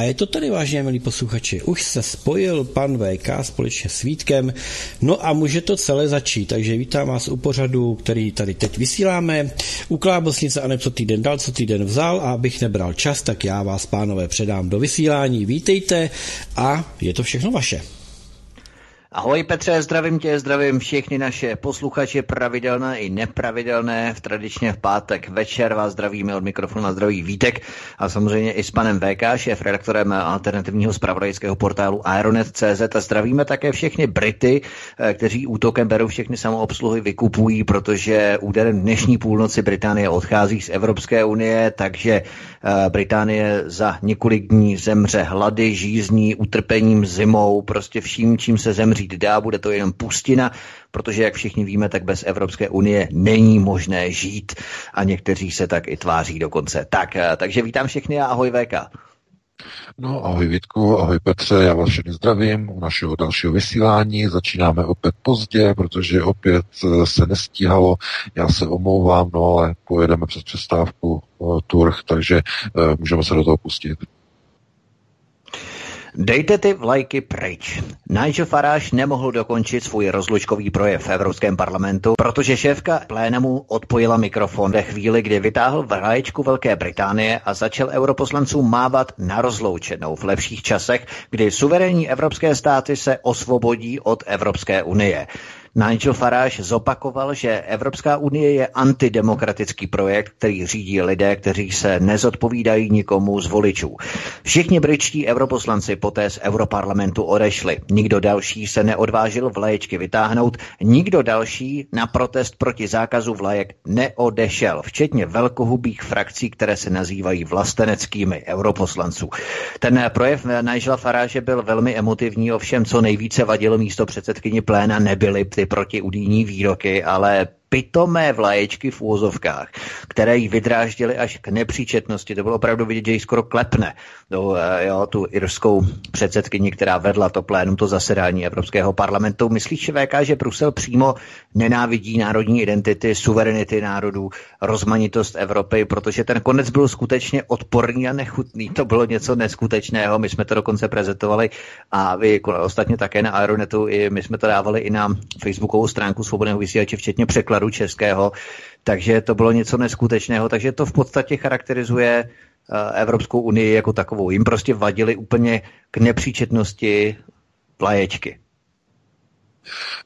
A je to tady, vážně milí posluchači. Už se spojil pan VK společně s Vítkem, no a může to celé začít. Takže vítám vás u pořadu, který tady teď vysíláme. U Klábosnice a ne co týden dal, co týden vzal a abych nebral čas, tak já vás, pánové, předám do vysílání. Vítejte a je to všechno vaše. Ahoj Petře, zdravím tě, zdravím všechny naše posluchače, pravidelné i nepravidelné. V tradičně v pátek večer vás zdravíme od mikrofonu na zdraví Vítek a samozřejmě i s panem VK, šéf redaktorem alternativního spravodajského portálu Aeronet.cz a zdravíme také všechny Brity, eh, kteří útokem berou všechny samoobsluhy, vykupují, protože úderem dnešní půlnoci Británie odchází z Evropské unie, takže eh, Británie za několik dní zemře hlady, žízní, utrpením, zimou, prostě vším, čím se zemří uzavřít dá, bude to jenom pustina, protože, jak všichni víme, tak bez Evropské unie není možné žít a někteří se tak i tváří dokonce. Tak, eh, takže vítám všechny a ahoj VK. No, ahoj Vítku, ahoj Petře, já vás všechny zdravím u našeho dalšího vysílání. Začínáme opět pozdě, protože opět eh, se nestíhalo. Já se omlouvám, no ale pojedeme přes přestávku uh, Turh, takže můžeme se do toho pustit. Dejte ty vlajky pryč. Nigel Farage nemohl dokončit svůj rozlučkový projev v Evropském parlamentu, protože šéfka plénamu odpojila mikrofon ve chvíli, kdy vytáhl vlaječku Velké Británie a začal europoslancům mávat na rozloučenou v lepších časech, kdy suverénní evropské státy se osvobodí od Evropské unie. Nigel Farage zopakoval, že Evropská unie je antidemokratický projekt, který řídí lidé, kteří se nezodpovídají nikomu z voličů. Všichni britští europoslanci poté z Europarlamentu odešli. Nikdo další se neodvážil vlaječky vytáhnout, nikdo další na protest proti zákazu vlajek neodešel, včetně velkohubých frakcí, které se nazývají vlasteneckými europoslanců. Ten projev Nigela Farage byl velmi emotivní, ovšem co nejvíce vadilo místo předsedkyni pléna nebyly ty protiudijní výroky, ale pitomé vlaječky v úvozovkách, které jí vydráždily až k nepříčetnosti. To bylo opravdu vidět, že jí skoro klepne do, eh, jo, tu irskou předsedkyni, která vedla to plénum, to zasedání Evropského parlamentu. Myslíš, VK, že Brusel přímo nenávidí národní identity, suverenity národů, rozmanitost Evropy, protože ten konec byl skutečně odporný a nechutný. To bylo něco neskutečného. My jsme to dokonce prezentovali a vy ostatně také na Aeronetu, i my jsme to dávali i na facebookovou stránku Svobodného vysílače, včetně překladu překladu českého, takže to bylo něco neskutečného, takže to v podstatě charakterizuje eh, Evropskou unii jako takovou. Jim prostě vadili úplně k nepříčetnosti vlaječky.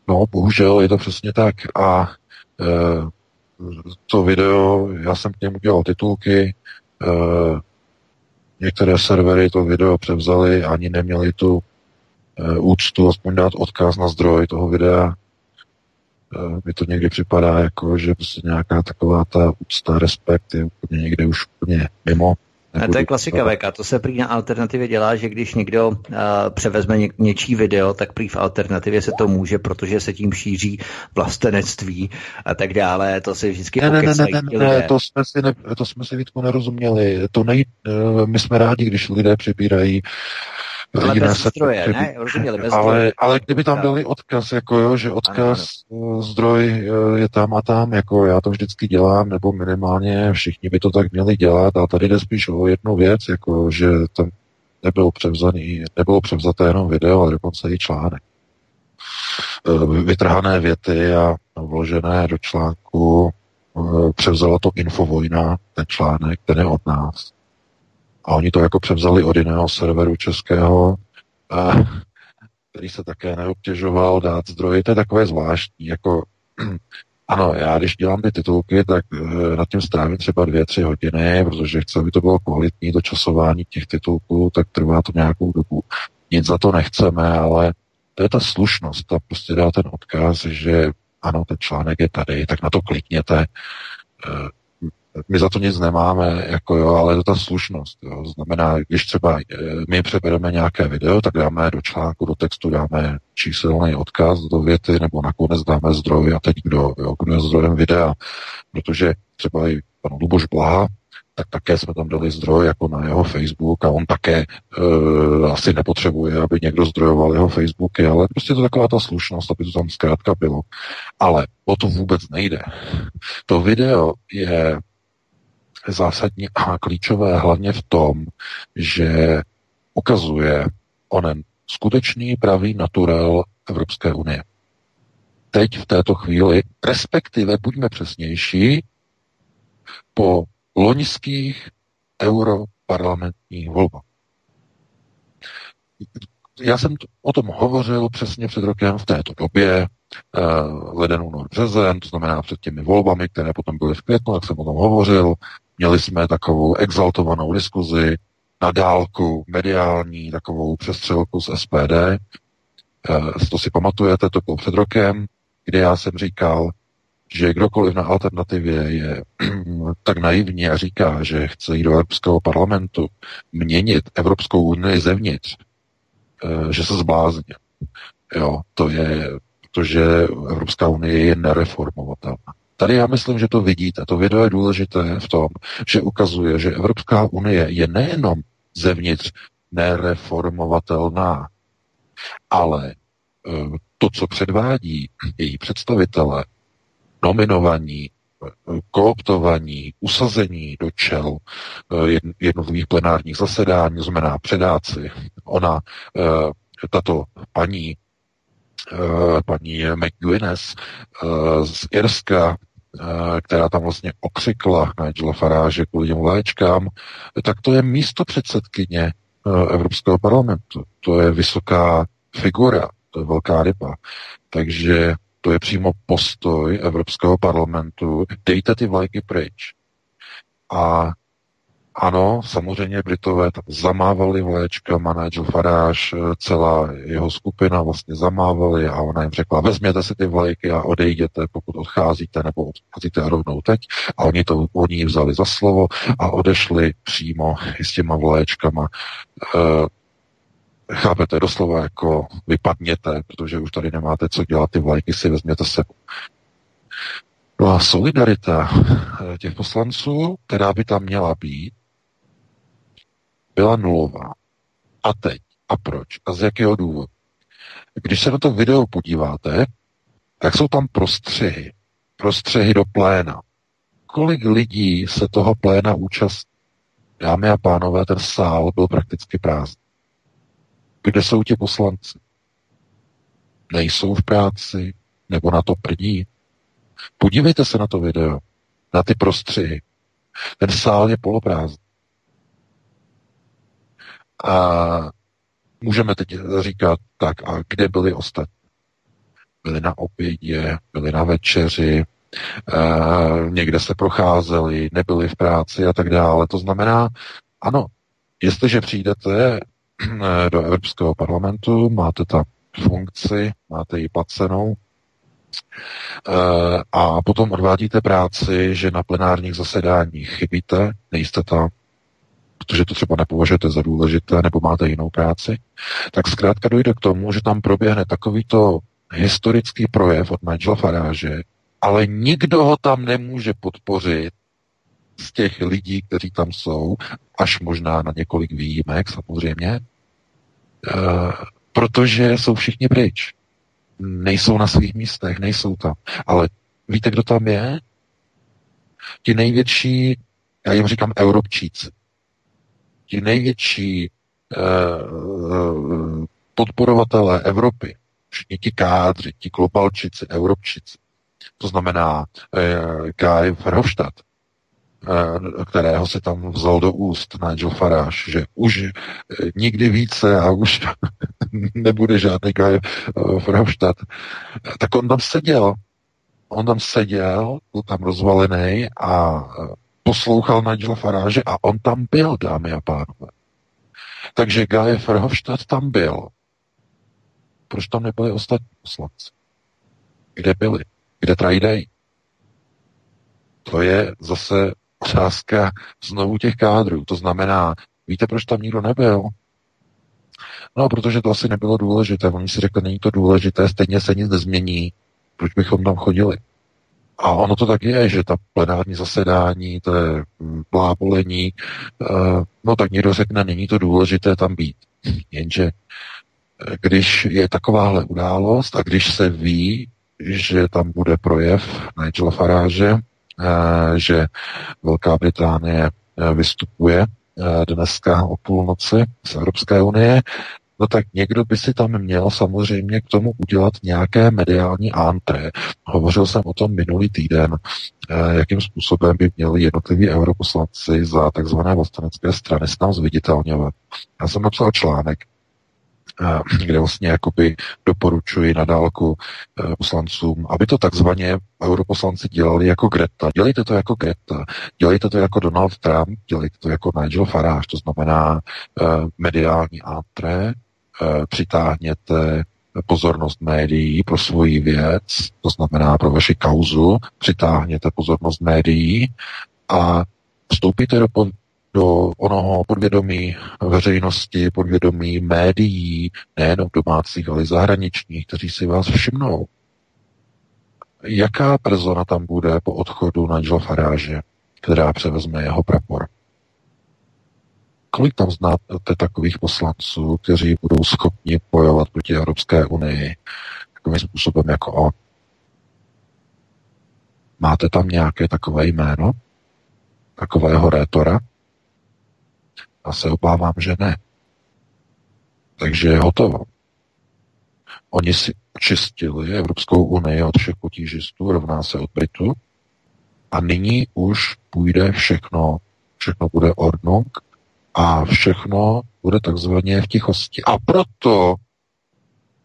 No, bohužel je to přesně tak. A e, to video, já jsem k němu udělal titulky, e, některé servery to video převzali, ani neměli tu e, úctu aspoň dát odkaz na zdroj toho videa. Eh, mi to někdy připadá jako, že prostě nějaká taková ta úcta, respekt je úplně někde už úplně mimo. A to je klasika VK, to se prý na alternativě dělá, že když někdo uh, převezme ně, něčí video, tak prý v alternativě se to může, protože se tím šíří vlastenectví a tak dále, to se vždycky ne, ne, ne, ne, ne, ne, to jsme si, ne, to jsme si Vítku nerozuměli, to nej, uh, my jsme rádi, když lidé připírají ale bez zdroje, ne? Rozuměli, bez ale, zdroje. ale kdyby tam dali odkaz, jako jo, že odkaz, ano. Eh, zdroj eh, je tam a tam, jako já to vždycky dělám, nebo minimálně všichni by to tak měli dělat a tady jde spíš o jednu věc, jako že tam nebylo převzaný, nebylo převzaté jenom video, ale dokonce i článek. Eh, vytrhané věty a vložené do článku převzala to Infovojna, ten článek, ten je od nás. A oni to jako převzali od jiného serveru českého, který se také neobtěžoval dát zdroje. To je takové zvláštní, jako Ano, já když dělám ty titulky, tak e, nad tím strávím třeba dvě, tři hodiny, protože chci, aby to bylo kvalitní to časování těch titulků, tak trvá to nějakou dobu. Nic za to nechceme, ale to je ta slušnost, ta prostě dá ten odkaz, že ano, ten článek je tady, tak na to klikněte. My za to nic nemáme, jako jo, ale je to ta slušnost. Jo. Znamená, když třeba e, my převedeme nějaké video, tak dáme do článku, do textu dáme číselný odkaz do věty, nebo nakonec dáme zdroj a teď kdo, jo, kdo je zdrojem videa. Protože třeba i pan Luboš Blaha, tak také jsme tam dali zdroj jako na jeho Facebook a on také e, asi nepotřebuje, aby někdo zdrojoval jeho Facebooky, ale prostě je to taková ta slušnost, aby to tam zkrátka bylo. Ale o to vůbec nejde. To video je zásadní a klíčové hlavně v tom, že ukazuje onen skutečný pravý naturel Evropské unie. Teď v této chvíli, respektive buďme přesnější, po loňských europarlamentních volbách. Já jsem o tom hovořil přesně před rokem v této době, uh, leden, únor, březen, to znamená před těmi volbami, které potom byly v květnu, jak jsem o tom hovořil. Měli jsme takovou exaltovanou diskuzi na dálku, mediální, takovou přestřelku z SPD. Eh, to si pamatujete, to bylo před rokem, kde já jsem říkal, že kdokoliv na alternativě je tak naivní a říká, že chce jít do Evropského parlamentu měnit Evropskou unii zevnitř, eh, že se zblázně. Jo, to je, protože Evropská unie je nereformovatelná. Tady já myslím, že to vidíte. To video je důležité v tom, že ukazuje, že Evropská unie je nejenom zevnitř nereformovatelná, ale eh, to, co předvádí její představitelé, nominovaní, kooptovaní, usazení do čel eh, jednotlivých plenárních zasedání, znamená předáci. Ona, tato paní, paní McGuinness z Irska, která tam vlastně okřikla Nigela Farage kvůli těm léčkám, tak to je místo předsedkyně Evropského parlamentu. To je vysoká figura, to je velká ryba. Takže to je přímo postoj Evropského parlamentu, dejte ty vlajky pryč. A ano, samozřejmě Britové tam zamávali vlaječkama, Nigel Farage, celá jeho skupina vlastně zamávali a ona jim řekla, vezměte si ty vlajky a odejděte, pokud odcházíte, nebo odcházíte rovnou teď. A oni to oni vzali za slovo a odešli přímo s těma vlaječkama. Uh, Chápete, doslova jako vypadněte, protože už tady nemáte co dělat, ty vlajky si vezměte se. No a solidarita eh, těch poslanců, která by tam měla být, byla nulová. A teď? A proč? A z jakého důvodu? Když se na to video podíváte, tak jsou tam prostřehy. Prostřehy do pléna. Kolik lidí se toho pléna účastní? Dámy a pánové, ten sál byl prakticky prázdný. Kde jsou ti poslanci? Nejsou v práci? Nebo na to prdí? Podívejte se na to video, na ty prostřihy. Ten sál je poloprázdný. A můžeme teď říkat, tak a kde byli ostatní? Byli na obědě, byli na večeři, Uh, někde se procházeli, nebyli v práci a tak dále. To znamená, ano, jestliže přijdete do Evropského parlamentu, máte tam funkci, máte ji placenou, eh, a potom odvádíte práci, že na plenárních zasedáních chybíte, nejste tam, protože to třeba nepovažujete za důležité, nebo máte jinou práci, tak zkrátka dojde k tomu, že tam proběhne takovýto historický projev od Nigela Farage, ale nikdo ho tam nemůže podpořit z těch lidí, kteří tam jsou, až možná na několik výjimek samozřejmě, e, protože jsou všichni pryč. Nejsou na svých místech, nejsou tam. Ale víte, kdo tam je? Ti největší, já jim říkám Europčíci. Ti největší e, podporovatelé Evropy, všichni ti kádři, ti globalčici, Europčici, to znamená e, Guy Verhofstadt, Eh, kterého se tam vzal do úst Nigel Farage, že už eh, nikdy více a už nebude žádný Guy eh, Verhofstadt, tak on tam seděl. On tam seděl, byl tam rozvalený a poslouchal Nigela Faráže a on tam byl, dámy a pánové. Takže Guy Verhofstadt tam byl. Proč tam nebyli ostatní poslanci? Kde byli? Kde trajdej? To je zase otázka znovu těch kádrů. To znamená, víte, proč tam nikdo nebyl? No, protože to asi nebylo důležité. Oni si řekli, není to důležité, stejně se nic nezmění. Proč bychom tam chodili? A ono to tak je, že ta plenární zasedání, to je plábolení, eh, no tak někdo řekne, není to důležité tam být. Jenže eh, když je takováhle událost a když se ví, že tam bude projev Nigela Farage, eh, že Velká Británie vystupuje dneska o půlnoci z Evropské unie, no tak někdo by si tam měl samozřejmě k tomu udělat nějaké mediální antré. Hovořil jsem o tom minulý týden, eh, jakým způsobem by měli jednotliví europoslanci za takzvané vlastenecké strany se tam zviditelňovat. Já jsem napsal článek, eh, kde vlastně jakoby doporučuji na dálku eh, poslancům, aby to takzvaně europoslanci dělali jako Greta. Dělejte to jako Greta, dělejte to jako Donald Trump, dělejte to jako Nigel Farage, to znamená mediální antré, přitáhněte pozornost médií pro svoji věc, to znamená pro vaši kauzu, přitáhněte pozornost médií a vstoupíte do, do onoho podvědomí veřejnosti, podvědomí médií, nejenom domácích, ale i zahraničních, kteří si vás všimnou. Jaká persona tam bude po odchodu Nigel Farage, která převezme jeho prapor? Kolik tam znáte takových poslanců, kteří budou schopni bojovat proti Evropské unii takovým způsobem jako on? Máte tam nějaké takové jméno? Takového rétora? Já se obávám, že ne. Takže je hotovo. Oni si očistili Evropskou unii od všech potížistů, rovná se od Britů, a nyní už půjde všechno, všechno bude ordnung a všechno bude takzvaně v tichosti. A proto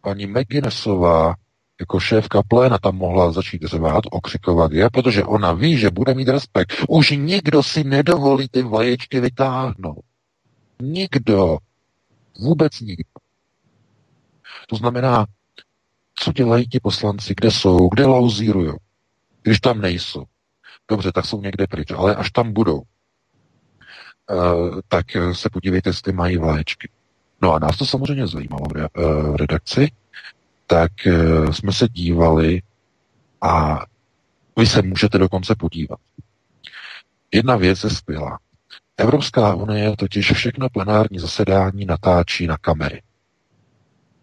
paní McGuinnessová jako šéfka pléna tam mohla začít řvát, okřikovat je, protože ona ví, že bude mít respekt. Už nikdo si nedovolí ty vaječky vytáhnout. Nikdo. Vůbec nikdo. To znamená, co dělají ti poslanci, kde jsou, kde lauzírují, když tam nejsou. Dobře, tak jsou někde pryč, ale až tam budou, tak se podívejte, jestli mají vlaječky. No a nás to samozřejmě zajímalo v eh, redakci, tak eh, jsme se dívali a vy se můžete dokonce podívat. Jedna věc je skvělá. Evropská unie totiž všechno plenární zasedání natáčí na kamery.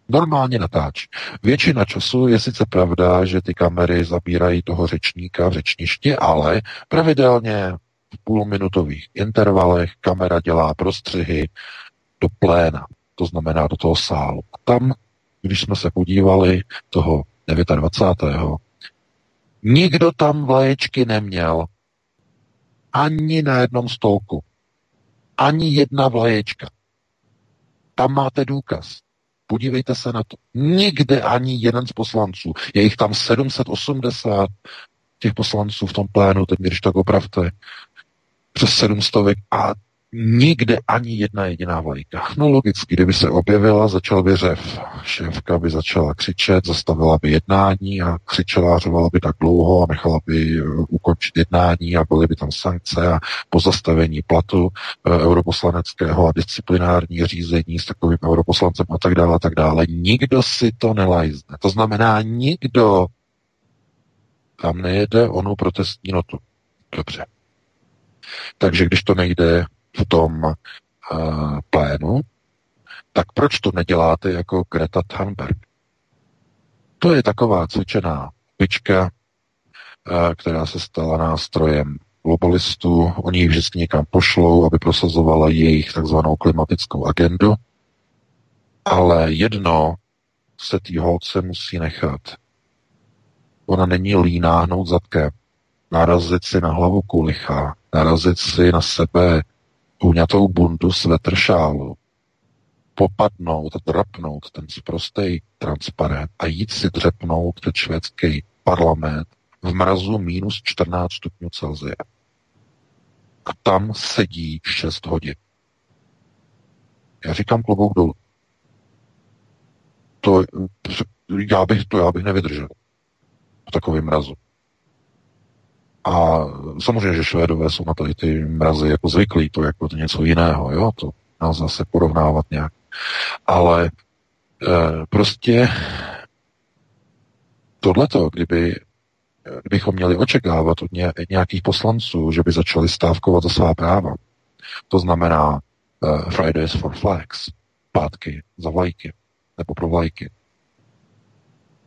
Normálně natáčí. Většina času je sice pravda, že ty kamery zabírají toho řečníka v řečništi, ale pravidelně v půlminutových intervalech kamera dělá prostřihy do pléna, to znamená do toho sálu. Tam, když jsme se podívali toho 29. nikdo tam vlaječky neměl. Ani na jednom stolku. Ani jedna vlaječka. Tam máte důkaz. Podívejte se na to. Nikde ani jeden z poslanců. Je jich tam 780 těch poslanců v tom plénu, teď když tak opravte přes sedm stovek a nikde ani jedna jediná vlajka. No logicky, kdyby se objevila, začal by řev. Šéfka by začala křičet, zastavila by jednání a křičela, řovala by tak dlouho a nechala by uh, ukončit jednání a byly by tam sankce a pozastavení platu uh, europoslaneckého a disciplinární řízení s takovým europoslancem a tak dále a tak dále. Nikdo si to nelajzne. To znamená, nikdo tam nejede onu protestní notu. Dobře. Takže když to nejde v tom uh, plénu, tak proč to neděláte jako Greta Thunberg? To je taková cvičená pička, uh, která se stala nástrojem globalistů. Oni ji vždycky někam pošlou, aby prosazovala jejich takzvanou klimatickou agendu. Ale jedno se tý holce musí nechat. Ona není líná hnout zadkem, narazit si na hlavu kulicha, narazit si na sebe uňatou bundu svetr šálu, popadnout, drapnout ten sprostej transparent a jít si dřepnout před švédský parlament v mrazu minus 14 stupňů Celsia. A tam sedí 6 hodin. Já říkám klobouk dolů. To, já bych, to já bych nevydržel v takovém mrazu. A samozřejmě, že Švédové jsou na tady ty mrazy jako zvyklí, to jako to něco jiného, jo, to nás zase porovnávat nějak. Ale e, prostě tohleto, kdyby kdybychom měli očekávat od nějakých poslanců, že by začali stávkovat za svá práva, to znamená uh, Fridays for Flags, pátky za vlajky, nebo pro vlajky,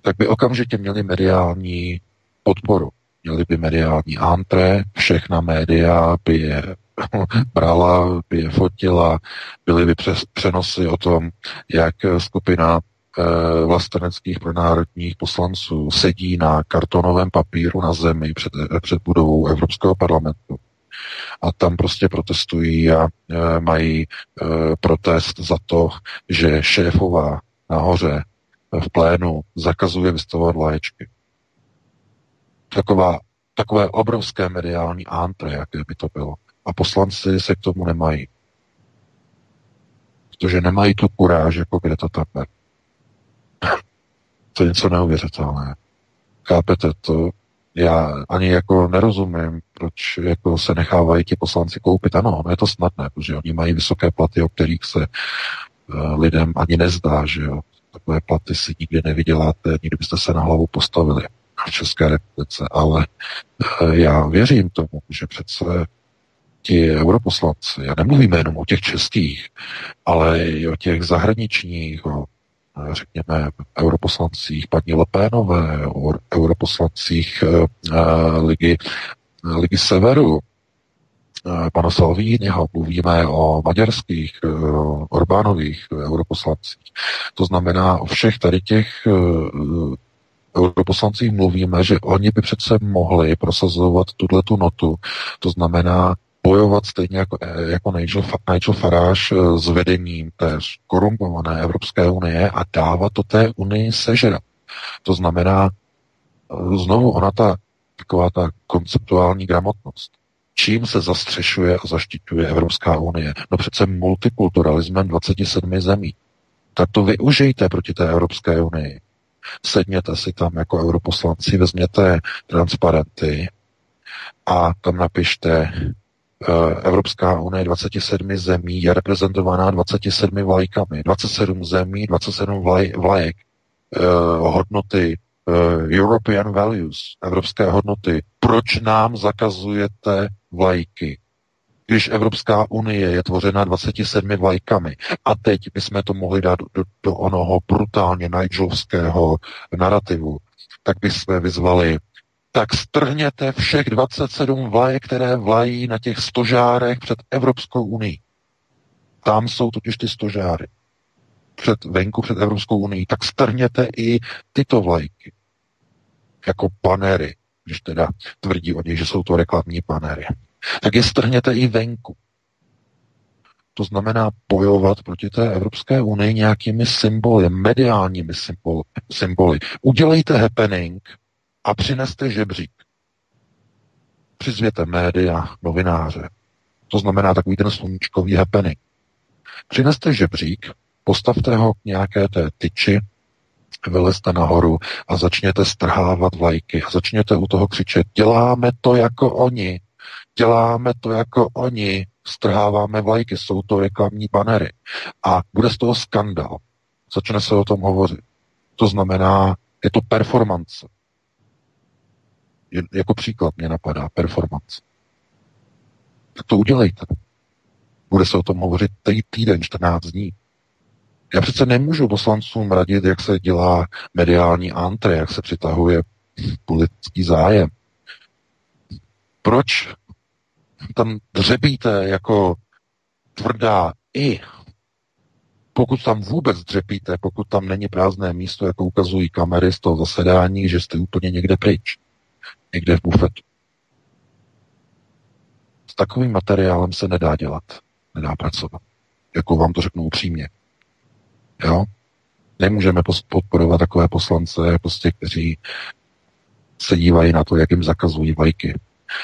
tak by okamžitě měli mediální podporu. Měli by mediální antré, všechna média by je brala, by je fotila, byly by přes, přenosy o tom, jak skupina e, vlasteneckých pronárodních poslanců sedí na kartonovém papíru na zemi před, před budovou Evropského parlamentu a tam prostě protestují a e, mají e, protest za to, že šéfová nahoře v plénu zakazuje vystavovat léčky. Taková, takové obrovské mediální antre, jaké by to bylo. A poslanci se k tomu nemají. Protože nemají tu kuráž, jako kde to tam To je něco neuvěřitelné. Chápete to? Já ani jako nerozumím, proč jako se nechávají ti poslanci koupit. Ano, no je to snadné, protože oni mají vysoké platy, o kterých se uh, lidem ani nezdá, že jo. Takové platy si nikdy nevyděláte, nikdy byste se na hlavu postavili v České republice, ale uh, já věřím tomu, že přece ti europoslanci, já nemluvím jenom o těch českých, ale i o těch zahraničních, o řekněme, europoslancích paní Lepénové, o europoslancích uh, ligy, ligy Severu, uh, pana Salvínyho, mluvíme o maďarských, Orbánových europoslancích. To znamená, o všech tady těch europoslancích mluvíme, že oni by přece mohli prosazovat tuhle tu notu. To znamená bojovat stejně jako, eh, jako Nigel, Nigel Farage eh, s vedením té korumpované Evropské unie a dávat to té unii sežrat. To znamená, eh, znovu ona ta taková ta konceptuální gramotnost. Čím se zastřešuje a zaštiťuje Evropská unie? No přece multikulturalismem 27 zemí. Tak to využijte proti té Evropské unii. Sedněte si tam jako europoslanci, vezměte transparenty a tam napište Eh, Evropská unie 27 zemí je reprezentovaná 27 vlajkami. 27 zemí, 27 vlaj, vlajek. Uh, hodnoty, uh, European values, evropské hodnoty. Proč nám zakazujete vlajky? Když Evropská unie je tvořena 27 vlajkami a teď bychom to mohli dát do, do onoho brutálně nigelovského narrativu, tak bychom vyzvali tak strhněte všech 27 vlajek, které vlají na těch stožárech před Evropskou unii. Tam jsou totiž ty stožáry. Před venku, před Evropskou unii. Tak strhněte i tyto vlajky. Jako panery, když teda tvrdí oni, že jsou to reklamní panery. Tak je strhněte i venku. To znamená bojovat proti té Evropské unii nějakými symboly, mediálními symboly. symboly. Udělejte happening, a přineste žebřík. Přizvěte média, novináře. To znamená takový ten sluníčkový happening. Přineste žebřík, postavte ho k nějaké té tyči, vylezte nahoru a začněte strhávat vlajky a začněte u toho křičet, děláme to jako oni, děláme to jako oni, strháváme vlajky, jsou to reklamní banery. A bude z toho skandal. Začne se o tom hovořit. To znamená, je to performance jako příklad mě napadá performance. Tak to udělejte. Bude se o tom hovořit tý, týden, 14 dní. Já přece nemůžu poslancům radit, jak se dělá mediální antre, jak se přitahuje politický zájem. Proč tam dřebíte jako tvrdá i, pokud tam vůbec dřepíte, pokud tam není prázdné místo, jako ukazují kamery z toho zasedání, že jste úplně někde pryč někde v bufetu. S takovým materiálem se nedá dělat, nedá pracovat. Jako vám to řeknu upřímně. Jo? Nemůžeme podporovat takové poslance, prostě, kteří se dívají na to, jak jim zakazují vlajky.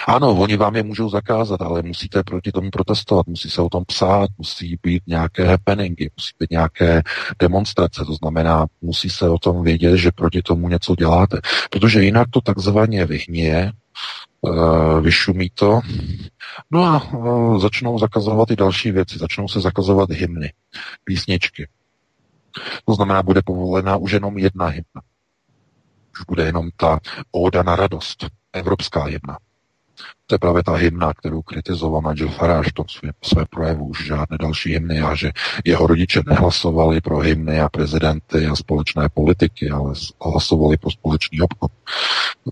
Ano, oni vám je můžou zakázat, ale musíte proti tomu protestovat, musí se o tom psát, musí být nějaké happeningy, musí být nějaké demonstrace, to znamená, musí se o tom vědět, že proti tomu něco děláte, protože jinak to takzvaně vyhnie, eh, vyšumí to, no a eh, začnou zakazovat i další věci, začnou se zakazovat hymny, písničky. To znamená, bude povolená už jenom jedna hymna. Už bude jenom ta óda na radost, evropská hymna. To je právě ta hymna, kterou kritizoval Nigel Farage v tom svém své projevu, už žádné další hymny a že jeho rodiče nehlasovali pro hymny a prezidenty a společné politiky, ale hlasovali pro společný obchod.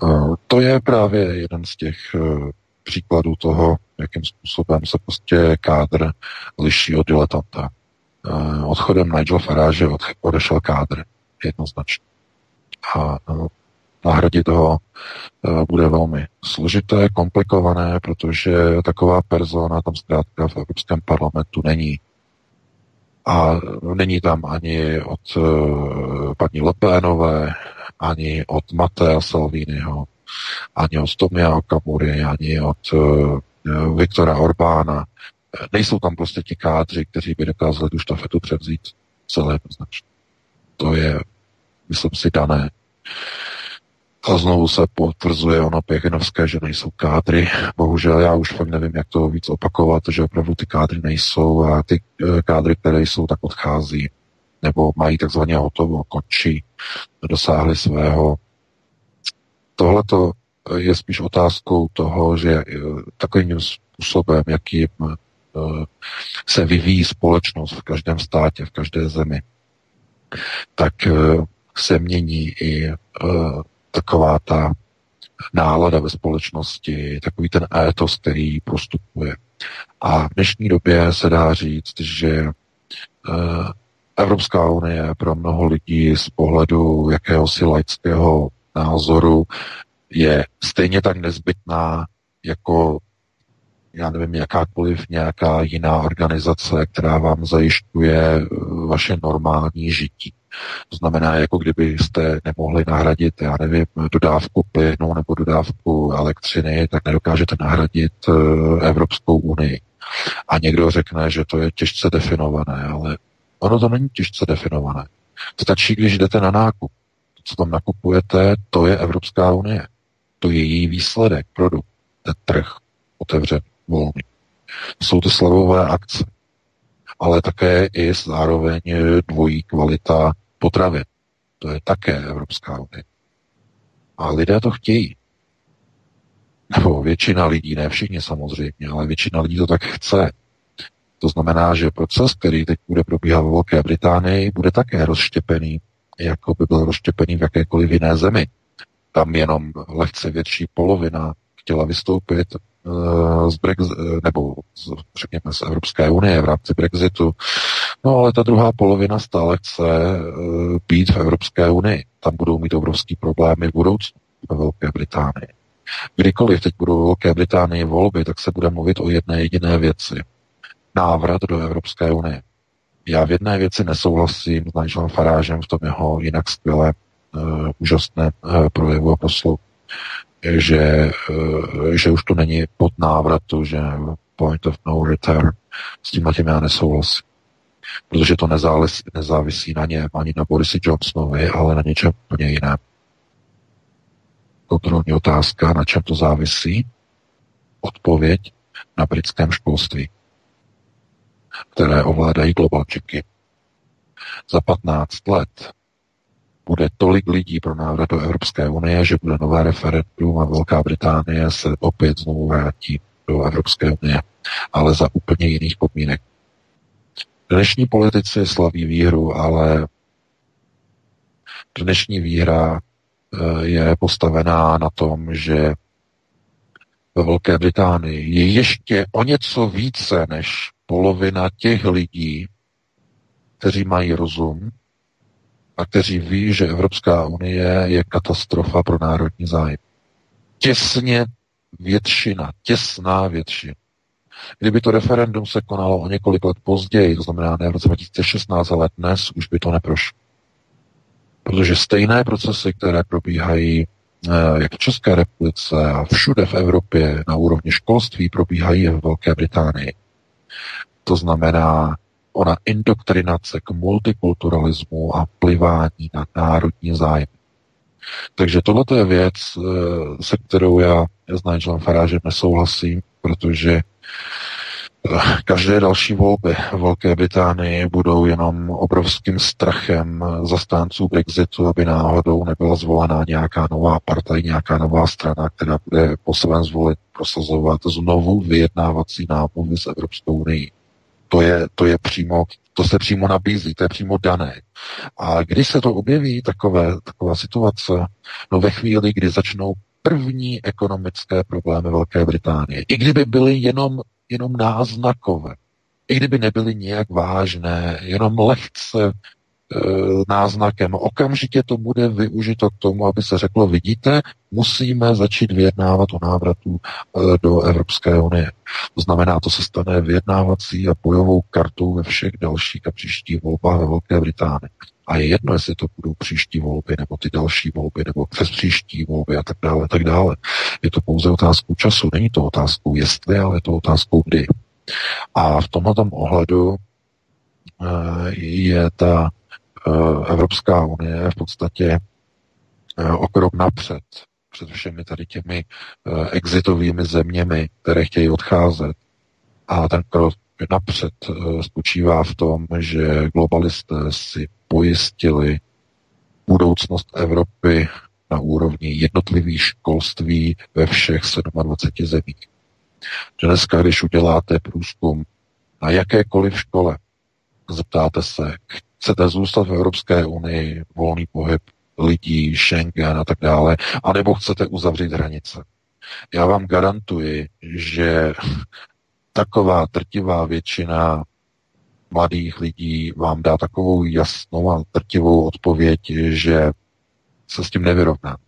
Eh, to je právě jeden z těch eh, příkladů toho, jakým způsobem se prostě kádr liší od diletanta. Eh, odchodem Nigel Farage odešel kádr jednoznačně. A nahradit ho eh, bude velmi složité, komplikované, protože taková persona tam zkrátka v Evropském parlamentu není. A není tam ani od uh, paní Lepénové, ani od Matea Salviniho, ani od Tomia Okamury, ani od uh, Viktora Orbána. Nejsou tam prostě ti kádři, kteří by dokázali tu štafetu převzít celé jednoznačně. To je, myslím si, dané. A znovu se potvrzuje ono Pěchinovské, že nejsou kádry. Bohužel já už fakt nevím, jak to víc opakovat, že opravdu ty kádry nejsou a ty eh, kádry, které jsou, tak odchází. Nebo mají takzvaně hotovo, končí, dosáhli svého. Tohle je spíš otázkou toho, že eh, takovým způsobem, jakým eh, se vyvíjí společnost v každém státě, v každé zemi, tak se mění i taková ta nálada ve společnosti, takový ten étos, který prostupuje. A v dnešní době se dá říct, že eh, Evropská unie pro mnoho lidí z pohledu jakéhosi laického názoru je stejně tak nezbytná jako já nevím, jakákoliv nějaká jiná organizace, která vám zajišťuje eh, vaše normální žití. To znamená, jako kdybyste nemohli nahradit, já nevím, dodávku plynu nebo dodávku elektřiny, tak nedokážete nahradit eh, Evropskou unii. A někdo řekne, že to je těžce definované, ale ono to není těžce definované. Stačí, když jdete na nákup. To, co tam nakupujete, to je Evropská unie. To je její výsledek, produkt, ten trh otevřený, volný. Jsou to slavové akce, ale také i zároveň dvojí kvalita potravin. To je také Evropská unie. A lidé to chtějí. Nebo většina lidí, ne všichni samozřejmě, ale většina lidí to tak chce. To znamená, že proces, který teď bude probíhat ve Velké Británii, bude také rozštěpený, jako by byl rozštěpený v jakékoliv jiné zemi. Tam jenom lehce větší polovina chtěla vystoupit uh, z Brexit, nebo z, řekněme z Evropské unie v rámci Brexitu. No ale ta druhá polovina stále chce uh, být v Evropské unii. Tam budou mít obrovský problémy v budoucnu ve Velké Británii. Kdykoliv teď budou ve Velké Británii volby, tak se bude mluvit o jedné jediné věci. Návrat do Evropské unie. Já v jedné věci nesouhlasím s Nigelem Farážem v tom jeho jinak skvělé, uh, úžasné uh, projevu a poslu, že, uh, že už to není pod návratu, že point of no return. S tím já nesouhlasím protože to nezávisí, nezávisí na něm ani na Borisi Johnsonovi, ale na něčem úplně jiném. Kontrolní otázka, na čem to závisí? Odpověď na britském školství, které ovládají globalčiky. Za 15 let bude tolik lidí pro návrat do Evropské unie, že bude nové referendum a Velká Británie se opět znovu vrátí do Evropské unie, ale za úplně jiných podmínek. Dnešní politici slaví výhru, ale dnešní výhra eh, je postavená na tom, že ve Velké Británii je ještě o něco více než polovina těch lidí, kteří mají rozum a kteří ví, že Evropská unie je katastrofa pro národní zájem. Těsně většina, těsná většina. Kdyby to referendum se konalo o několik let později, to znamená ne v roce 2016, ale dnes, už by to neprošlo. Protože stejné procesy, které probíhají jak v České republice a všude v Evropě na úrovni školství probíhají v Velké Británii. To znamená ona indoktrinace k multikulturalismu a plivání na národní zájmy. Takže tohle je věc, eh, se kterou já s Nigelem Faragem nesouhlasím, protože eh, každé další volby v Velké Británii budou jenom obrovským strachem zastánců Brexitu, aby náhodou nebyla zvolená nějaká nová partaj, nějaká nová strana, která bude po svém zvolit prosazovat znovu vyjednávací námluvy s Evropskou unii. To je, to je přímo, to se přímo nabízí, to je přímo dané. A když se to objeví, takové, taková situace, no ve chvíli, kdy začnou první ekonomické problémy Velké Británie, i kdyby byly jenom, jenom náznakové, i kdyby nebyly nějak vážné, jenom lehce E, náznakem. Okamžitě to bude využito k tomu, aby se řeklo, vidíte, musíme začít vyjednávat o návratu e, do Evropské unie. To znamená, to se stane vyjednávací a bojovou kartou ve všech dalších a příštích volbách ve Velké Británii. A je jedno, jestli to budou příští volby, nebo ty další volby, nebo přes příští volby a tak dále, tak dále. Je to pouze otázkou času, není to otázkou jestli, ale je to otázkou kdy. A v tomto ohledu e, je ta Eh, Evropská unie v podstatě eh, o krok napřed před všemi tady těmi eh, exitovými zeměmi, které chtějí odcházet. A ten krok napřed spočívá v tom, že globalisté si pojistili budoucnost Evropy na úrovni jednotlivých školství ve všech 27 zemích. Dneska, když uděláte průzkum na jakékoliv škole, zeptáte se, chcete zůstat v Evropské unii, volný pohyb lidí, Schengen a tak dále, anebo chcete uzavřít hranice. Já vám garantuji, že taková trtivá většina mladých lidí vám dá takovou jasnou a trtivou odpověď, že se s tím nevyrovnáte.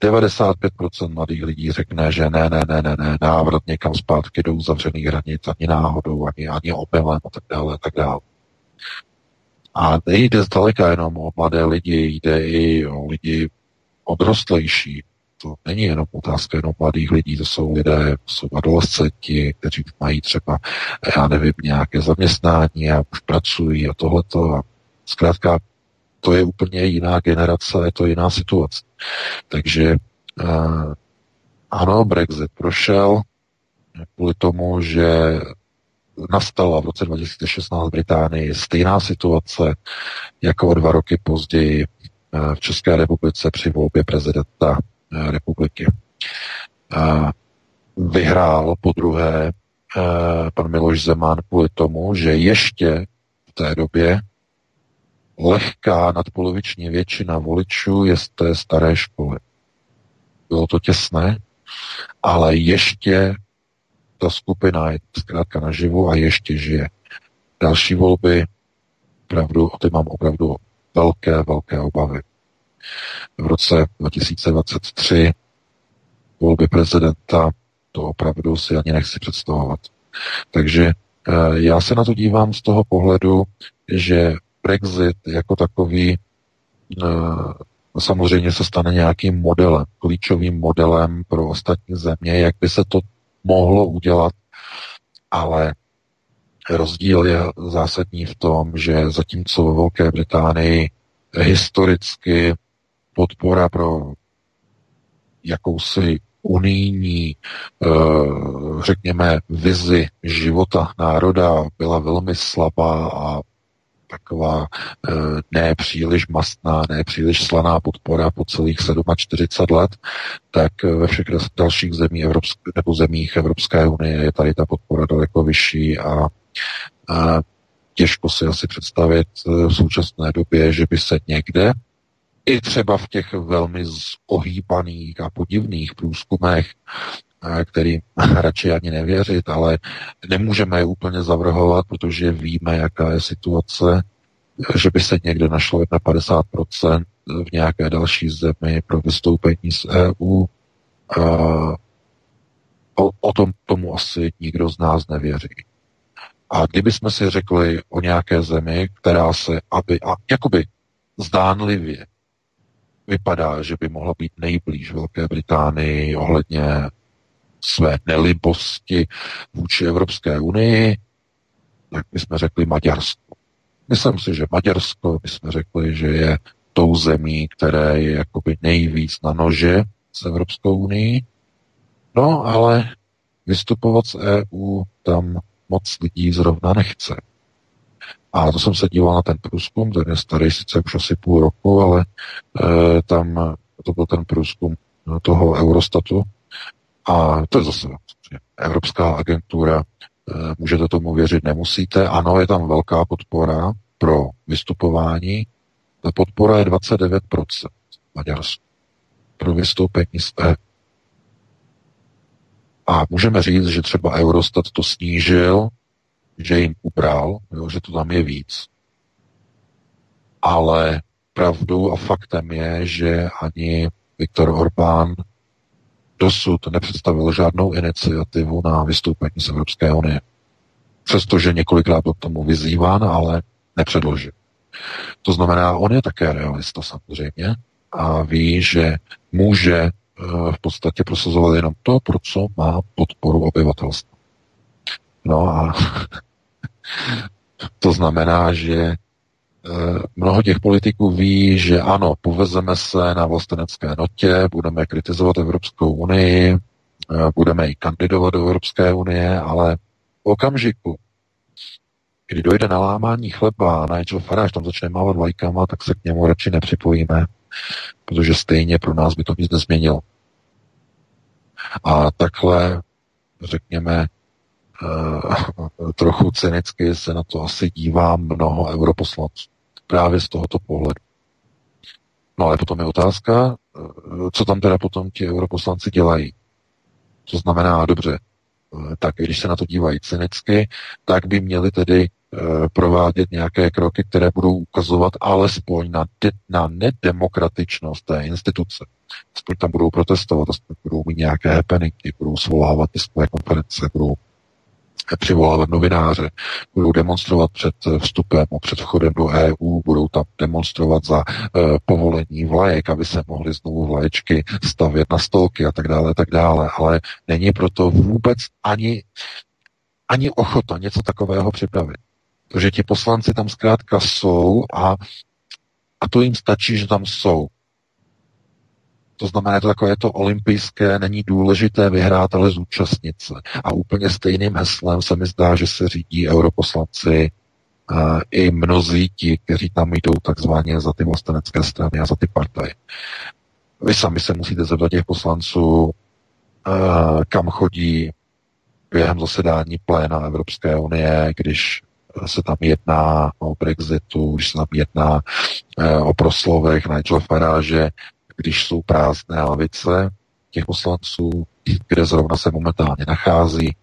95% mladých lidí řekne, že ne, ne, ne, ne, ne, návrat někam zpátky do uzavřených hranic, ani náhodou, ani, ani omylem a tak dále, a tak dále. A nejde zdaleka jenom o mladé lidi, jde i o lidi odrostlejší. To není jenom otázka jenom mladých lidí, to jsou lidé, to jsou adolescenti, kteří mají třeba, já nevím, nějaké zaměstnání a už pracují a tohleto. A zkrátka, to je úplně jiná generace, je to jiná situace. Takže uh, ano, Brexit prošel kvůli tomu, že nastala v roce 2016 v Británii stejná situace jako o dva roky později eh, v České republice při volbě prezidenta eh, republiky. Eh, vyhrál po druhé pan Miloš Zeman kvůli tomu, že ještě v té době lehká nadpoloviční většina voličů je z té staré školy. Bylo to těsné, ale ještě ta skupina je zkrátka naživu a ještě žije. Další volby, pravdu, o ty mám opravdu velké, velké obavy. V roce 2023 volby prezidenta, to opravdu si ani nechci představovat. Takže eh, já se na to dívám z toho pohledu, že Brexit jako takový eh, samozřejmě se stane nějakým modelem, klíčovým modelem pro ostatní země, jak by se to mohlo udělat, ale rozdíl je zásadní v tom, že zatímco ve Velké Británii historicky podpora pro jakousi unijní, eh, řekněme, vizi života národa byla velmi slabá a taková eh, ne příliš mastná, ne příliš slaná podpora po celých 47 let, tak eh, ve všech dalších zemí Evropské, nebo zemích Evropské unie je tady ta podpora daleko vyšší a, a těžko si asi představit v současné době, že by se někde i třeba v těch velmi ohýpaných a podivných průzkumech, který radši ani nevěřit, ale nemůžeme je úplně zavrhovat, protože víme, jaká je situace, že by se někde našlo 51% v nějaké další zemi pro vystoupení z EU. O, o tom tomu asi nikdo z nás nevěří. A kdybychom si řekli o nějaké zemi, která se, aby, a jakoby zdánlivě vypadá, že by mohla být nejblíž Velké Británii ohledně své nelibosti vůči Evropské unii, tak my jsme řekli Maďarsko. Myslím si, že Maďarsko, my jsme řekli, že je tou zemí, které je jakoby nejvíc na nože s Evropskou unii. No, ale vystupovat z EU tam moc lidí zrovna nechce. A to jsem se díval na ten průzkum, ten je starý sice už asi půl roku, ale e, tam to byl ten průzkum toho Eurostatu. A to je zase Evropská agentura, e, můžete tomu věřit, nemusíte. Ano, je tam velká podpora pro vystupování. Ta podpora je 29% Maďarsku pro vystoupení z EU. A můžeme říct, že třeba Eurostat to snížil, že jim ubral, jo, že to tam je víc. Ale pravdou a faktem je, že ani Viktor Orbán dosud nepředstavil žádnou iniciativu na vystoupení z Evropské unie. Přestože několikrát byl k tomu vyzýván, ale nepředložil. To znamená, on je také realista samozřejmě a ví, že může eh, v podstatě prosazovat jenom to, pro co má podporu obyvatelstva. No a to znamená, že eh, mnoho těch politiků ví, že ano, povezeme se na vlastenecké notě, budeme kritizovat Evropskou unii, eh, budeme i kandidovat do Evropské unie, ale v okamžiku, kdy dojde na lámání chleba a Nigel Farage tam začne mávat vlajkama, tak se k němu radši nepřipojíme, protože stejně pro nás by to nic nezměnilo. A takhle, řekněme, trochu cynicky se na to asi dívá mnoho europoslanců. Právě z tohoto pohledu. No ale potom je otázka, uh, co tam teda potom ti europoslanci dělají. To znamená, dobře, uh, tak když se na to dívají cynicky, tak by měli tedy provádět nějaké kroky, které budou ukazovat alespoň na, de- na nedemokratičnost té instituce. Aspoň tam budou protestovat, aspoň budou mít nějaké happeningy, budou svolávat tiskové konference, budou přivolávat novináře, budou demonstrovat před vstupem, před vchodem do EU, budou tam demonstrovat za uh, povolení vlajek, aby se mohly znovu vlaječky stavět na stolky a tak dále, tak dále. Ale není proto vůbec ani, ani ochota něco takového připravit. Protože ti poslanci tam zkrátka jsou a, a to jim stačí, že tam jsou. To znamená, to takové to olympijské, není důležité vyhrát, ale zúčastnit se. A úplně stejným heslem se mi zdá, že se řídí europoslanci a i mnozí ti, kteří tam jdou takzvaně za ty vlastenecké strany a za ty partaje. Vy sami se musíte zeptat těch poslanců, kam chodí během zasedání pléna Evropské unie, když se tam jedná o Brexitu, když se tam jedná o proslovech Nigel Farage, když jsou prázdné lavice těch poslanců, kde zrovna se momentálně nachází. E,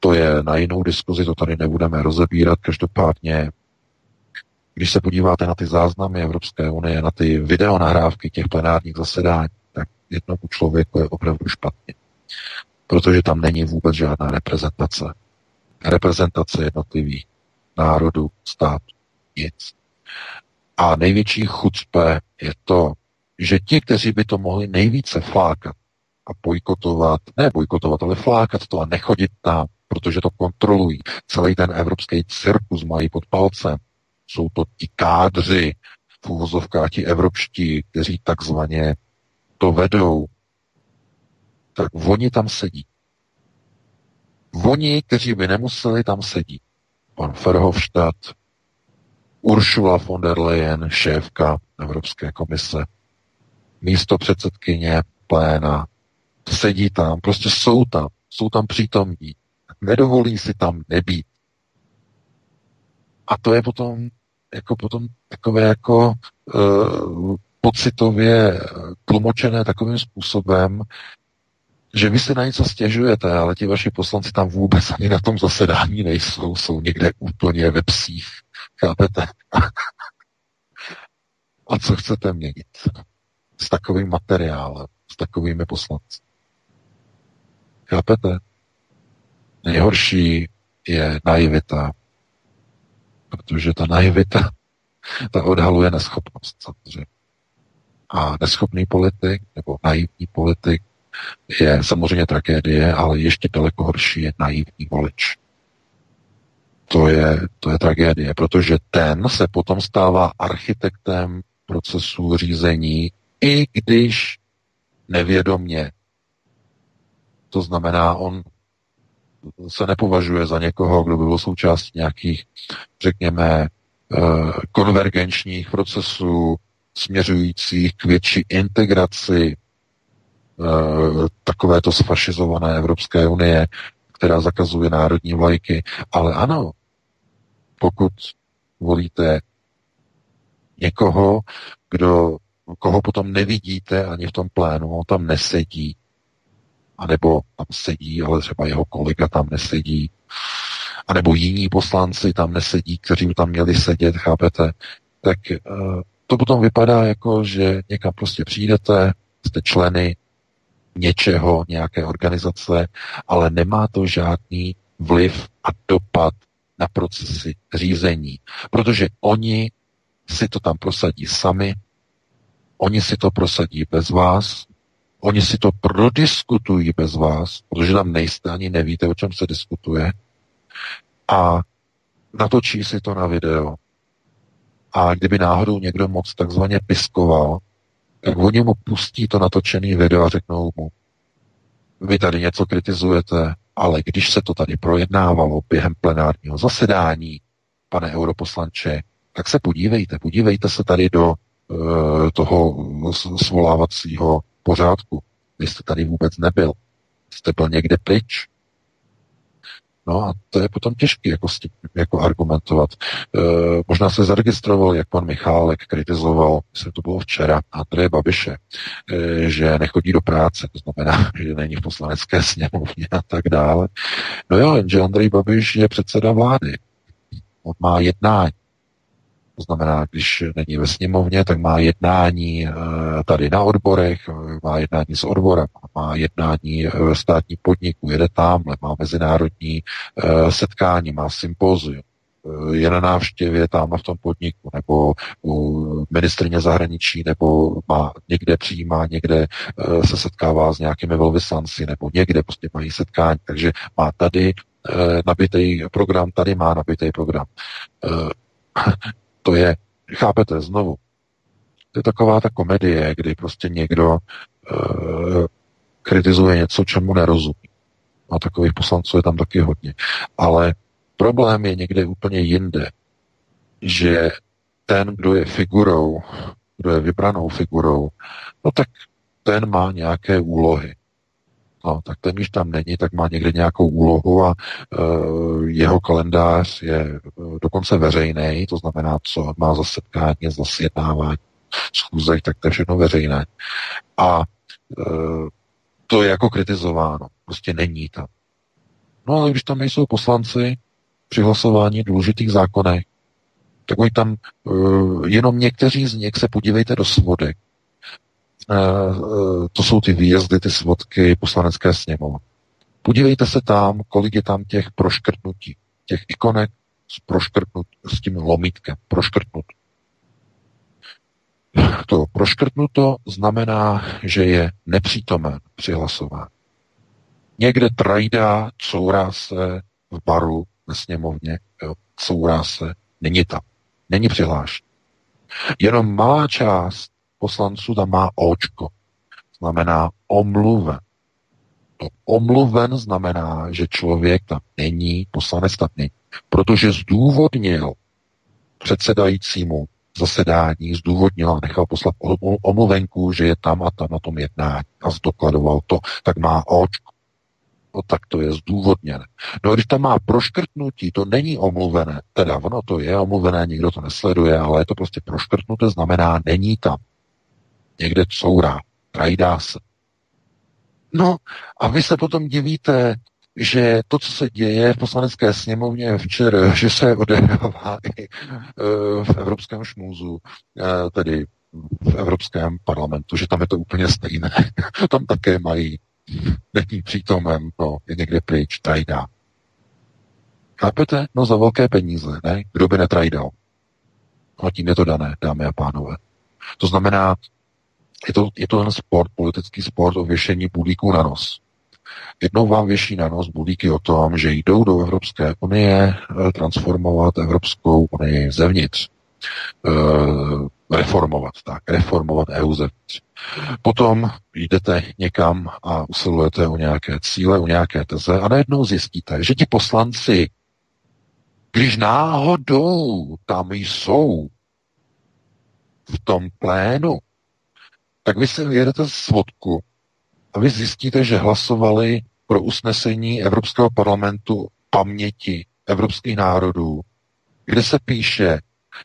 to je na jinou diskuzi, to tady nebudeme rozebírat. Každopádně, když se podíváte na ty záznamy Evropské unie, na ty videonahrávky těch plenárních zasedání, tak jednomu člověku je opravdu špatně. Protože tam není vůbec žádná reprezentace. Reprezentace jednotlivých národů, států, nic. A největší chucpe je to, že ti, kteří by to mohli nejvíce flákat a bojkotovat, ne bojkotovat, ale flákat to a nechodit tam, protože to kontrolují. Celý ten evropský cirkus mají pod palcem. Jsou to ti kádři, v úvozovkách ti evropští, kteří takzvaně to vedou, tak oni tam sedí. Oni, kteří by nemuseli, tam sedí. Pan Verhofstadt, Ursula von der Leyen, šéfka Evropské komise, místo předsedkyně pléna, sedí tam, prostě jsou tam, jsou tam přítomní, nedovolí si tam nebýt. A to je potom jako potom takové jako uh, pocitově tlumočené takovým způsobem, že vy si na něco stěžujete, ale ti vaši poslanci tam vůbec ani na tom zasedání nejsou, jsou někde úplně ve psích. Chápete? A co chcete měnit? S takovým materiálem, s takovými poslanci. Chápete? Nejhorší je naivita, protože ta naivita, ta odhaluje neschopnost samozřejmě. A neschopný politik nebo naivní politik je samozřejmě tragédie, ale ještě daleko horší je naivní volič. To je, to je tragédie, protože ten se potom stává architektem procesu řízení, i když nevědomně. To znamená, on se nepovažuje za někoho, kdo by byl součástí nějakých, řekněme, eh, konvergenčních procesů směřujících k větší integraci eh, takovéto sfašizované Evropské unie, která zakazuje národní vlajky. Ale ano, pokud volíte někoho, kdo, koho potom nevidíte ani v tom plénu, on tam nesedí, anebo tam sedí, ale třeba jeho kolega tam nesedí, anebo jiní poslanci tam nesedí, kteří tam měli sedět, chápete, tak uh, to potom vypadá jako, že někam prostě přijdete, jste členy něčeho, nějaké organizace, ale nemá to žádný vliv a dopad na procesy řízení, protože oni si to tam prosadí sami, oni si to prosadí bez vás, oni si to prodiskutují bez vás, protože tam nejste ani nevíte, o čem se diskutuje, a natočí si to na video. A kdyby náhodou někdo moc takzvaně piskoval, tak oni mu pustí to natočený video a řeknou mu, vy tady něco kritizujete, ale když se to tady projednávalo během plenárního zasedání, pane europoslanče, tak se podívejte, podívejte se tady do toho svolávacího pořádku. Vy jste tady vůbec nebyl. Jste byl někde pryč. No a to je potom těžké jako, jako argumentovat. E, možná se zaregistroval, jak pan Michálek kritizoval, myslím, to bylo včera, Andreje Babiše, e, že nechodí do práce, to znamená, že není v poslanecké sněmovně a tak dále. No jo, jenže Andrej Babiš je předseda vlády. On má jednání. Znamená, když není ve sněmovně, tak má jednání eh, tady na odborech, eh, má jednání s odborem, má jednání eh, ve státní podniku, jede tamhle, má mezinárodní setkání, má sympózium, je na návštěvě tam v tom podniku, nebo u ministrně zahraničí, nebo má někde přijímá, někde se setkává s nějakými velvyslanci, nebo někde prostě mají setkání, takže má tady nabitý program, tady má nabitý program to je, chápete, znovu, to je taková ta komedie, kdy prostě někdo uh, kritizuje něco, čemu nerozumí. A takových poslanců je tam taky hodně. Ale problém je někde úplně jinde, že ten, kdo je figurou, kdo je vybranou figurou, no tak ten má nějaké úlohy. No, tak ten, když tam není, tak má někde nějakou úlohu a uh, jeho kalendář je uh, dokonce veřejný, to znamená, co má za setkání, za sjednávání schůzek, tak to je všechno veřejné. A uh, to je jako kritizováno. Prostě není tam. No ale když tam nejsou poslanci při hlasování důležitých zákonech, tak oni tam uh, jenom někteří z nich se podívejte do svodek, to jsou ty výjezdy, ty svodky poslanecké sněmovny. Podívejte se tam, kolik je tam těch proškrtnutí, těch ikonek s, proškrtnut, s tím lomítkem, proškrtnut. To proškrtnuto znamená, že je nepřítomen při hlasování. Někde trajdá, courá se v baru ve sněmovně, jo, courá se, není tam, není přihlášen. Jenom malá část poslanců tam má očko. Znamená omluven. To omluven znamená, že člověk tam není, poslanec tam není, protože zdůvodnil předsedajícímu zasedání, zdůvodnil a nechal poslat omluvenku, že je tam a tam na tom jednání a zdokladoval to, tak má očko. No tak to je zdůvodněné. No když tam má proškrtnutí, to není omluvené, teda ono to je omluvené, nikdo to nesleduje, ale je to prostě proškrtnuté, znamená není tam někde courá, trajdá se. No a vy se potom divíte, že to, co se děje v poslanecké sněmovně včera, že se odehrává i e, v evropském šmůzu, e, tedy v Evropském parlamentu, že tam je to úplně stejné. tam také mají, není přítomen, no, je někde pryč, trajdá. Chápete? No za velké peníze, ne? Kdo by netrajdal? No tím je to dané, dámy a pánové. To znamená, je to, je to ten sport, politický sport o věšení bulíků na nos. Jednou vám věší na nos bulíky o tom, že jdou do Evropské unie eh, transformovat Evropskou unii zevnitř. E, reformovat, tak, reformovat EU zevnitř. Potom jdete někam a usilujete o nějaké cíle, o nějaké teze a najednou zjistíte, že ti poslanci, když náhodou tam jsou v tom plénu, tak vy si vyjedete svodku a vy zjistíte, že hlasovali pro usnesení Evropského parlamentu paměti evropských národů, kde se píše,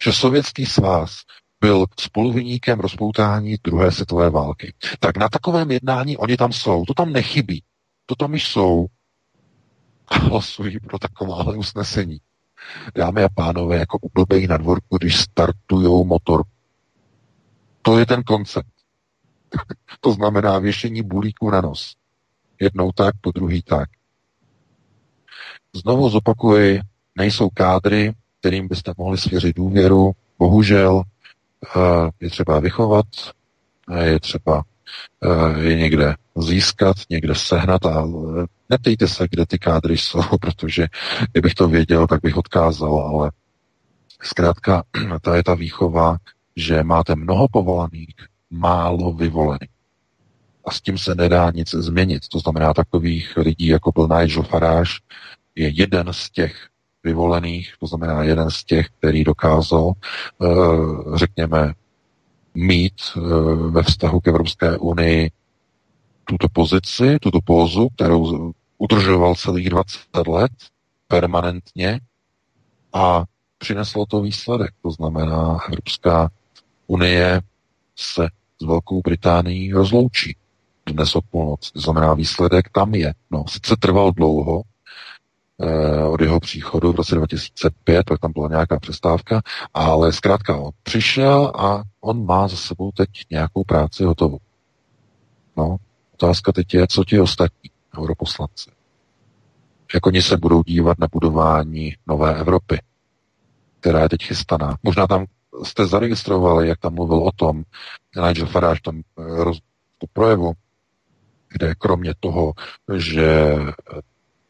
že Sovětský svaz byl spoluviníkem rozpoutání druhé světové války. Tak na takovém jednání oni tam jsou. To tam nechybí. To tam již jsou. A hlasují pro takováhle usnesení. Dámy a pánové, jako ublbej na dvorku, když startujou motor. To je ten koncept. to znamená věšení bulíku na nos. Jednou tak, po druhý tak. Znovu zopakuji, nejsou kádry, kterým byste mohli svěřit důvěru. Bohužel eh, je třeba vychovat, je třeba eh, je někde získat, někde sehnat a eh, neptejte se, kde ty kádry jsou, protože kdybych to věděl, tak bych odkázal, ale zkrátka ta je ta výchova, že máte mnoho povolaných, málo vyvolených. A s tím se nedá nic změnit. To znamená, takových lidí, jako byl Nigel Farage, je jeden z těch vyvolených, to znamená jeden z těch, který dokázal, eh, řekněme, mít eh, ve vztahu k Evropské unii tuto pozici, tuto pózu, kterou udržoval celých 20 let permanentně a přineslo to výsledek. To znamená, Evropská unie se s Velkou Británií rozloučí dnes o půlnoc. To znamená, výsledek tam je. No, sice trval dlouho, eh, od jeho příchodu v roce 2005, pak tam byla nějaká přestávka, ale zkrátka on přišel a on má za sebou teď nějakou práci hotovou. No, otázka teď je, co ti ostatní europoslanci. Jak oni se budou dívat na budování nové Evropy, která je teď chystaná. Možná tam jste zaregistrovali, jak tam mluvil o tom Nigel Farage tam eh, roz, to projevu, kde kromě toho, že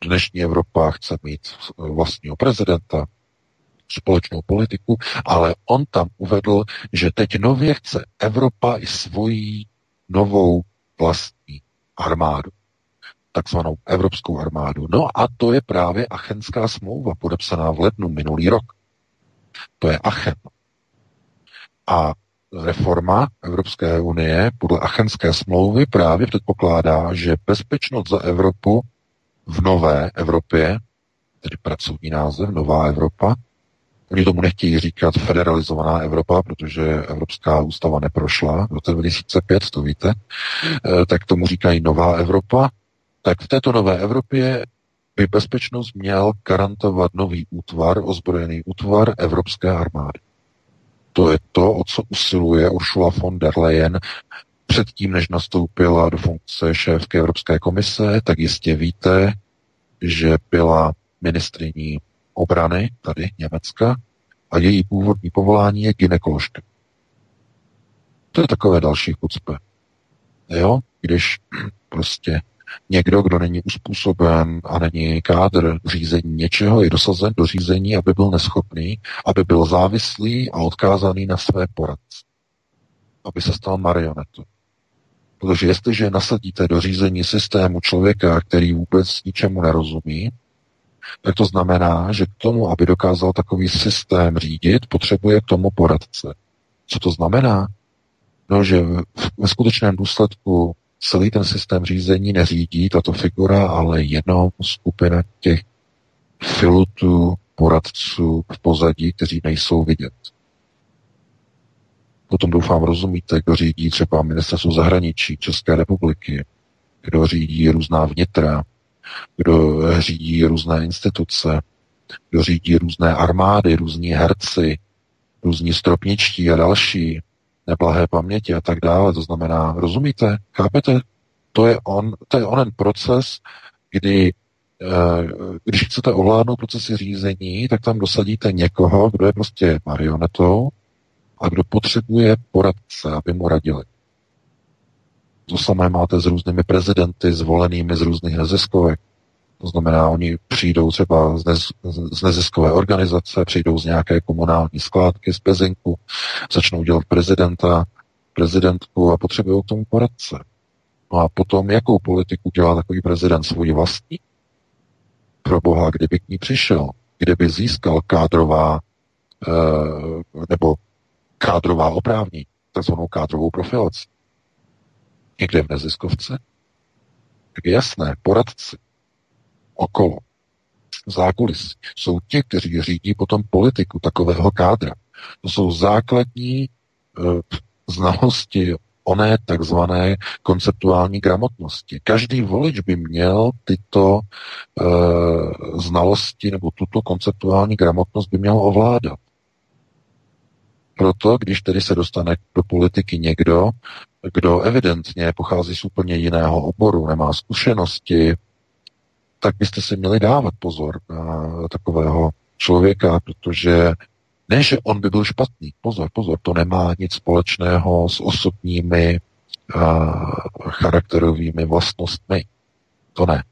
dnešní Evropa chce mít vlastního prezidenta, společnou politiku, ale on tam uvedl, že teď nově chce Evropa i svoji novou vlastní armádu, takzvanou evropskou armádu. No a to je právě Achenská smlouva, podepsaná v lednu minulý rok. To je Achen. A reforma Evropské unie podle Achenské smlouvy právě předpokládá, že bezpečnost za Evropu v nové Evropě, tedy pracovní název, Nová Evropa, Oni tomu nechtějí říkat federalizovaná Evropa, protože Evropská ústava neprošla v roce 2005, to víte, eh, tak tomu říkají Nová Evropa. Tak v této nové Evropě by bezpečnost měl garantovat nový útvar, ozbrojený útvar Evropské armády. To je to, o co usiluje Ursula von der Leyen předtím, než nastoupila do funkce šéfky Evropské komise, tak jistě víte, že byla ministriní obrany tady Německa a její původní povolání je ginekoložka. To je takové další chucpe. Jo, když prostě někdo, kdo není uspůsoben a není kádr řízení něčeho, je dosazen do řízení, aby byl neschopný, aby byl závislý a odkázaný na své poradce. Aby se stal marionetou. Protože jestliže nasadíte do řízení systému člověka, který vůbec ničemu nerozumí, tak to znamená, že k tomu, aby dokázal takový systém řídit, potřebuje k tomu poradce. Co to znamená? No, že ve skutečném důsledku celý ten systém řízení neřídí tato figura, ale jenom skupina těch filutů, poradců v pozadí, kteří nejsou vidět. Potom doufám rozumíte, kdo řídí třeba ministerstvo zahraničí České republiky, kdo řídí různá vnitra, kdo řídí různé instituce, kdo řídí různé armády, různí herci, různí stropničtí a další, neblahé paměti a tak dále. To znamená, rozumíte, chápete? To je, on, to je onen proces, kdy eh, když chcete ovládnout procesy řízení, tak tam dosadíte někoho, kdo je prostě marionetou a kdo potřebuje poradce, aby mu radili. To samé máte s různými prezidenty, zvolenými z různých neziskovek. To znamená, oni přijdou třeba z, nez, z neziskové organizace, přijdou z nějaké komunální skládky, z pezinku, začnou dělat prezidenta, prezidentku a potřebují k tomu poradce. No a potom, jakou politiku dělá takový prezident svoji vlastní? Pro boha, kdyby k ní přišel, kdyby získal kádrová eh, nebo kádrová oprávní, takzvanou kádrovou profilaci. Někde v neziskovce? Tak je jasné, poradci okolo, zákulisí, jsou ti, kteří řídí potom politiku takového kádra. To jsou základní e, znalosti oné takzvané konceptuální gramotnosti. Každý volič by měl tyto e, znalosti nebo tuto konceptuální gramotnost by měl ovládat. Proto, když tedy se dostane do politiky někdo, kdo evidentně pochází z úplně jiného oboru, nemá zkušenosti, tak byste si měli dávat pozor na takového člověka, protože ne, že on by byl špatný. Pozor, pozor, to nemá nic společného s osobními uh, charakterovými vlastnostmi. To ne.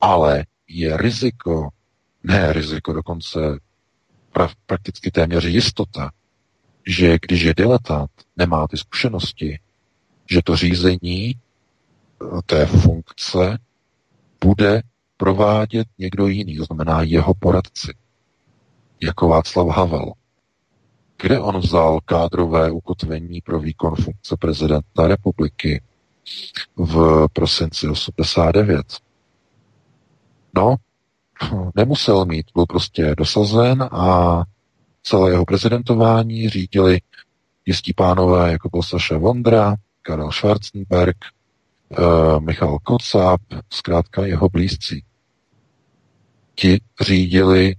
Ale je riziko, ne riziko, dokonce pra, prakticky téměř jistota, že když je diletant, nemá ty zkušenosti, že to řízení té funkce bude provádět někdo jiný, to znamená jeho poradci, jako Václav Havel. Kde on vzal kádrové ukotvení pro výkon funkce prezidenta republiky v prosinci 89? No, nemusel mít, byl prostě dosazen a celé jeho prezidentování řídili jistí pánové, jako byl Saša Vondra, Karel Schwarzenberg, uh, Michal Kocáb, zkrátka jeho blízcí. Ti řídili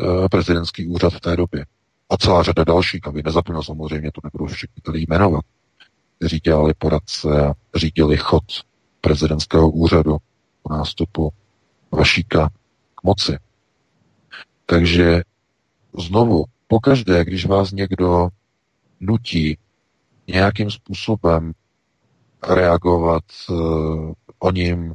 uh, prezidentský úřad v té době. A celá řada dalších, aby nezapomněl samozřejmě, to nebudu všechny tady jmenovat, kteří dělali poradce a řídili chod prezidentského úřadu po nástupu Vašíka k moci. Takže znovu, pokaždé, když vás někdo nutí nějakým způsobem reagovat uh, o ním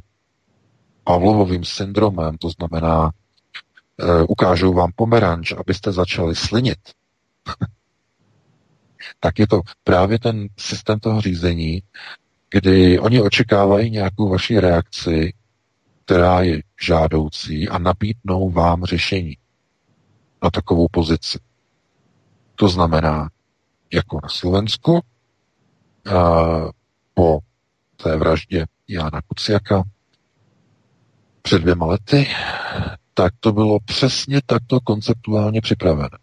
Pavlovovým syndromem, to znamená, uh, ukážou vám pomeranč, abyste začali slinit, tak je to právě ten systém toho řízení, kdy oni očekávají nějakou vaši reakci, která je žádoucí a nabídnou vám řešení na takovou pozici. To znamená, jako na Slovensku, po té vraždě Jána Kuciaka před dvěma lety, tak to bylo přesně takto konceptuálně připravené.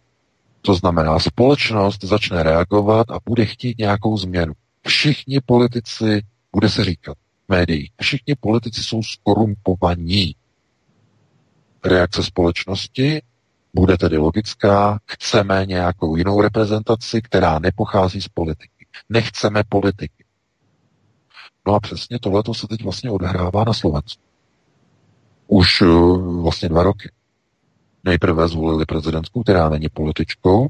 To znamená, společnost začne reagovat a bude chtít nějakou změnu. Všichni politici, bude se říkat médií, všichni politici jsou skorumpovaní. Reakce společnosti bude tedy logická, chceme nějakou jinou reprezentaci, která nepochází z politiky. Nechceme politiky. No a přesně tohle se teď vlastně odhrává na Slovensku. Už uh, vlastně dva roky. Nejprve zvolili prezidentskou, která není političkou,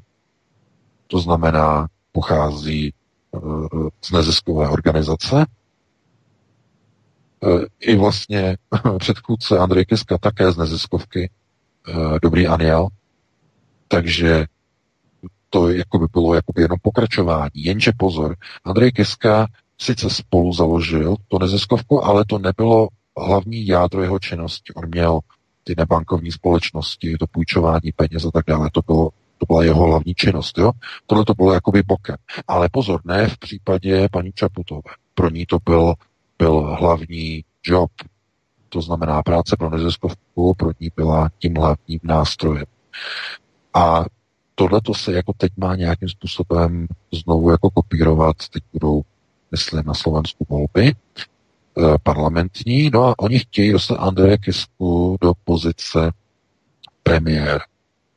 to znamená, pochází uh, z neziskové organizace. Uh, I vlastně předchůdce Andrej Kiska také z neziskovky, Dobrý Aniel, takže to jako by bylo jako by jenom pokračování. Jenže pozor, Andrej Kiska sice spolu založil to neziskovku, ale to nebylo hlavní jádro jeho činnosti. On měl ty nebankovní společnosti, to půjčování peněz a tak dále. To, bylo, to byla jeho hlavní činnost. Jo? Tohle to bylo jakoby bokem. Ale pozor, ne v případě paní Čaputové. Pro ní to byl, byl hlavní job. To znamená práce pro neziskovku, pro ní byla tím hlavním nástrojem. A tohle to se jako teď má nějakým způsobem znovu jako kopírovat. Teď budou myslím na Slovensku volby parlamentní, no a oni chtějí dostat Andreje Kisku do pozice premiér.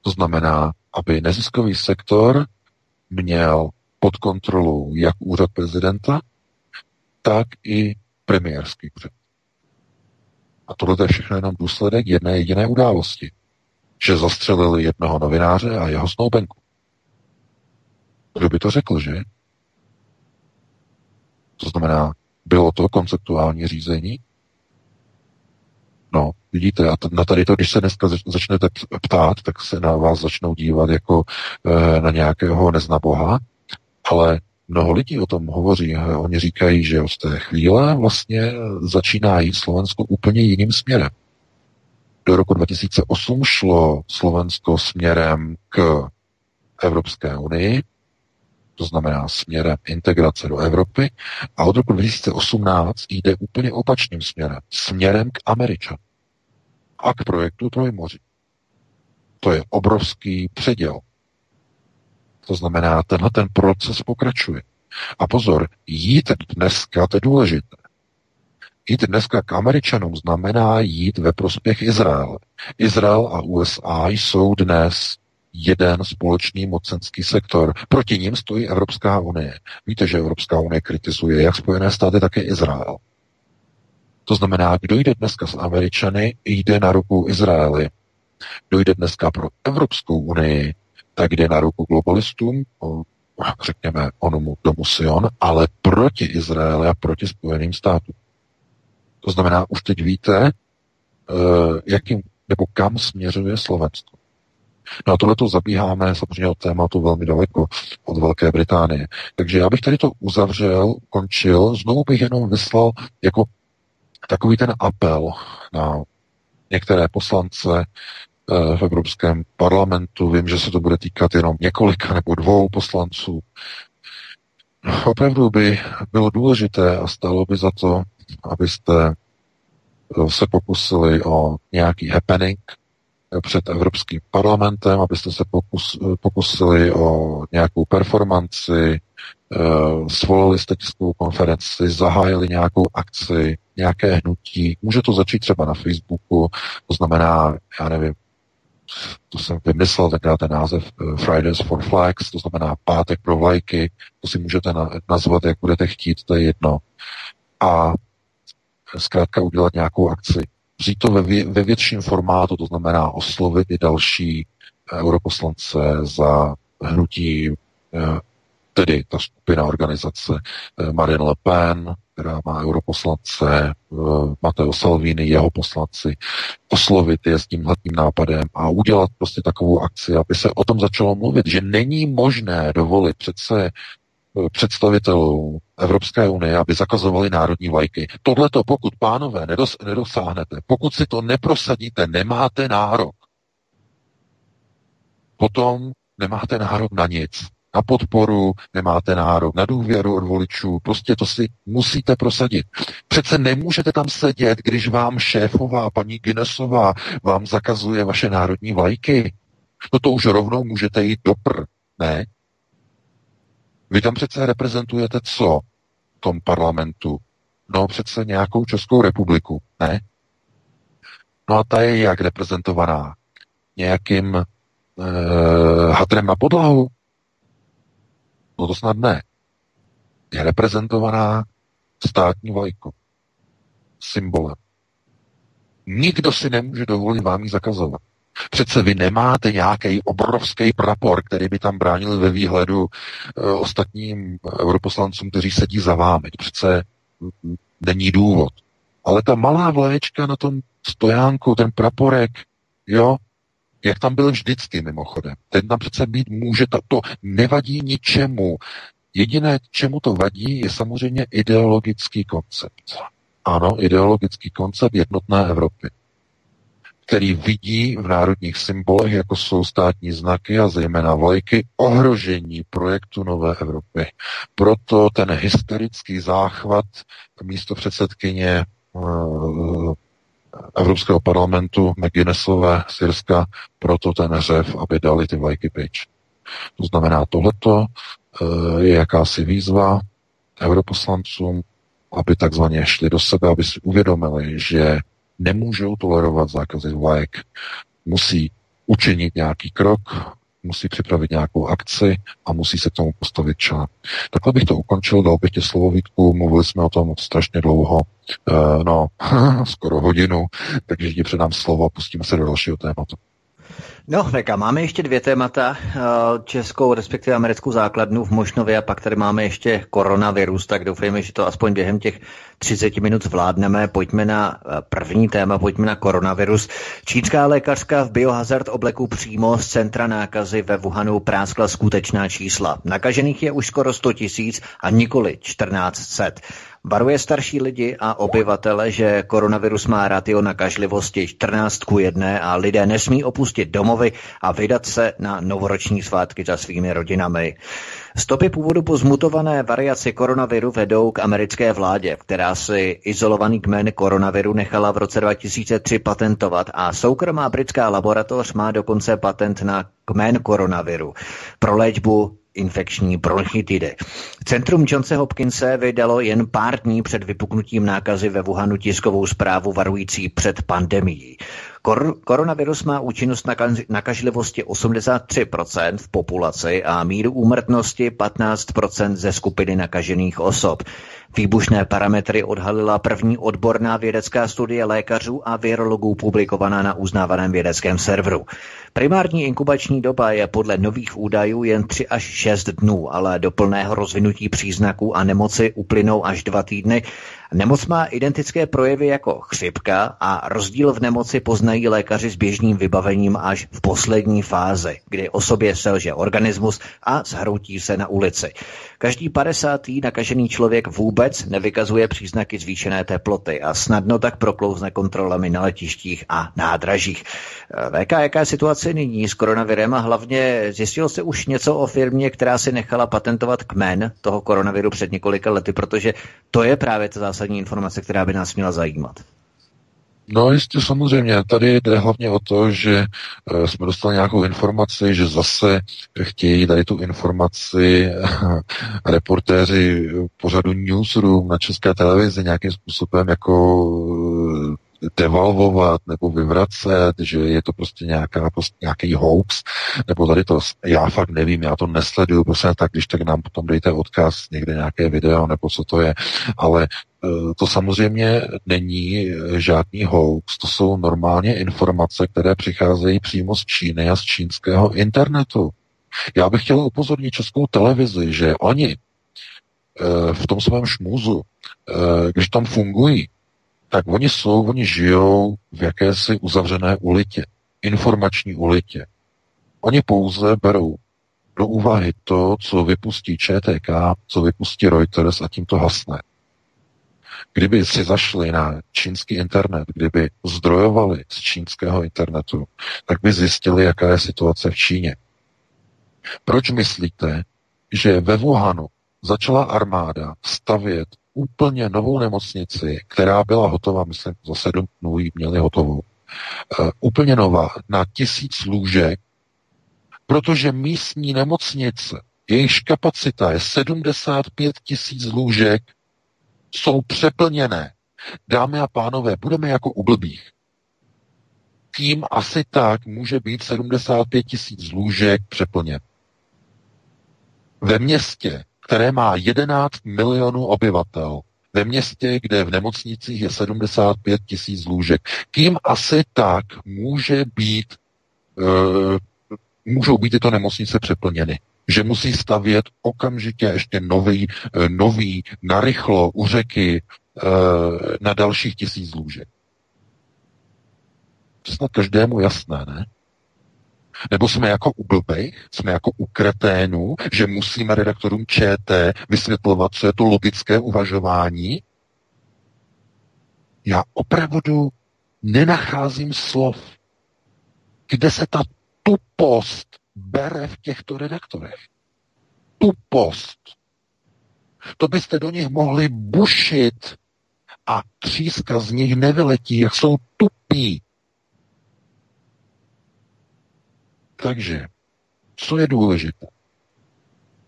To znamená, aby neziskový sektor měl pod kontrolou jak úřad prezidenta, tak i premiérský úřad. A tohle je všechno jenom důsledek jedné jediné události. Že zastřelili jednoho novináře a jeho snoubenku. Kdo by to řekl, že? To znamená, Bylo to konceptuální řízení? No, vidíte, a na tady to, když se dneska začnete ptát, tak se na vás začnou dívat jako e, na nějakého neznaboha, ale mnoho lidí o tom hovoří. Oni říkají, že od té chvíle vlastně začíná jít Slovensko úplně jiným směrem. Do roku 2008 šlo Slovensko směrem k Evropské unii, to znamená směrem integrace do Evropy, a od roku 2018 jde úplně opačným směrem, směrem k Američanům a k projektu Trojmoří. To je obrovský předěl. To znamená, tenhle ten proces pokračuje. A pozor, jít dneska, to je důležité, jít dneska k Američanům znamená jít ve prospěch Izraele. Izrael a USA jsou dnes jeden společný mocenský sektor. Proti ním stojí Evropská unie. Víte, že Evropská unie kritizuje jak Spojené státy, tak i Izrael. To znamená, kdo jde dneska s Američany, jde na ruku Izraeli. Kdo jde dneska pro Evropskou unii, tak jde na ruku globalistům, řekněme onomu domu Sion, ale proti Izraeli a proti Spojeným státům. To znamená, už teď víte, eh, jakým nebo kam směřuje Slovensko. No a tohle to zabíháme samozřejmě od tématu velmi daleko, od Velké Británie. Takže já bych tady to uzavřel, končil, znovu bych jenom vyslal jako takový ten apel na některé poslance eh, v Evropském parlamentu. Vím, že se to bude týkat jenom několika nebo dvou poslanců. Opravdu by bylo důležité a stalo by za to, abyste eh, se pokusili o nějaký happening před Evropským parlamentem, abyste se pokus, pokusili o nějakou performanci, eh, svolili jste tiskovou konferenci, zahájili nějakou akci, nějaké hnutí. Může to začít třeba na Facebooku, to znamená, já nevím, to jsem vymyslel tenkrát ten název eh, Fridays for Flags, to znamená pátek pro vlajky, to si můžete nazvat, jak budete chtít, to je jedno. A zkrátka udělat nějakou akci vzít to ve, ve větším formátu, to znamená oslovit i další eh, europoslance za hnutí, eh, tedy ta skupina organizace eh, Marine Le Pen, která má europoslance, Matteo Salvini, jeho poslanci, oslovit je s tímhle tím nápadem a udělat prostě takovou akci, aby se o tom začalo mluvit, že není možné dovolit přece představitelů Evropské unie, aby zakazovali národní vlajky. Tohle to, pokud pánové nedos, nedosáhnete, pokud si to neprosadíte, nemáte nárok. Potom nemáte nárok na nic. Na podporu nemáte nárok, na důvěru od voličů, prostě to si musíte prosadit. Přece nemůžete tam sedět, když vám šéfová, paní Guinnessová, vám zakazuje vaše národní vlajky. No to už rovnou můžete jít do pr. Ne, vy tam přece reprezentujete co v tom parlamentu? No přece nějakou Českou republiku, ne? No a ta je jak reprezentovaná? Nějakým e, hatrem na podlahu? No to snad ne. Je reprezentovaná státní vlajkou. Symbolem. Nikdo si nemůže dovolit vám ji zakazovat. Přece vy nemáte nějaký obrovský prapor, který by tam bránil ve výhledu e, ostatním europoslancům, kteří sedí za vámi. Přece není důvod. Ale ta malá vlaječka na tom stojánku, ten praporek, jo, jak tam byl vždycky mimochodem. Ten tam přece být může, to nevadí ničemu. Jediné, čemu to vadí, je samozřejmě ideologický koncept. Ano, ideologický koncept jednotné Evropy který vidí v národních symbolech, jako jsou státní znaky a zejména vlajky, ohrožení projektu Nové Evropy. Proto ten hysterický záchvat místo předsedkyně eh, Evropského parlamentu McGuinnessové Syrska, proto ten řev, aby dali ty vlajky pryč. To znamená, tohleto eh, je jakási výzva europoslancům, aby takzvaně šli do sebe, aby si uvědomili, že nemůžou tolerovat zákazy vlajek. Musí učinit nějaký krok, musí připravit nějakou akci a musí se k tomu postavit člen. Takhle bych to ukončil, dal bych tě slovo Vítku, mluvili jsme o tom strašně dlouho, e, no, skoro hodinu, takže ti předám slovo a pustíme se do dalšího tématu. No, Veka, máme ještě dvě témata. Eh, českou, respektive americkou základnu v Mošnově a pak tady máme ještě koronavirus, tak doufejme, že to aspoň během těch 30 minut zvládneme. Pojďme na eh, první téma, pojďme na koronavirus. Čínská lékařka v biohazard obleku přímo z centra nákazy ve Wuhanu práskla skutečná čísla. Nakažených je už skoro 100 tisíc a nikoli 1400. Varuje starší lidi a obyvatele, že koronavirus má ratio nakažlivosti 14 k 1 a lidé nesmí opustit domovy a vydat se na novoroční svátky za svými rodinami. Stopy původu po zmutované variaci koronaviru vedou k americké vládě, která si izolovaný kmen koronaviru nechala v roce 2003 patentovat a soukromá britská laboratoř má dokonce patent na kmen koronaviru pro léčbu infekční bronchitidy. Centrum Johnse Hopkinse vydalo jen pár dní před vypuknutím nákazy ve Wuhanu tiskovou zprávu varující před pandemií. Kor- koronavirus má účinnost na nakažlivosti 83% v populaci a míru úmrtnosti 15% ze skupiny nakažených osob. Výbušné parametry odhalila první odborná vědecká studie lékařů a virologů publikovaná na uznávaném vědeckém serveru. Primární inkubační doba je podle nových údajů jen 3 až 6 dnů, ale do plného rozvinutí příznaků a nemoci uplynou až dva týdny Nemoc má identické projevy jako chřipka a rozdíl v nemoci poznají lékaři s běžným vybavením až v poslední fázi, kdy osobě selže organismus a zhroutí se na ulici. Každý 50. nakažený člověk vůbec nevykazuje příznaky zvýšené teploty a snadno tak proklouzne kontrolami na letištích a nádražích. VK, jaká je situace nyní s koronavirem a hlavně zjistilo se už něco o firmě, která si nechala patentovat kmen toho koronaviru před několika lety, protože to je právě ta zásadní informace, která by nás měla zajímat. No jistě samozřejmě, tady jde hlavně o to, že uh, jsme dostali nějakou informaci, že zase chtějí tady tu informaci reportéři pořadu Newsroom na české televizi nějakým způsobem jako devalvovat nebo vyvracet, že je to prostě nějaká, prostě nějaký hoax, nebo tady to, já fakt nevím, já to nesleduju, prostě tak, když tak nám potom dejte odkaz, někde nějaké video, nebo co to je, ale e, to samozřejmě není žádný hoax, to jsou normálně informace, které přicházejí přímo z Číny a z čínského internetu. Já bych chtěl upozornit českou televizi, že oni e, v tom svém šmůzu, e, když tam fungují, tak oni jsou, oni žijou v jakési uzavřené ulitě, informační ulitě. Oni pouze berou do úvahy to, co vypustí ČTK, co vypustí Reuters a tím to hasne. Kdyby si zašli na čínský internet, kdyby zdrojovali z čínského internetu, tak by zjistili, jaká je situace v Číně. Proč myslíte, že ve Wuhanu začala armáda stavět úplně novou nemocnici, která byla hotová, myslím, za sedm dnů ji měli hotovou. Uh, úplně nová, na tisíc lůžek, protože místní nemocnice, jejichž kapacita je 75 tisíc lůžek, jsou přeplněné. Dámy a pánové, budeme jako u blbých. Tím asi tak může být 75 tisíc lůžek přeplněn. Ve městě, které má 11 milionů obyvatel, ve městě, kde v nemocnicích je 75 tisíc lůžek. Kým asi tak může být, uh, můžou být tyto nemocnice přeplněny? Že musí stavět okamžitě ještě nový, uh, nový narychlo u řeky uh, na dalších tisíc lůžek. To snad každému jasné, ne? Nebo jsme jako u blbejch, jsme jako u kreténů, že musíme redaktorům ČT vysvětlovat, co je to logické uvažování? Já opravdu nenacházím slov, kde se ta tupost bere v těchto redaktorech. Tupost. To byste do nich mohli bušit a tříska z nich nevyletí, jak jsou tupí. Takže, co je důležité?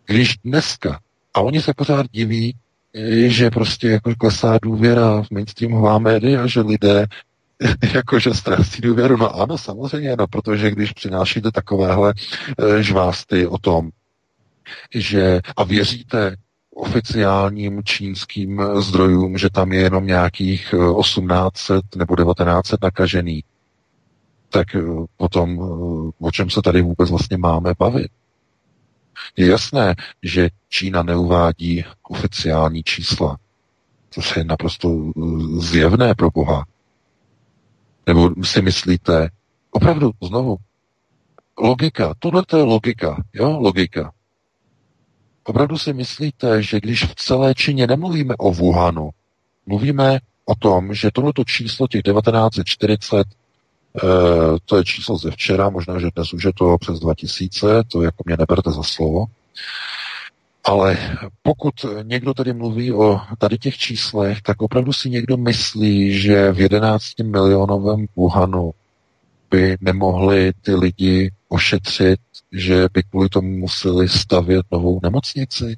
Když dneska, a oni se pořád diví, že prostě jako klesá důvěra v mainstreamová média, že lidé jakože ztrácí důvěru. No ano, samozřejmě, no, protože když přinášíte takovéhle eh, žvásty o tom, že a věříte oficiálním čínským zdrojům, že tam je jenom nějakých 1800 eh, nebo 1900 nakažených, tak eh, potom eh, o čem se tady vůbec vlastně máme bavit? Je jasné, že Čína neuvádí oficiální čísla. To je naprosto zjevné pro Boha. Nebo si myslíte, opravdu, znovu, logika, tohle to je logika, jo, logika. Opravdu si myslíte, že když v celé Číně nemluvíme o Wuhanu, mluvíme o tom, že tohleto číslo těch 1940, e, eh, to je číslo ze včera, možná, že dnes už je to přes 2000, to jako mě neberte za slovo, ale pokud někdo tady mluví o tady těch číslech, tak opravdu si někdo myslí, že v 11 milionovém Wuhanu by nemohli ty lidi ošetřit, že by kvůli tomu museli stavět novou nemocnici,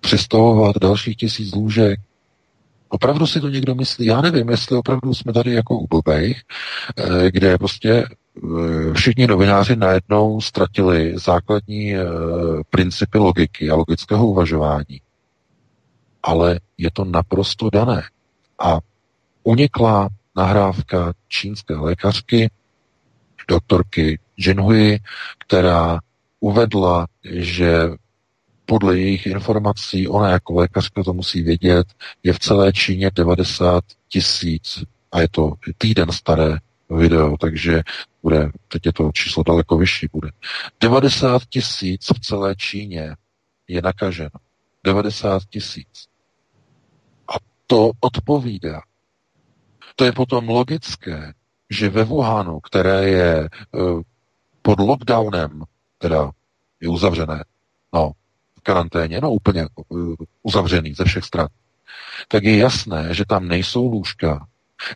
přestavovat dalších tisíc lůžek. Opravdu si to někdo myslí? Já nevím, jestli opravdu jsme tady jako u blbejch, eh, kde prostě eh, všichni novináři najednou ztratili základní eh, principy logiky a logického uvažování. Ale je to naprosto dané. A uniklá nahrávka čínské lékařky, doktorky Jinhui, která uvedla, že podle jejich informací, ona jako lékařka to musí vědět, je v celé Číně 90 tisíc a je to týden staré video, takže bude, teď je to číslo daleko vyšší bude. 90 tisíc v celé Číně je nakaženo. 90 tisíc. A to odpovídá. To je potom logické, že ve Wuhanu, které je uh, pod lockdownem, teda je uzavřené, no, karanténě, no úplně uh, uzavřený ze všech stran, tak je jasné, že tam nejsou lůžka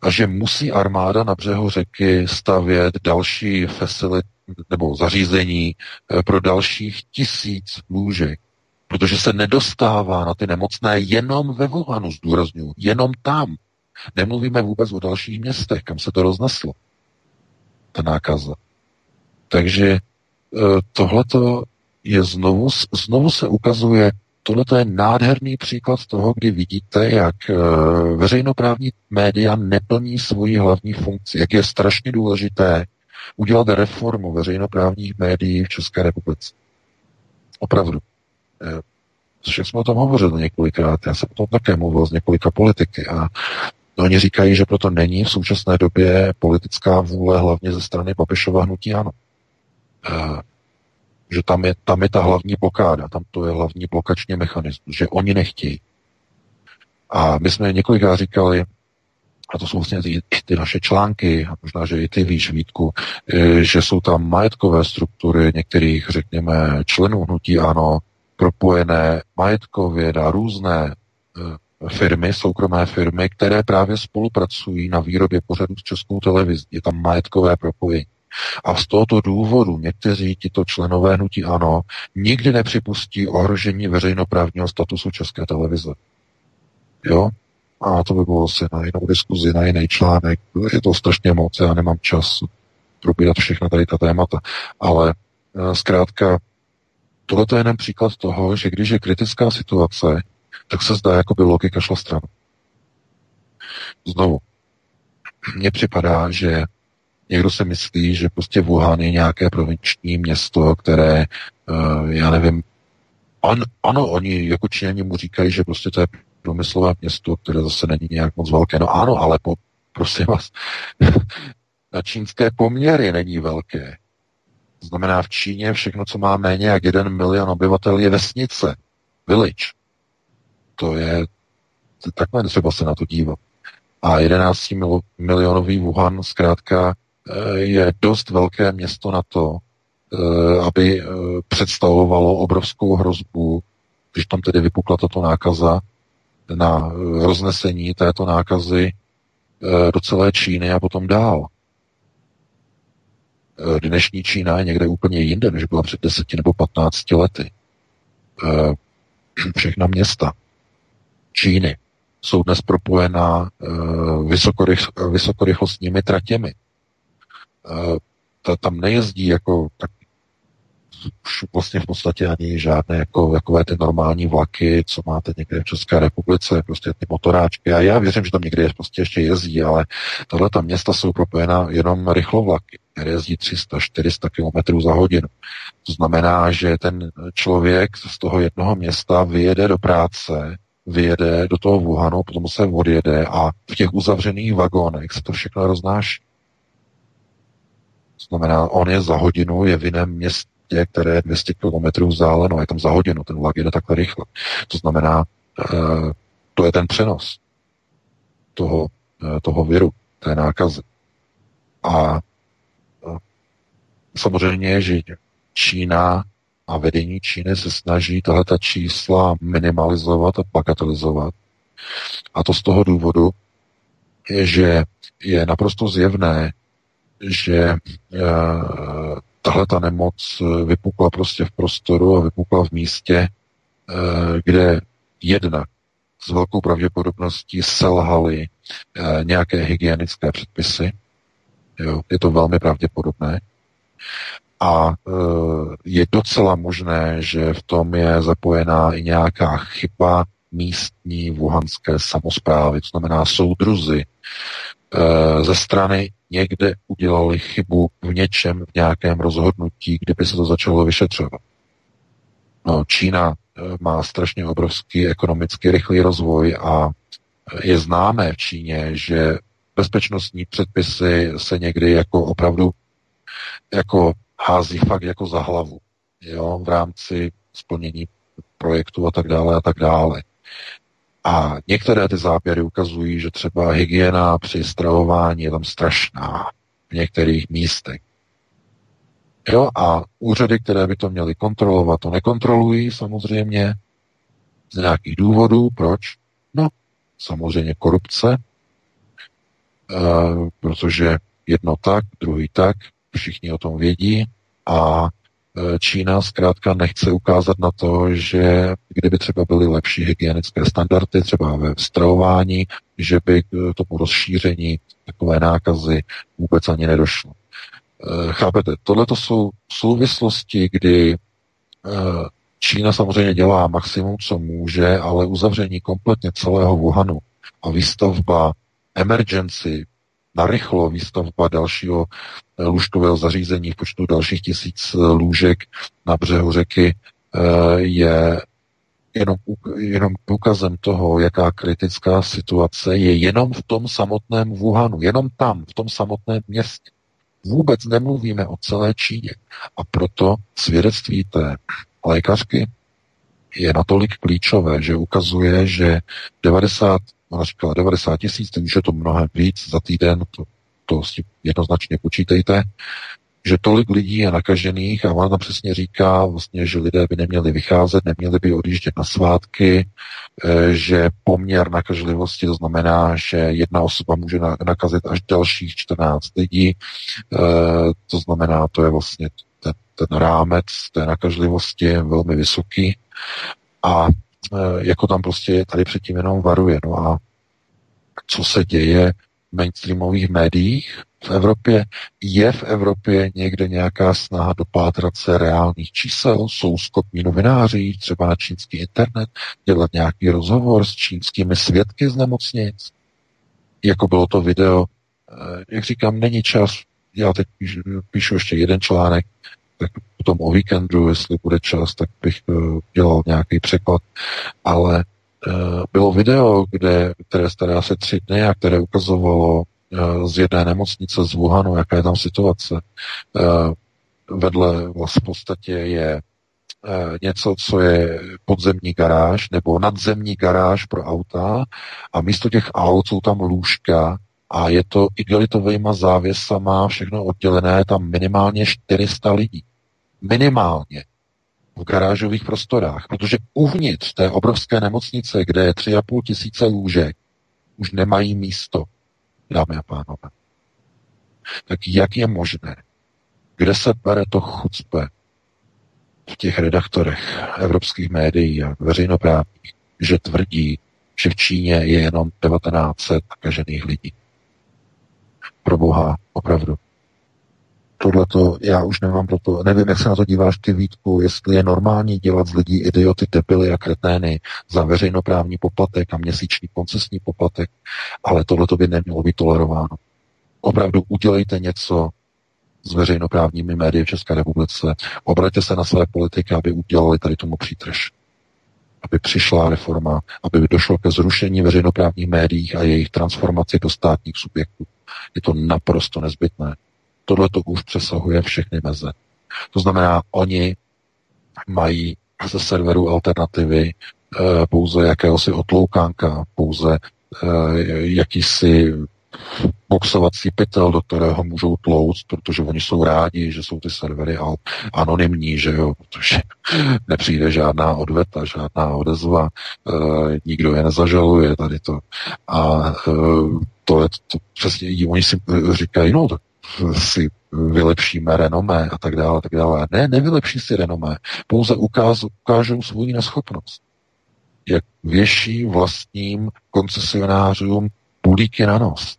a že musí armáda na břehu řeky stavět další facility nebo zařízení uh, pro dalších tisíc lůžek, protože se nedostává na ty nemocné jenom ve Wuhanu, zdůraznuju, jenom tam. Nemluvíme vůbec o dalších městech, kam se to rozneslo, ta nákaza. Takže e, tohleto je znovu, znovu se ukazuje, tohle je nádherný příklad toho, kdy vidíte, jak e, veřejnoprávní média neplní svoji hlavní funkci, jak je strašně důležité udělat reformu veřejnoprávních médií v České republice. Opravdu. E, Však jsme o tom hovořili několikrát, já jsem o tom také mluvil s několika politiky a oni říkají, že proto není v současné době politická vůle hlavně ze strany Babišova hnutí ano. Že tam je, tam je ta hlavní blokáda, tam to je hlavní blokační mechanismus, že oni nechtějí. A my jsme několikrát říkali, a to jsou vlastně ty, ty naše články, a možná, že i ty víš, Vítku, e, že jsou tam majetkové struktury některých, řekněme, členů hnutí ano, propojené majetkově na různé e, firmy, soukromé firmy, které právě spolupracují na výrobě pořadů s českou televizí. Je tam majetkové propojení. A z tohoto důvodu někteří tito členové hnutí ANO nikdy nepřipustí ohrožení veřejnoprávního statusu české televize. Jo? A to by bylo asi na jinou diskuzi, na jiný článek. Je to strašně moc, já nemám čas probírat všechno tady ta témata. Ale eh, zkrátka, tohle je jeden příklad toho, že když je kritická situace, tak se zdá, jako by logika šla stranu. Znovu, mně připadá, že někdo se myslí, že prostě Wuhan je nějaké provinční město, které, uh, já nevím, an, ano, oni jako Číňani mu říkají, že prostě to je průmyslové město, které zase není nějak moc velké. No ano, ale po, prosím vás, na čínské poměry není velké. Znamená, v Číně všechno, co má méně jak jeden milion obyvatel, je vesnice, village. To je, takhle třeba se na to dívat. A 11 milionový Wuhan zkrátka eh, je dost velké město na to, eh, aby eh, představovalo obrovskou hrozbu, když tam tedy vypukla tato nákaza, na roznesení této nákazy do celé Číny a potom dál. Dnešní Čína je někde úplně jinde, než byla před deseti nebo patnácti lety. Všechna města, Číny jsou dnes propojená vysokorych, vysokorychlostními tratěmi. Uh, ta, tam nejezdí jako tak už vlastně v podstatě ani žádné jako, takové ty normální vlaky, co máte někde v České republice, prostě ty motoráčky. A já věřím, že tam někdy je, prostě ještě jezdí, ale tohle ta města jsou propojena jenom rychlovlaky, které jezdí 300-400 km za hodinu. To znamená, že ten člověk z toho jednoho města vyjede do práce, vyjede do toho Wuhanu, potom se odjede a v těch uzavřených vagónech se to všechno roznáší. To znamená, on je za hodinu, je v jiném městě, které je 200 km vzdáleno, je tam za hodinu, ten vlak jede takhle rychle. To znamená, eh, to je ten přenos toho, eh, toho viru, té nákazy. A eh, samozřejmě, že Čína a vedení Číny se snaží tahle čísla minimalizovat a bagatelizovat. A to z toho důvodu, že je naprosto zjevné, že eh, tahle ta nemoc vypukla prostě v prostoru a vypukla v místě, eh, kde jedna s velkou pravděpodobností selhaly eh, nějaké hygienické předpisy. Jo, je to velmi pravděpodobné. A je docela možné, že v tom je zapojená i nějaká chyba místní wuhanské samozprávy, to znamená soudruzy ze strany někde udělali chybu v něčem, v nějakém rozhodnutí, kdyby se to začalo vyšetřovat. No, Čína eh, má strašně obrovský ekonomicky rychlý rozvoj a eh, je známé v Číně, že bezpečnostní předpisy se někdy jako opravdu jako hází fakt jako za hlavu jo, v rámci splnění projektu a tak dále a tak dále. A některé ty záběry ukazují, že třeba hygiena při stravování je tam strašná v některých místech. Jo, a úřady, které by to měly kontrolovat, to nekontrolují samozřejmě z nějakých důvodů. Proč? No, samozřejmě korupce, e, protože jedno tak, druhý tak, všichni o tom vědí a Čína zkrátka nechce ukázat na to, že kdyby třeba byly lepší hygienické standardy, třeba ve stravování, že by k tomu rozšíření takové nákazy vůbec ani nedošlo. Eh, chápete, tohle to jsou souvislosti, kdy eh, Čína samozřejmě dělá maximum, co může, ale uzavření kompletně celého Wuhanu a výstavba emergency narychlo výstavba dalšího eh, lůžkového zařízení v počtu dalších tisíc eh, lůžek na břehu řeky eh, je jenom, jenom důkazem toho, jaká kritická situace je jenom v tom samotném Wuhanu, jenom tam, v tom samotném městě. Vůbec nemluvíme o celé Číně. A proto svědectví té lékařky je natolik klíčové, že ukazuje, že 90 Ona říkala 90 tisíc, už je to mnohem víc za týden, to, to si jednoznačně počítejte, že tolik lidí je nakažených a ona přesně říká, vlastně, že lidé by neměli vycházet, neměli by odjíždět na svátky, eh, že poměr nakažlivosti, to znamená, že jedna osoba může nakazit až dalších 14 lidí, eh, to znamená, to je vlastně ten, ten rámec té nakažlivosti velmi vysoký. A jako tam prostě tady předtím jenom varuje. No a co se děje v mainstreamových médiích v Evropě? Je v Evropě někde nějaká snaha dopátrat se reálných čísel? Jsou schopní novináři třeba na čínský internet dělat nějaký rozhovor s čínskými svědky z nemocnic? Jako bylo to video, eh, jak říkám, není čas. Já teď píšu, píšu ještě jeden článek, tak potom o víkendu, jestli bude čas, tak bych uh, dělal nějaký překlad. Ale uh, bylo video, kde, které staré asi tři dny a které ukazovalo uh, z jedné nemocnice z Wuhanu, jaká je tam situace. Vedle vlastně v podstatě je něco, co je podzemní garáž nebo nadzemní garáž pro auta a místo těch aut jsou tam lůžka a je to igelitovými závěsama, všechno oddělené, tam minimálně 400 lidí. Minimálně v garážových prostorách, protože uvnitř té obrovské nemocnice, kde je 3,5 tisíce lůžek, už nemají místo, dámy a pánové. Tak jak je možné, kde se bere to chucpe v těch redaktorech evropských médií a veřejnoprávních, že tvrdí, že v Číně je jenom 1900 nakažených lidí. Pro Boha, opravdu. tohle to, já už nemám proto, nevím, jak se na to díváš ty Vítku, jestli je normální dělat z lidí idioty, debily a kretény za veřejnoprávní poplatek a měsíční koncesní poplatek, ale tohle to by nemělo být tolerováno. Opravdu udělejte něco s veřejnoprávními médii v České republice, obraťte se na své politiky, aby udělali tady tomu přítrž aby přišla reforma, aby došlo ke zrušení veřejnoprávních médií a jejich transformaci do státních subjektů. Je to naprosto nezbytné. Tohle to už přesahuje všechny meze. To znamená, oni mají ze serveru alternativy e, pouze jakéhosi otloukánka, pouze e, jakýsi boxovací pytel, do kterého můžou tlouct, protože oni jsou rádi, že jsou ty servery anonymní, že jo, protože nepřijde žádná odveta, žádná odezva, e, nikdo je nezažaluje tady to. A e, to je to, přesně, oni si říkají, no, tak si vylepšíme renomé a tak dále, tak dále. Ne, nevylepší si renomé, pouze ukáž, ukážou svou neschopnost. Jak věší vlastním koncesionářům pulíky na nos.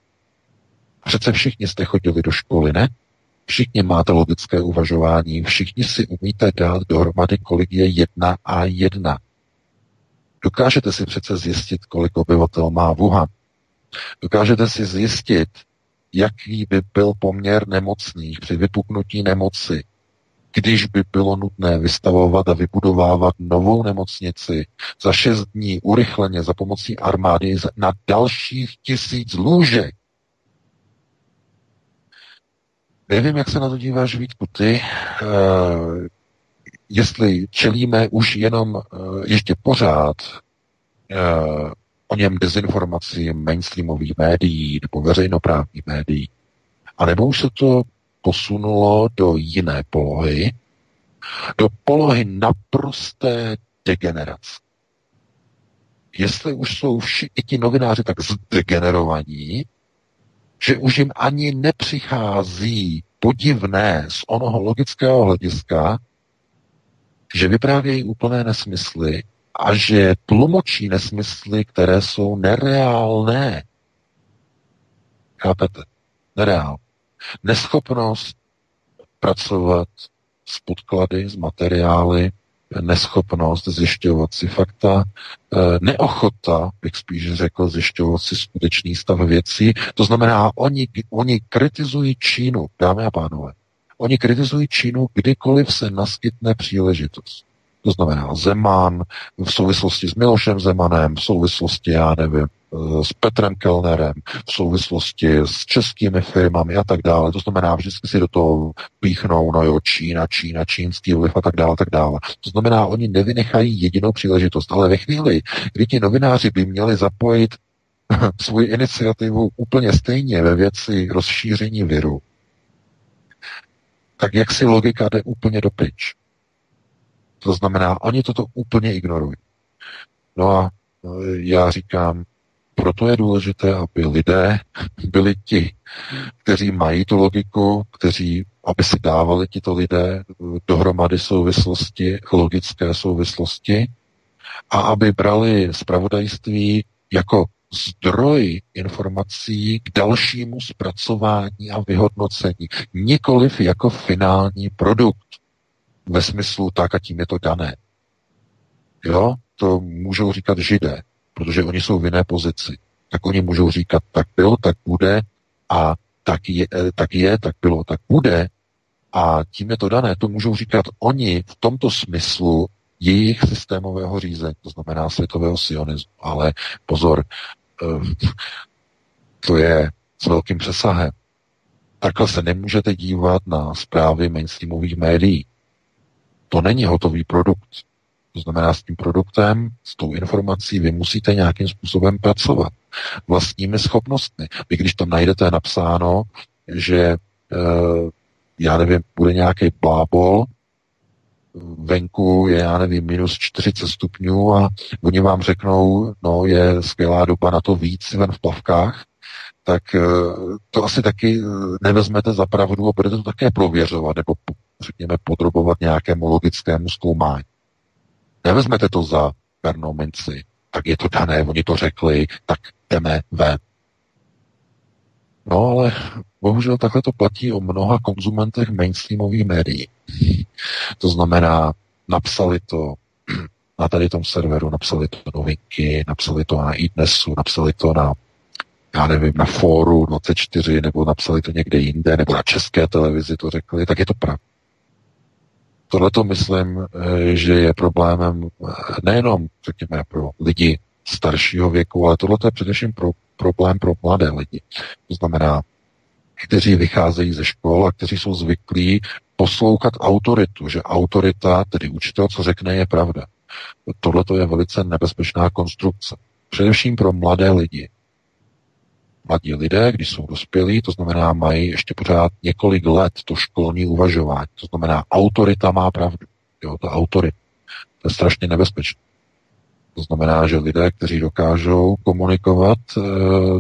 Přece všichni jste chodili do školy, ne? Všichni máte logické uvažování, všichni si umíte dát dohromady, kolik je jedna a jedna. Dokážete si přece zjistit, kolik obyvatel má Wuhan. Dokážete si zjistit, jaký by byl poměr nemocných při vypuknutí nemoci, když by bylo nutné vystavovat a vybudovávat novou nemocnici za šest dní urychleně za pomocí armády na dalších tisíc lůžek. Nevím, jak se na to díváš, Vítku, ty. Uh, jestli čelíme už jenom uh, ještě pořád uh, o něm dezinformací mainstreamových médií nebo veřejnoprávních médií, anebo už se to posunulo do jiné polohy, do polohy naprosté degenerace. Jestli už jsou vši, i ti novináři tak zdegenerovaní, že už jim ani nepřichází podivné z onoho logického hlediska, že vyprávějí úplné nesmysly a že tlumočí nesmysly, které jsou nereálné. Chápete? Nereál. Neschopnost pracovat s podklady, s materiály, neschopnost zjišťovat si fakta, eh, neochota, bych spíš řekl, zjišťovat si skutečný stav věcí. To znamená, oni, oni kritizují Čínu, dámy a pánové. Oni kritizují Čínu, kdykoliv se naskytne příležitost. To znamená Zeman v souvislosti s Milošem Zemanem, v souvislosti, já nevím, s Petrem Kellnerem, v souvislosti s českými firmami a tak dále. To znamená, vždycky si do toho píchnou, no jo, Čína, Čína, čínský vliv a tak dále, tak dále. To znamená, oni nevynechají jedinou příležitost, ale ve chvíli, kdy ti novináři by měli zapojit svoji iniciativu úplně stejně ve věci rozšíření viru, tak jak si logika jde úplně do pryč. To znamená, oni toto úplně ignorují. No a e, já říkám, proto je důležité, aby lidé byli ti, kteří mají tu logiku, kteří, aby si dávali tito lidé dohromady souvislosti, logické souvislosti a aby brali zpravodajství jako zdroj informací k dalšímu zpracování a vyhodnocení, nikoliv jako finální produkt ve smyslu tak a tím je to dané. Jo, to můžou říkat židé, protože oni jsou v jiné pozici. Tak oni můžou říkat, tak bylo, tak bude a tak je, eh, tak je, tak bylo, tak bude a tím je to dané. To můžou říkat oni v tomto smyslu jejich systémového řízení, to znamená světového sionismu. Ale pozor, eh, to je s velkým přesahem. Takhle se nemůžete dívat na zprávy mainstreamových médií. To není hotový produkt. To znamená, s tím produktem, s tou informací vy musíte nějakým způsobem pracovat vlastními schopnostmi. Vy když tam najdete napsáno, že e, já nevím, bude nějaký blábol, venku je, já nevím, minus 40 stupňů a oni vám řeknou, no je skvělá doba na to víc ven v plavkách, tak e, to asi taky e, nevezmete za pravdu a budete to také prověřovat, nebo řekněme podrobovat nějakému logickému zkoumání. Nevezmete to za pernou minci, tak je to dané, oni to řekli, tak jdeme ven. No ale bohužel takhle to platí o mnoha konzumentech mainstreamových médií. To znamená, napsali to na tady tom serveru, napsali to novinky, napsali to na iDnesu, napsali to na já nevím, na fóru 24, nebo napsali to někde jinde, nebo na české televizi to řekli, tak je to pravda. Tohle to myslím, eh, že je problémem eh, nejenom, řekněme, pro lidi staršího věku, ale tohle je především pro, problém pro mladé lidi. To znamená, kteří vycházejí ze škol a kteří jsou zvyklí poslouchat autoritu, že autorita, tedy učitel, co řekne, je pravda. Tohle je velice nebezpečná konstrukce. Především pro mladé lidi. Mladí lidé, když jsou dospělí, to znamená, mají ještě pořád několik let to školní uvažování. To znamená, autorita má pravdu. Jo, ta autorita. To je strašně nebezpečné. To znamená, že lidé, kteří dokážou komunikovat eh,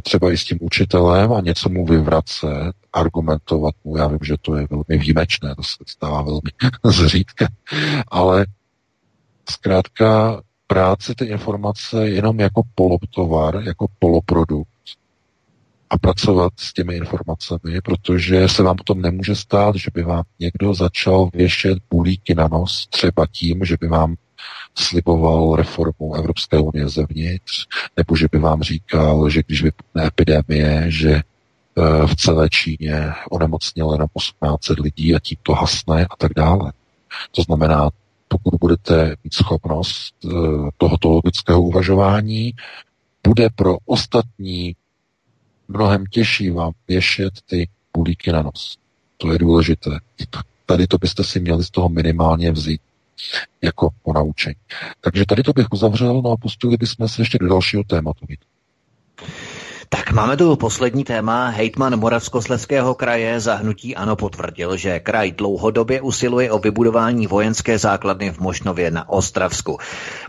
třeba i s tím učitelem a něco mu vyvracet, argumentovat mu, já vím, že to je velmi výjimečné, to se stává velmi zřídka, ale zkrátka práci ty informace jenom jako polotovar, jako poloprodukt a pracovat s těmi informacemi, protože se vám potom nemůže stát, že by vám někdo začal věšet bulíky na nos, třeba tím, že by vám sliboval reformu Evropské unie zevnitř, nebo že by vám říkal, že když vypukne epidemie, že eh, v celé Číně onemocnělo jenom 18 lidí a tím to hasne a tak dále. To znamená, pokud budete mít schopnost eh, tohoto logického uvažování, bude pro ostatní mnohem těžší vám věšet ty bulíky na nos. To je důležité. Tady to byste si měli z toho minimálně vzít jako ponaučení. Takže tady to bych uzavřel, no a pustili bychom se ještě do dalšího tématu. Tak máme tu poslední téma. Hejtman Moravskosleského kraje zahnutí ano potvrdil, že kraj dlouhodobě usiluje o vybudování vojenské základny v Mošnově na Ostravsku.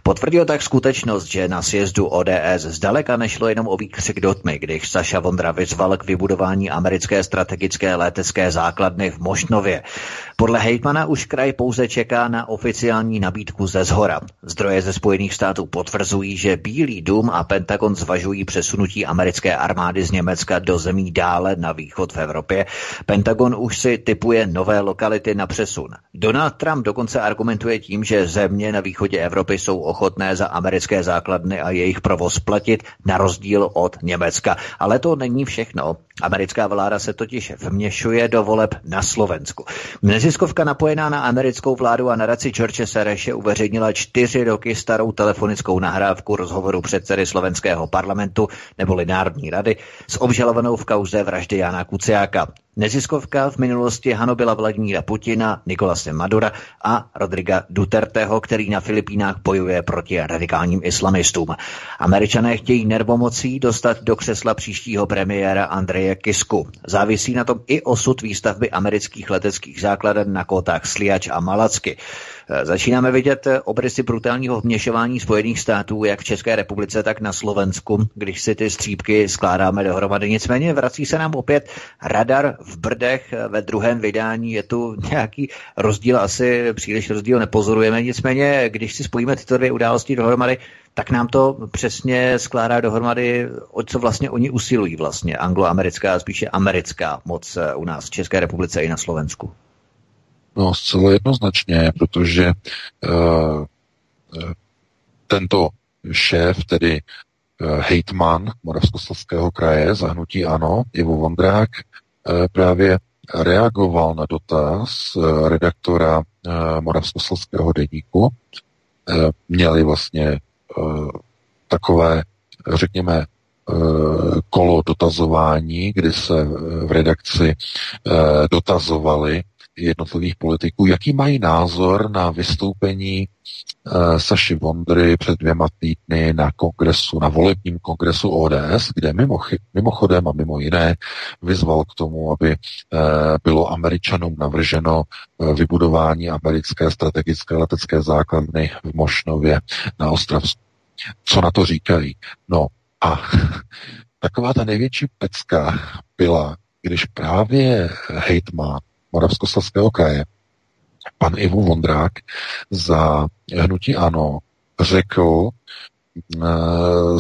Potvrdil tak skutečnost, že na sjezdu ODS zdaleka nešlo jenom o výkřik do tmy, když Saša Vondra vyzval k vybudování americké strategické letecké základny v Mošnově. Podle hejtmana už kraj pouze čeká na oficiální nabídku ze zhora. Zdroje ze Spojených států potvrzují, že Bílý dům a Pentagon zvažují přesunutí americké armády z Německa do zemí dále na východ v Evropě. Pentagon už si typuje nové lokality na přesun. Donald Trump dokonce argumentuje tím, že země na východě Evropy jsou ochotné za americké základny a jejich provoz platit na rozdíl od Německa. Ale to není všechno. Americká vláda se totiž vměšuje do voleb na Slovensku. Neziskovka napojená na americkou vládu a nadaci George Sereše uveřejnila čtyři roky starou telefonickou nahrávku rozhovoru předsedy slovenského parlamentu nebo Národní rady s obžalovanou v kauze vraždy Jana Kuciáka. Neziskovka v minulosti hanobila Vladimíra Putina, Nikolase Madura a Rodriga Duterteho, který na Filipínách bojuje proti radikálním islamistům. Američané chtějí nervomocí dostat do křesla příštího premiéra Andreje Kisku. Závisí na tom i osud výstavby amerických leteckých základen na kotách Sliač a Malacky. Začínáme vidět obrysy brutálního vměšování Spojených států, jak v České republice, tak na Slovensku, když si ty střípky skládáme dohromady. Nicméně vrací se nám opět radar v Brdech ve druhém vydání. Je tu nějaký rozdíl, asi příliš rozdíl nepozorujeme. Nicméně, když si spojíme tyto dvě události dohromady, tak nám to přesně skládá dohromady, o co vlastně oni usilují vlastně, angloamerická a spíše americká moc u nás v České republice i na Slovensku. No, zcela jednoznačně, protože uh, tento šéf, tedy hejtman Moravskoslezského kraje, zahnutí ano, Ivo Vondrák, právě reagoval na dotaz uh, redaktora uh, Moravskoslezského deníku. Měli vlastně takové, řekněme, kolo dotazování, kdy se v redakci dotazovali jednotlivých politiků, jaký mají názor na vystoupení uh, Saši Vondry před dvěma týdny na kongresu, na volebním kongresu ODS, kde mimo, mimochodem a mimo jiné vyzval k tomu, aby uh, bylo Američanům navrženo uh, vybudování americké strategické letecké základny v Mošnově na Ostravsku. Co na to říkají? No a taková ta největší pecka byla, když právě hejtman Moravskoslezského kraje, pan Ivo Vondrák za hnutí ANO řekl e,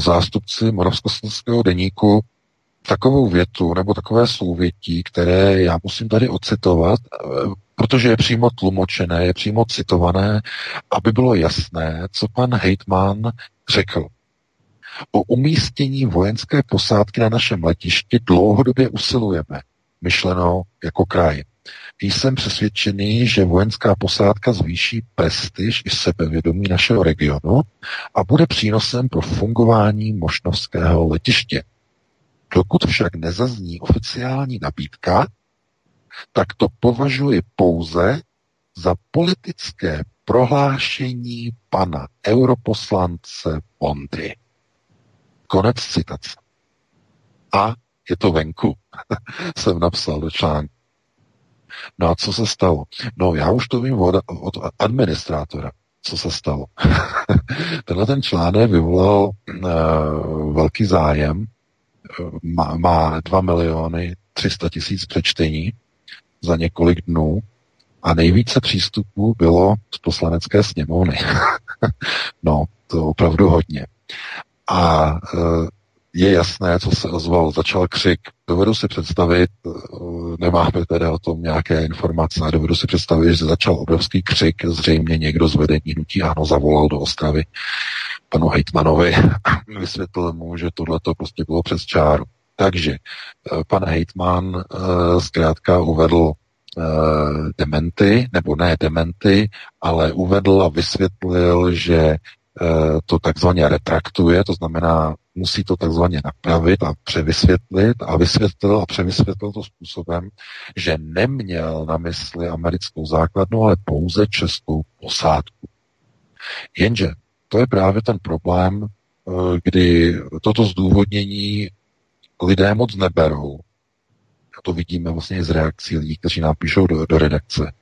zástupci Moravskoslezského deníku, takovou větu nebo takové souvětí, které já musím tady ocitovat, eh, protože je přímo tlumočené, je přímo citované, aby bylo jasné, co pan Hejtman řekl. O umístění vojenské posádky na našem letišti dlouhodobě usilujeme, myšleno jako kraj. Jsem přesvědčený, že vojenská posádka zvýší prestiž i sebevědomí našeho regionu a bude přínosem pro fungování mošnovského letiště. Dokud však nezazní oficiální nabídka, tak to považuji pouze za politické prohlášení pana europoslance Bondy. Konec citace. A je to venku, jsem napsal do článku. No a co se stalo? No já už to vím od, od administrátora, co se stalo. Tenhle ten článek vyvolal uh, velký zájem, má, má 2 miliony 300 tisíc přečtení za několik dnů a nejvíce přístupů bylo z poslanecké sněmovny. no, to opravdu hodně. A uh, je jasné, co se ozval. Začal křik. Dovedu si představit, eh, nemáme tedy o tom nějaké informace, a dovedu si představit, že začal obrovský křik. Zřejmě někdo z vedení hnutí ano zavolal do Ostravy panu Hejtmanovi. Vysvětlil mu, že tohle to prostě bylo přes čáru. Takže eh, pan Hejtman eh, zkrátka uvedl dementy, nebo ne dementy, ale uvedl a vysvětlil, že to takzvaně retraktuje, to znamená musí to takzvaně napravit a převysvětlit a vysvětlil a převysvětlil to způsobem, že neměl na mysli americkou základnu, ale pouze českou posádku. Jenže to je právě ten problém, eh, kdy toto zdůvodnění lidé moc neberou. A to vidíme vlastně z reakcí lidí, kteří napíšou do, do redakce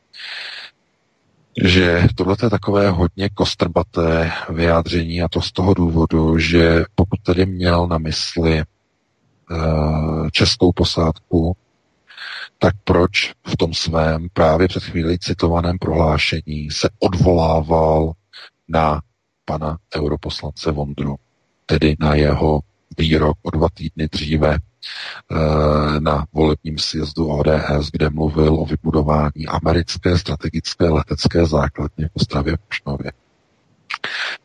že tohle je takové hodně kostrbaté vyjádření a to z toho důvodu, že pokud tedy měl na mysli uh, českou posádku, tak proč v tom svém právě před chvíli citovaném prohlášení se odvolával na pana europoslance Vondru, tedy na jeho výrok o dva týdny dříve? Eh, na volebním sjezdu ODS, kde mluvil o vybudování americké strategické letecké základny v Ostravě Pušnově.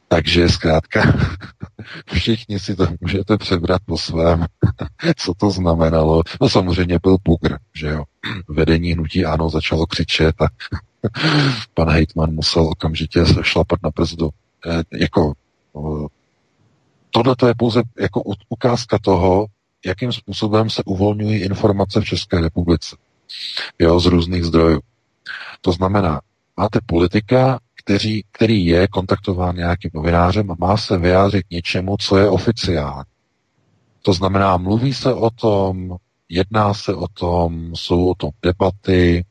Takže zkrátka všichni si to můžete přebrat po svém, co to znamenalo. No samozřejmě byl bugr, že jo. Vedení hnutí ano začalo křičet a pan Hejtman musel okamžitě se šlapat na brzdu. E, jako eh, tohle to je pouze jako ukázka toho, jakým způsobem se uvolňují informace v České republice. Jo, z různých zdrojů. To znamená, máte politika, který, který je kontaktován nějakým novinářem a má se vyjádřit něčemu, co je oficiální. To znamená, mluví se o tom, jedná se o tom, jsou o tom debaty,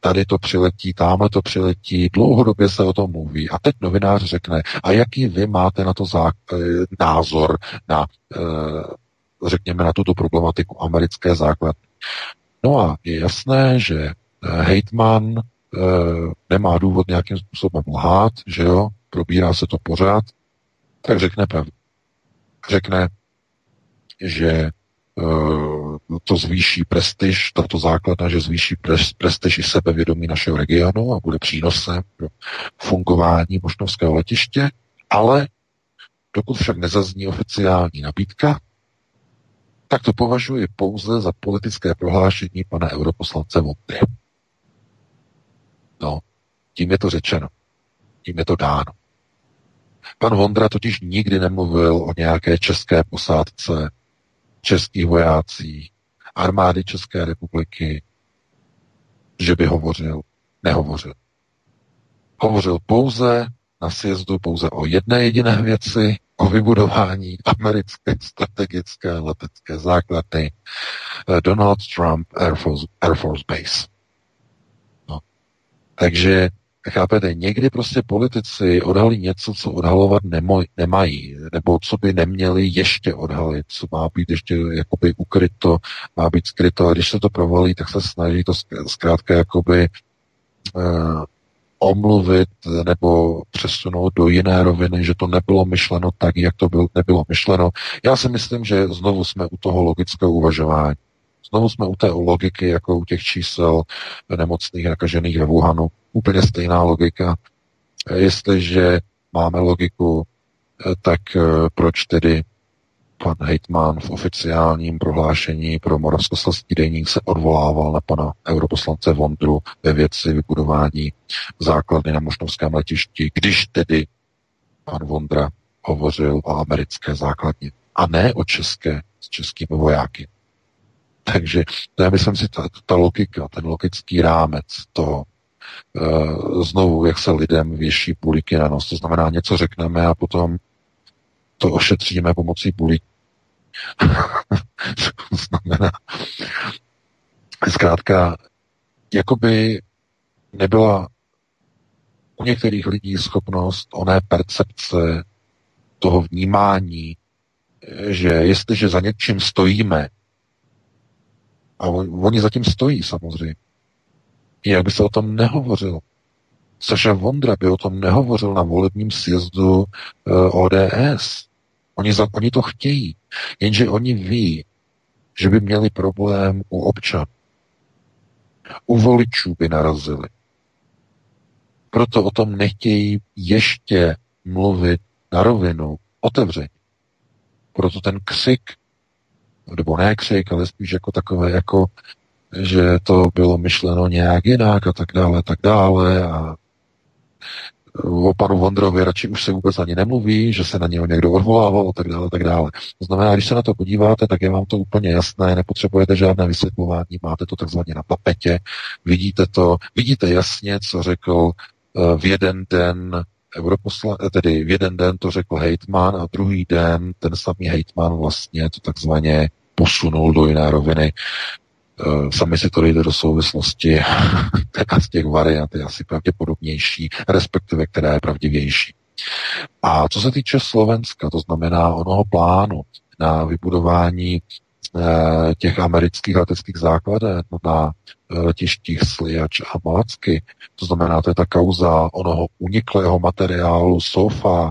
tady to přiletí, tamhle to přiletí, dlouhodobě se o tom mluví. A teď novinář řekne, a jaký vy máte na to zá, e, názor, na, e, řekněme, na tuto problematiku americké základny. No a je jasné, že e, Hejtman nemá důvod nějakým způsobem lhát, že jo, probírá se to pořád, tak řekne pravdu. Řekne, že Eh, to zvýší prestiž, tato základna, že zvýší prestiž i sebevědomí našeho regionu a bude přínosem pro fungování možnovského letiště, ale dokud však nezazní oficiální nabídka, tak to považuji pouze za politické prohlášení pana europoslance Vondry. No, tím je to řečeno. Tím je to dáno. Pan Vondra totiž nikdy nemluvil o nějaké české posádce českých vojácích, armády České republiky, že by hovořil. Nehovořil. Hovořil pouze na sjezdu pouze o jedné jediné věci, o vybudování americké strategické letecké základny eh, Donald Trump Air Force, Air Force Base. No. Takže Chápete, někdy prostě politici odhalí něco, co odhalovat nemoj, nemají, nebo co by neměli ještě odhalit, co má být ještě jakoby ukryto, má být skryto, a když se to provalí, tak se snaží to zkrátka jakoby uh, omluvit nebo přesunout do jiné roviny, že to nebylo myšleno tak, jak to bylo, nebylo myšleno. Já si myslím, že znovu jsme u toho logického uvažování. Znovu jsme u té logiky, jako u těch čísel nemocných nakažených ve Wuhanu. Úplně stejná logika. Jestliže máme logiku, tak eh, proč tedy pan Hejtman v oficiálním prohlášení pro Moravskoslezský denník se odvolával na pana europoslance Vondru ve věci vybudování základny na Mošnovském letišti, když tedy pan Vondra hovořil o americké základně a ne o české s českými vojáky. Takže to je, myslím si, ta, ta logika, ten logický rámec toho, e, znovu, jak se lidem věší nos. To znamená, něco řekneme a potom to ošetříme pomocí bulík. to znamená, zkrátka, jakoby nebyla u některých lidí schopnost oné percepce toho vnímání, že jestliže za něčím stojíme, a on, oni zatím stojí samozřejmě, jak by se o tom nehovořilo. Saša Vondra by o tom nehovořil na volebním sjezdu eh, ODS. Oni, za, oni to chtějí, jenže oni ví, že by měli problém u občanů. U voličů by narazili. Proto o tom nechtějí ještě mluvit na rovinu, otevřeně. Proto ten křik, nebo ne křik, ale spíš jako takové, jako, že to bylo myšleno nějak jinak a tak dále, tak dále a o panu Vondrovi radši už se vůbec ani nemluví, že se na něho někdo odvolával a tak dále, tak dále. To znamená, když se na to podíváte, tak je vám to úplně jasné, nepotřebujete žádné vysvětlování, máte to takzvaně na papetě, vidíte to, vidíte jasně, co řekl eh, v jeden den europosla, tedy v jeden den to řekl hejtman a druhý den ten samý hejtman vlastně to takzvaně posunul do jiné roviny. Eh, sami si to dejte do souvislosti, která z těch variant je asi pravděpodobnější, respektive která je pravdivější. A co se týče Slovenska, to znamená onoho plánu na vybudování těch amerických leteckých základen na eh, letištích Sliač a Malacky. To znamená, to je ta kauza onoho uniklého materiálu SOFA,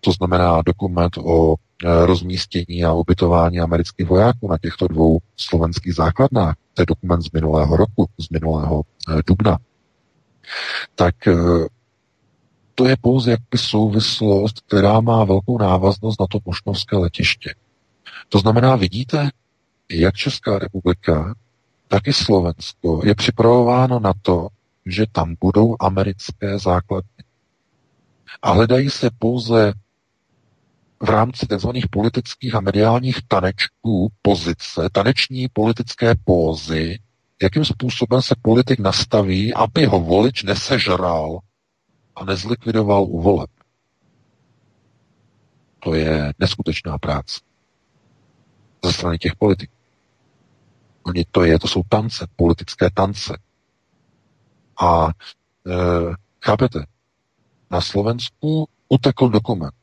to znamená dokument o Eh, rozmístění a ubytování amerických vojáků na těchto dvou slovenských základnách. To je dokument z minulého roku, z minulého eh, dubna. Tak eh, to je pouze jakby souvislost, která má velkou návaznost na to mošnovské letiště. To znamená, vidíte, jak Česká republika, tak i Slovensko je připravováno na to, že tam budou americké základny. A hledají se pouze v rámci tzv. politických a mediálních tanečků pozice, taneční politické pózy, jakým způsobem se politik nastaví, aby ho volič nesežral a nezlikvidoval u voleb. To je neskutečná práce ze strany těch politiků. Oni to je, to jsou tance, politické tance. A e, chápete, na Slovensku utekl dokument,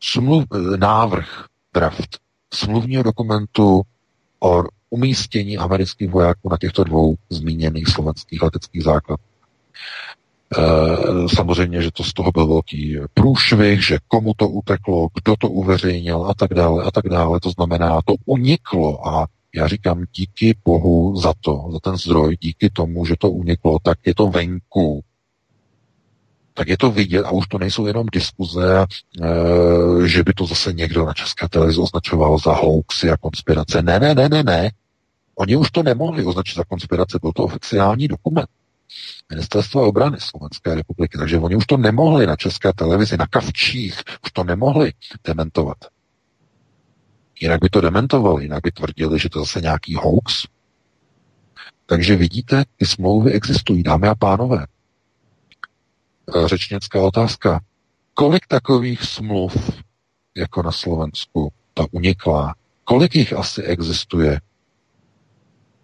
smluv, návrh, draft smluvního dokumentu o umístění amerických vojáků na těchto dvou zmíněných slovenských leteckých základech. Samozřejmě, že to z toho byl velký průšvih, že komu to uteklo, kdo to uveřejnil a tak dále a tak dále. To znamená, to uniklo a já říkám díky Bohu za to, za ten zdroj, díky tomu, že to uniklo, tak je to venku tak je to vidět a už to nejsou jenom diskuze, e, že by to zase někdo na české televizi označoval za hoaxy a konspirace. Ne, ne, ne, ne, ne. Oni už to nemohli označit za konspirace, byl to oficiální dokument. Ministerstva obrany Slovenské republiky, takže oni už to nemohli na české televizi, na kavčích, už to nemohli dementovat. Jinak by to dementovali, jinak by tvrdili, že to zase nějaký hoax. Takže vidíte, ty smlouvy existují, dámy a pánové. Eh, řečnická otázka. Kolik takových smluv, jako na Slovensku, ta uniklá, kolik jich asi existuje?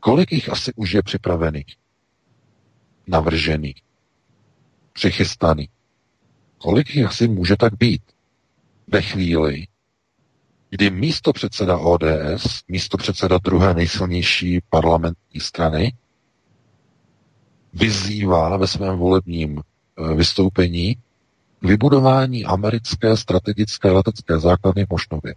Kolik jich asi už je připravených? Navržených? Přichystaných? Kolik jich asi může tak být? Ve chvíli, kdy místo předseda ODS, místo předseda druhé nejsilnější parlamentní strany, vyzývá ve svém volebním eh, vystoupení vybudování americké strategické letecké základny v Mošnově.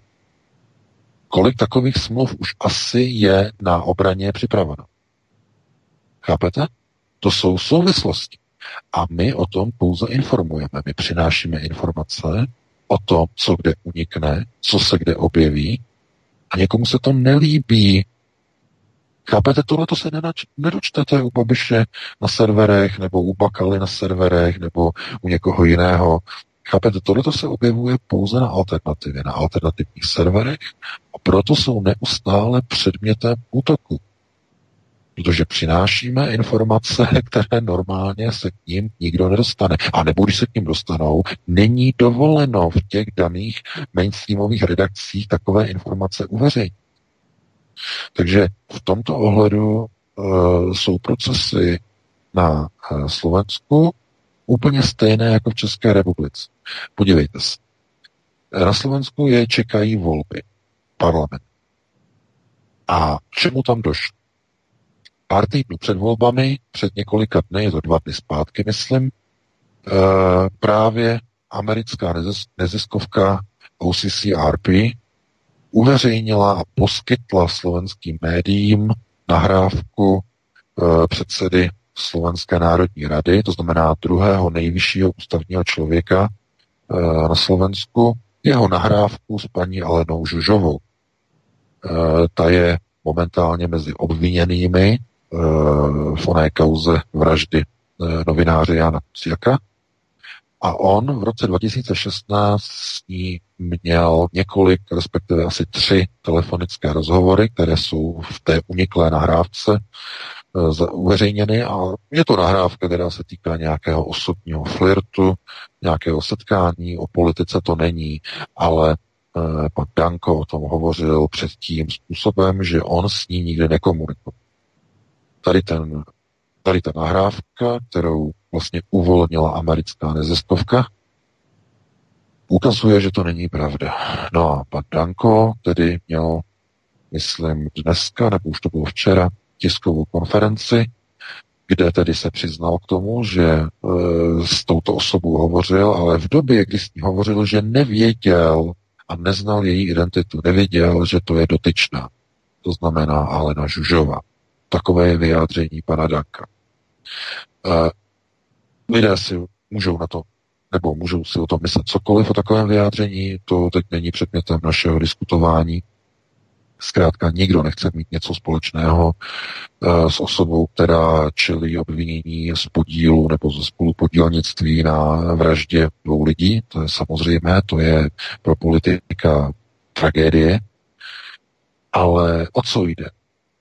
Kolik takových smluv už asi je na obraně připraveno? Chápete? To jsou souvislosti. A my o tom pouze informujeme. My přinášíme informace o tom, co kde unikne, co se kde objeví a někomu se to nelíbí. Chápete, tohle to se nenač- nedočtete u Babiše na serverech, nebo u Bakaly na serverech, nebo u někoho jiného. Chápete, tohle to se objevuje pouze na alternativě, na alternativních serverech a proto jsou neustále předmětem útoku protože přinášíme informace, které normálně se k ním nikdo nedostane. A nebo když se k ním dostanou, není dovoleno v těch daných mainstreamových redakcích takové informace uveřejnit. Takže v tomto ohledu uh, jsou procesy na uh, Slovensku úplně stejné jako v České republice. Podívejte se. Na Slovensku je čekají volby, parlament. A čemu tam došlo? Pár týdnů před volbami, před několika dny, to dva dny zpátky, myslím, eh, právě americká neziskovka OCCRP uveřejnila a poskytla slovenským médiím nahrávku eh, předsedy Slovenské národní rady, to znamená druhého nejvyššího ústavního člověka eh, na Slovensku, jeho nahrávku s paní Alenou Žužovou. Ta je momentálně mezi obviněnými v oné kauze vraždy eh, novináře Jana Ciaka. A on v roce 2016 s ní měl několik, respektive asi tři telefonické rozhovory, které jsou v té uniklé nahrávce uh, uveřejněny. A je to nahrávka, která se týká nějakého osobního flirtu, nějakého setkání, o politice to není, ale pan Danko o tom hovořil předtím způsobem, že on s ní nikdy nekomunikoval tady, ten, tady ta nahrávka, kterou vlastně uvolnila americká neziskovka, ukazuje, že to není pravda. No a pan Danko tedy měl, myslím, dneska, nebo už to bylo včera, tiskovou konferenci, kde tedy se přiznal k tomu, že e, s touto osobou hovořil, ale v době, kdy s ní hovořil, že nevěděl a neznal její identitu, nevěděl, že to je dotyčná. To znamená Alena Žužova. Takové je vyjádření pana Danka. Lidé si můžou na to, nebo můžou si o tom myslet cokoliv o takovém vyjádření, to teď není předmětem našeho diskutování. Zkrátka nikdo nechce mít něco společného uh, s osobou, která čelí obvinění z podílu nebo ze spolupodílnictví na vraždě dvou lidí. To je samozřejmé, to je pro politika tragédie. Ale o co jde?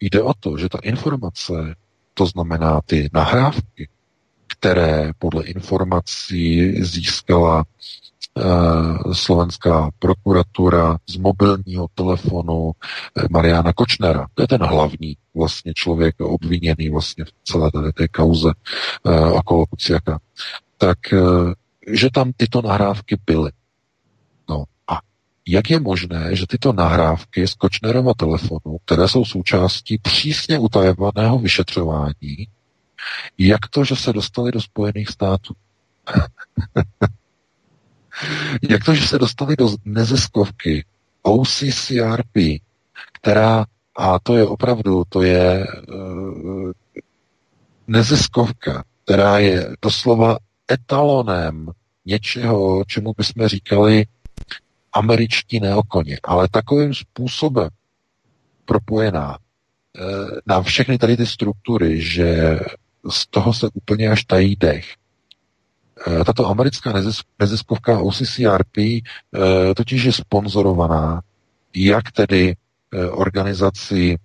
Jde o to, že ta informace, to znamená ty nahrávky, které podle informací získala uh, slovenská prokuratura z mobilního telefonu uh, Mariana Kočnera. To je ten hlavní vlastně člověk obviněný vlastně v celé tady té kauze uh, okolo Kuciaka. Tak, uh, že tam tyto nahrávky byly. Jak je možné, že tyto nahrávky z Kočnerova telefonu, které jsou součástí přísně utajovaného vyšetřování, jak to, že se dostali do Spojených států? jak to, že se dostali do neziskovky OCCRP, která, a to je opravdu, to je uh, neziskovka, která je doslova etalonem něčeho, čemu bychom říkali američtí neokoni, ale takovým způsobem propojená eh, na všechny tady ty struktury, že z toho se úplně až tají dech. Eh, tato americká neziskovka OCCRP eh, totiž je sponzorovaná jak tedy organizací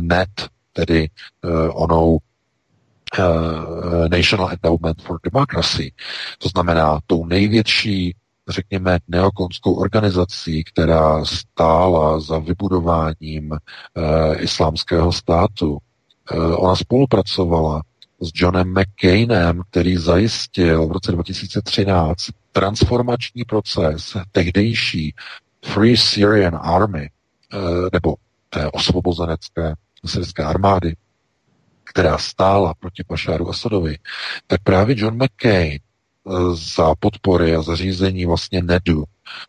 NET, tedy onou National Endowment for Democracy, to znamená tou největší řekněme, neokonskou organizací, která stála za vybudováním e, islámského státu. E, ona spolupracovala s Johnem McCainem, který zajistil v roce 2013 transformační proces tehdejší Free Syrian Army, e, nebo té osvobozenecké syrské armády, která stála proti Pašáru Asadovi, tak právě John McCain eh, za podpory a zařízení vlastně NEDu,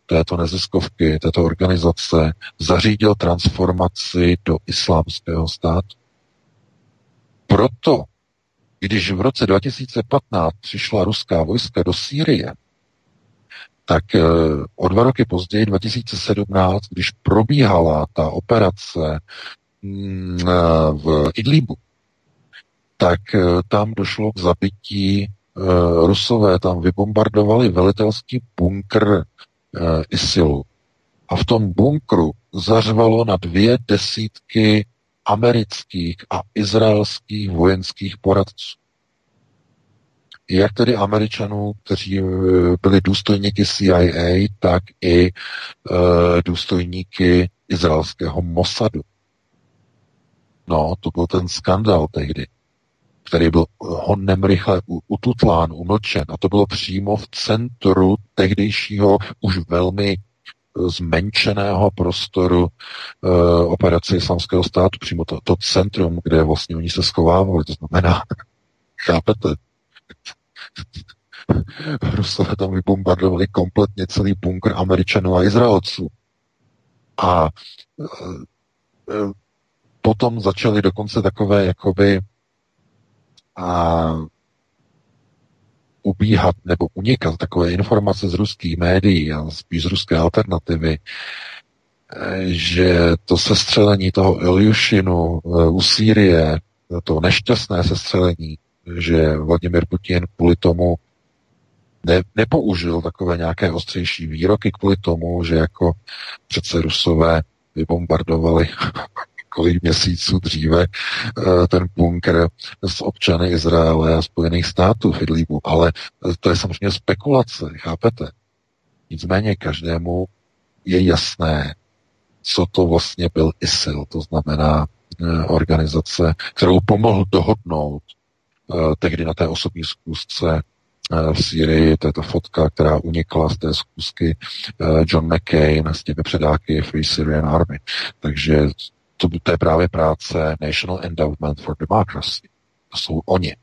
této neziskovky, této organizace, zařídil transformaci do islámského státu. Proto, když v roce 2015 přišla ruská vojska do Sýrie, tak eh, o dva roky později, 2017, když probíhala ta operace mm, eh, v Idlibu, tak eh, tam došlo k zabití Rusové tam vybombardovali velitelský bunkr ISILu. A v tom bunkru zařvalo na dvě desítky amerických a izraelských vojenských poradců jak tedy Američanů, kteří eh, byli důstojníky CIA, tak i důstojníky izraelského Mossadu. No, to byl ten skandal tehdy, který byl honem rychle ututlán, umlčen. A to bylo přímo v centru tehdejšího už velmi eh, zmenšeného prostoru e, operace islamského státu, přímo to, to centrum, kde vlastně oni se schovávali, to znamená, chápete, Rusové tam vybombardovali kompletně celý bunkr Američanů a Izraelců. A e, e, potom začaly dokonce takové jakoby a ubíhat nebo unikat takové informace z ruských médií a spíš z ruské alternativy, e, že to sestřelení toho Iljušinu u Sýrie, to nešťastné sestřelení, že Vladimir Putin kvůli tomu ne, nepoužil takové nějaké ostřejší výroky kvůli tomu, že jako přece Rusové vybombardovali kolik měsíců dříve eh, ten bunker s občany Izraele a Spojených států v Idlibu. Ale to je samozřejmě spekulace, chápete? Nicméně každému je jasné, co to vlastně byl ISIL, to znamená eh, organizace, kterou pomohl dohodnout Eh, tehdy na té osobní zkusce eh, v Syrii, to je ta fotka, která unikla z té zkusky eh, John McCain s těmi předáky Free Syrian Army. Takže to, to je právě práce National Endowment for Democracy. To jsou oni.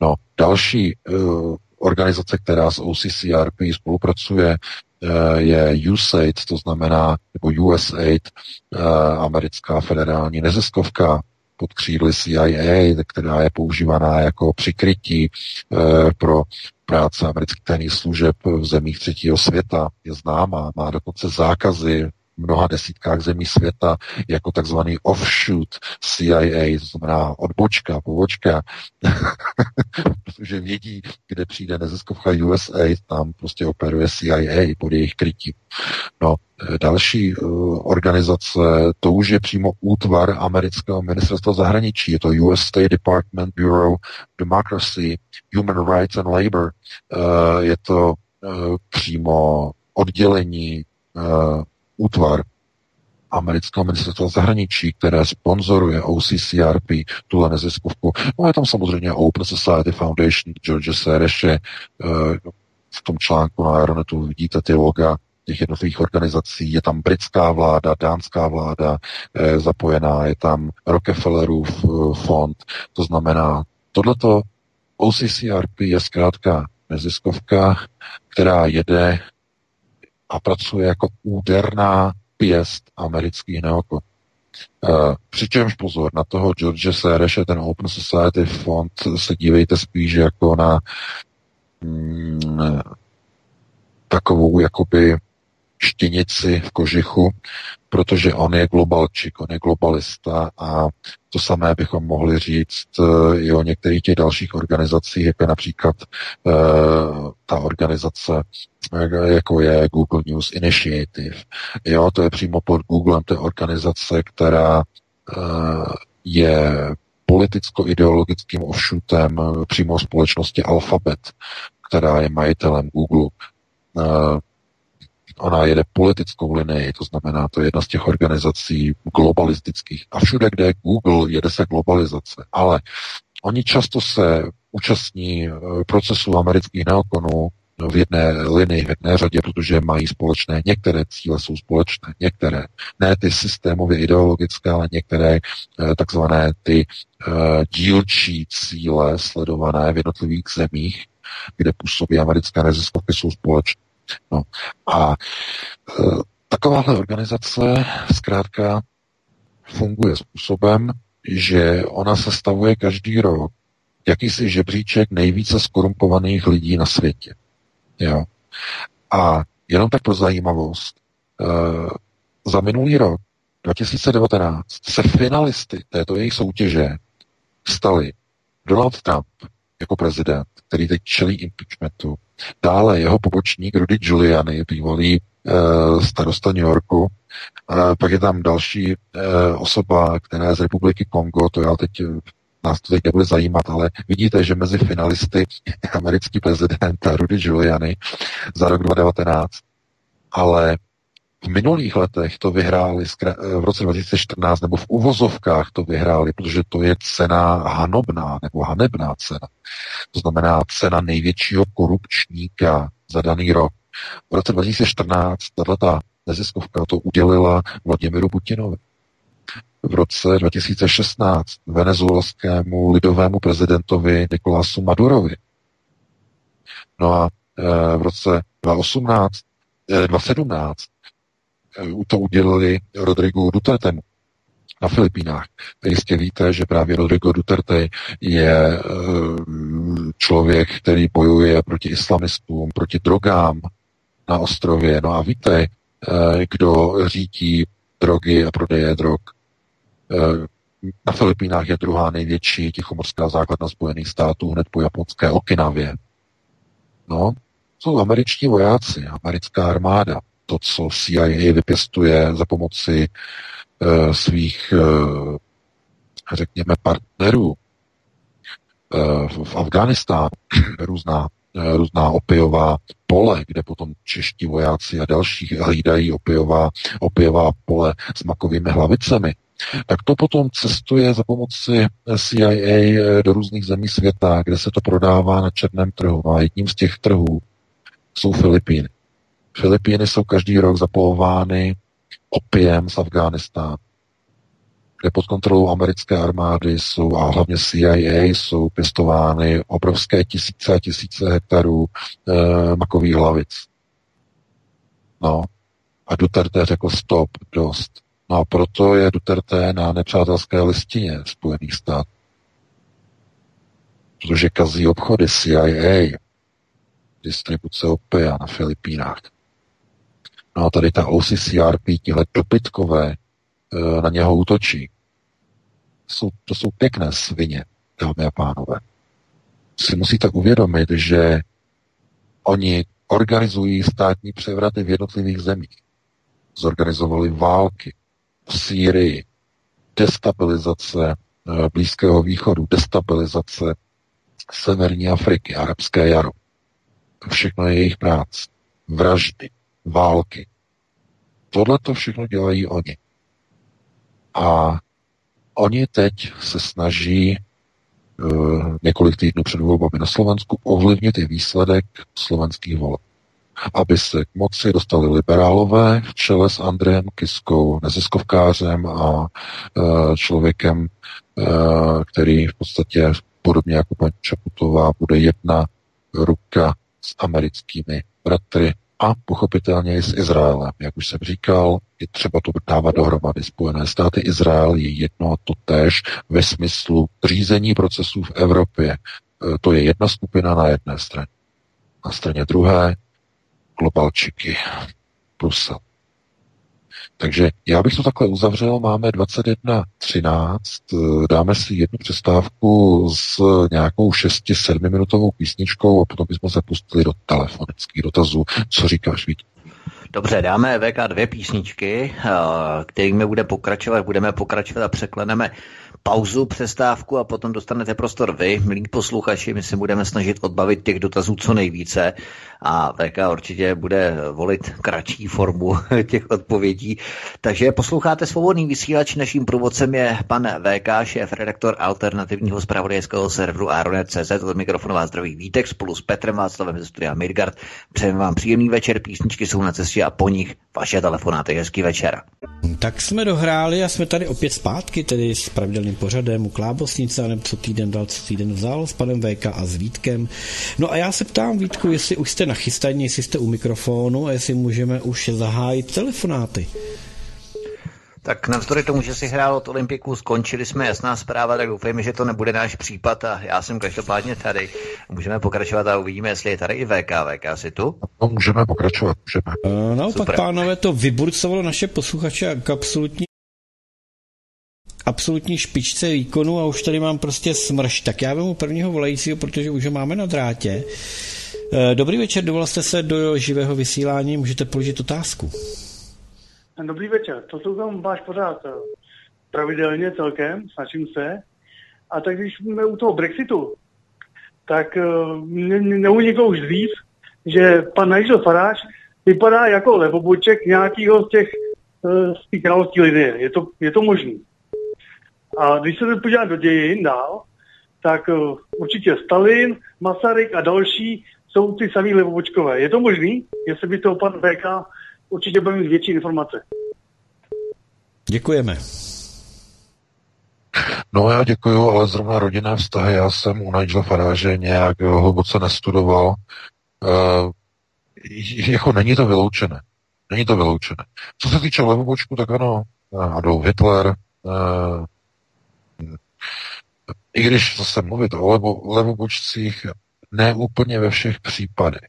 No, další uh, organizace, která s OCCRP spolupracuje, uh, je USAID, to znamená, nebo USAID, uh, americká federální neziskovka, pod křídly CIA, která je používaná jako přikrytí eh, pro práce amerických tajných služeb v zemích třetího světa, je známá, má dokonce zákazy mnoha desítkách zemí světa jako takzvaný offshoot CIA, to znamená odbočka, povočka, protože vědí, kde přijde neziskovka USA, tam prostě operuje CIA pod jejich krytím. No, eh, další uh, organizace, to už je přímo útvar amerického ministerstva zahraničí, je to US State Department Bureau Democracy, Human Rights and Labor, uh, je to uh, přímo oddělení útvar amerického ministerstva zahraničí, které sponzoruje OCCRP, tuhle neziskovku. No je tam samozřejmě Open Society Foundation, George Sereše, eh, v tom článku na Aeronetu vidíte ty loga těch jednotlivých organizací. Je tam britská vláda, dánská vláda eh, zapojená, je tam Rockefellerův eh, fond. To znamená, tohleto OCCRP je zkrátka neziskovka, která jede a pracuje jako úderná pěst amerických neokon. Uh, přičemž pozor, na toho George Sereše, ten Open Society Fond, se dívejte spíš jako na mm, takovou jakoby štěnici v kožichu, protože on je globalčik, on je globalista a to samé bychom mohli říct eh, i o některých těch dalších organizacích, jako například uh, ta organizace, eh, jako je Google News Initiative. Jo, to je přímo pod Googlem, to je organizace, která je politicko-ideologickým offshootem přímo společnosti Alphabet, která je majitelem Google. Ona jede politickou linii, to znamená, to je jedna z těch organizací globalistických. A všude, kde je Google, jede se globalizace. Ale oni často se účastní eh, procesu amerických neokonů v jedné linii, v jedné řadě, protože mají společné, některé cíle jsou společné, některé, ne ty systémově ideologické, ale některé eh, takzvané ty uh, dílčí cíle sledované v jednotlivých zemích, kde působí americké neziskovky, jsou společné. No. A uh, takováhle organizace zkrátka funguje způsobem, že ona se stavuje každý rok jakýsi žebříček nejvíce skorumpovaných lidí na světě. Jo. A jenom tak pro zajímavost, uh, za minulý rok, 2019, se finalisty této jejich soutěže stali Donald Trump jako prezident, který teď čelí impeachmentu, dále jeho pobočník Rudy Giuliani, bývalý uh, starosta New Yorku, pak je tam další uh, osoba, která je z republiky Kongo, to já teď nás to teď nebude zajímat, ale vidíte, že mezi finalisty americký prezident Rudy Giuliani za rok 2019, ale v minulých letech to vyhráli v roce 2014, nebo v uvozovkách to vyhráli, protože to je cena hanobná nebo hanebná cena. To znamená cena největšího korupčníka za daný rok. V roce 2014 tato neziskovka to udělila Vladimiru Putinovi v roce 2016 venezuelskému lidovému prezidentovi Nikolasu Madurovi. No a e, v roce 2018, e, 2017 e, to udělali Rodrigo Dutertemu na Filipínách. Jistě víte, že právě Rodrigo Duterte je e, člověk, který bojuje proti islamistům, proti drogám na ostrově. No a víte, e, kdo řídí drogy a prodeje drog Eh, na Filipínách je druhá největší tichomorská základna Spojených států hned po japonské Okinavě. No, jsou američtí vojáci, americká armáda. To, co CIA vypěstuje za pomoci uh, svých, uh, řekněme, partnerů uh, v Afganistánu, různá, různá opiová pole, kde potom čeští vojáci a další hlídají opiová, opiová pole s makovými hlavicemi tak to potom cestuje za pomoci CIA do různých zemí světa, kde se to prodává na černém trhu. A jedním z těch trhů jsou Filipíny. Filipíny jsou každý rok zapolovány opiem z Afghánistánu, kde pod kontrolou americké armády jsou a hlavně CIA jsou pěstovány obrovské tisíce a tisíce hektarů e, makových hlavic. No. A Duterte řekl stop, dost. No a proto je Duterte na nepřátelské listině Spojených států. Protože kazí obchody CIA, distribuce opia na Filipínách. No a tady ta OCCRP, tihle dobytkové, e, na něho útočí. Jsou, to jsou pěkné svině, dámy a pánové. Si musíte uvědomit, že oni organizují státní převraty v jednotlivých zemích. Zorganizovali války, v Sýrii, destabilizace eh, Blízkého východu, destabilizace Severní Afriky, arabské jaro. Všechno je jejich práce. Vraždy, války. Tohle to všechno dělají oni. A oni teď se snaží uh, několik týdnů před volbami na Slovensku ovlivnit i výsledek slovenských voleb aby se k moci dostali liberálové v čele s Andrejem Kiskou, neziskovkářem a e, člověkem, e, který v podstatě podobně jako paní Čaputová bude jedna ruka s americkými bratry a pochopitelně i s Izraelem. Jak už jsem říkal, je třeba to dávat dohromady. Spojené státy Izrael je jedno a to tež ve smyslu řízení procesů v Evropě. E, to je jedna skupina na jedné straně. Na straně druhé globalčiky. Brusel. Takže já bych to takhle uzavřel, máme 21.13, dáme si jednu přestávku s nějakou 6-7 minutovou písničkou a potom bychom se pustili do telefonických dotazů. Co říkáš, Vít? Dobře, dáme VK dvě písničky, eh, kterými bude pokračovat, budeme pokračovat a překleneme pauzu, přestávku a potom dostanete prostor vy, milí posluchači. My se budeme snažit odbavit těch dotazů co nejvíce a VK určitě bude volit kratší formu těch odpovědí. Takže posloucháte svobodný vysílač. Naším průvodcem je pan VK, šéf redaktor alternativního zpravodajského serveru Aronet.cz. Od mikrofonu vás zdraví Vítek spolu s Petrem Václavem ze studia Midgard. Přejeme vám příjemný večer, písničky jsou na cestě a po nich vaše telefonáty. Hezký večer. Tak jsme dohráli a jsme tady opět zpátky, tedy s pravidelným pořadem u Klábosnice, nebo co týden dal, co týden vzal s panem VK a s Vítkem. No a já se ptám, Vítku, jestli už jste nachystaní, jestli jste u mikrofonu a jestli můžeme už zahájit telefonáty. Tak navzdory tomu, že si hrál od Olympiku, skončili jsme jasná zpráva, tak doufejme, že to nebude náš případ a já jsem každopádně tady. Můžeme pokračovat a uvidíme, jestli je tady i VK. VK, jsi tu? No, můžeme pokračovat, můžeme. Uh, no, Super. pánové, to vyburcovalo naše posluchače k absolutní absolutní špičce výkonu a už tady mám prostě smrš. Tak já vemu prvního volajícího, protože už ho máme na drátě. Eh, dobrý večer, dovolil jste se do živého vysílání, můžete položit otázku. Dobrý večer, to jsou tam váš pořád eh, pravidelně celkem, snažím se. A tak když jsme u toho Brexitu, tak eh, neuniklo už dřív, že pan Nigel Farage vypadá jako levoboček nějakého z těch z té linie. Je to, je to možný. A když se podívat do dějin dál, tak uh, určitě Stalin, Masaryk a další jsou ty samý levobočkové. Je to možný? Jestli by to pan VK určitě bude mít větší informace. Děkujeme. No já děkuju, ale zrovna rodinné vztahy, já jsem u Nigel Farage nějak hluboce nestudoval. Uh, jako není to vyloučené. Není to vyloučené. Co se týče levobočku, tak ano, Adolf Hitler, uh, i když zase mluvit o levo, levobočcích, ne úplně ve všech případech.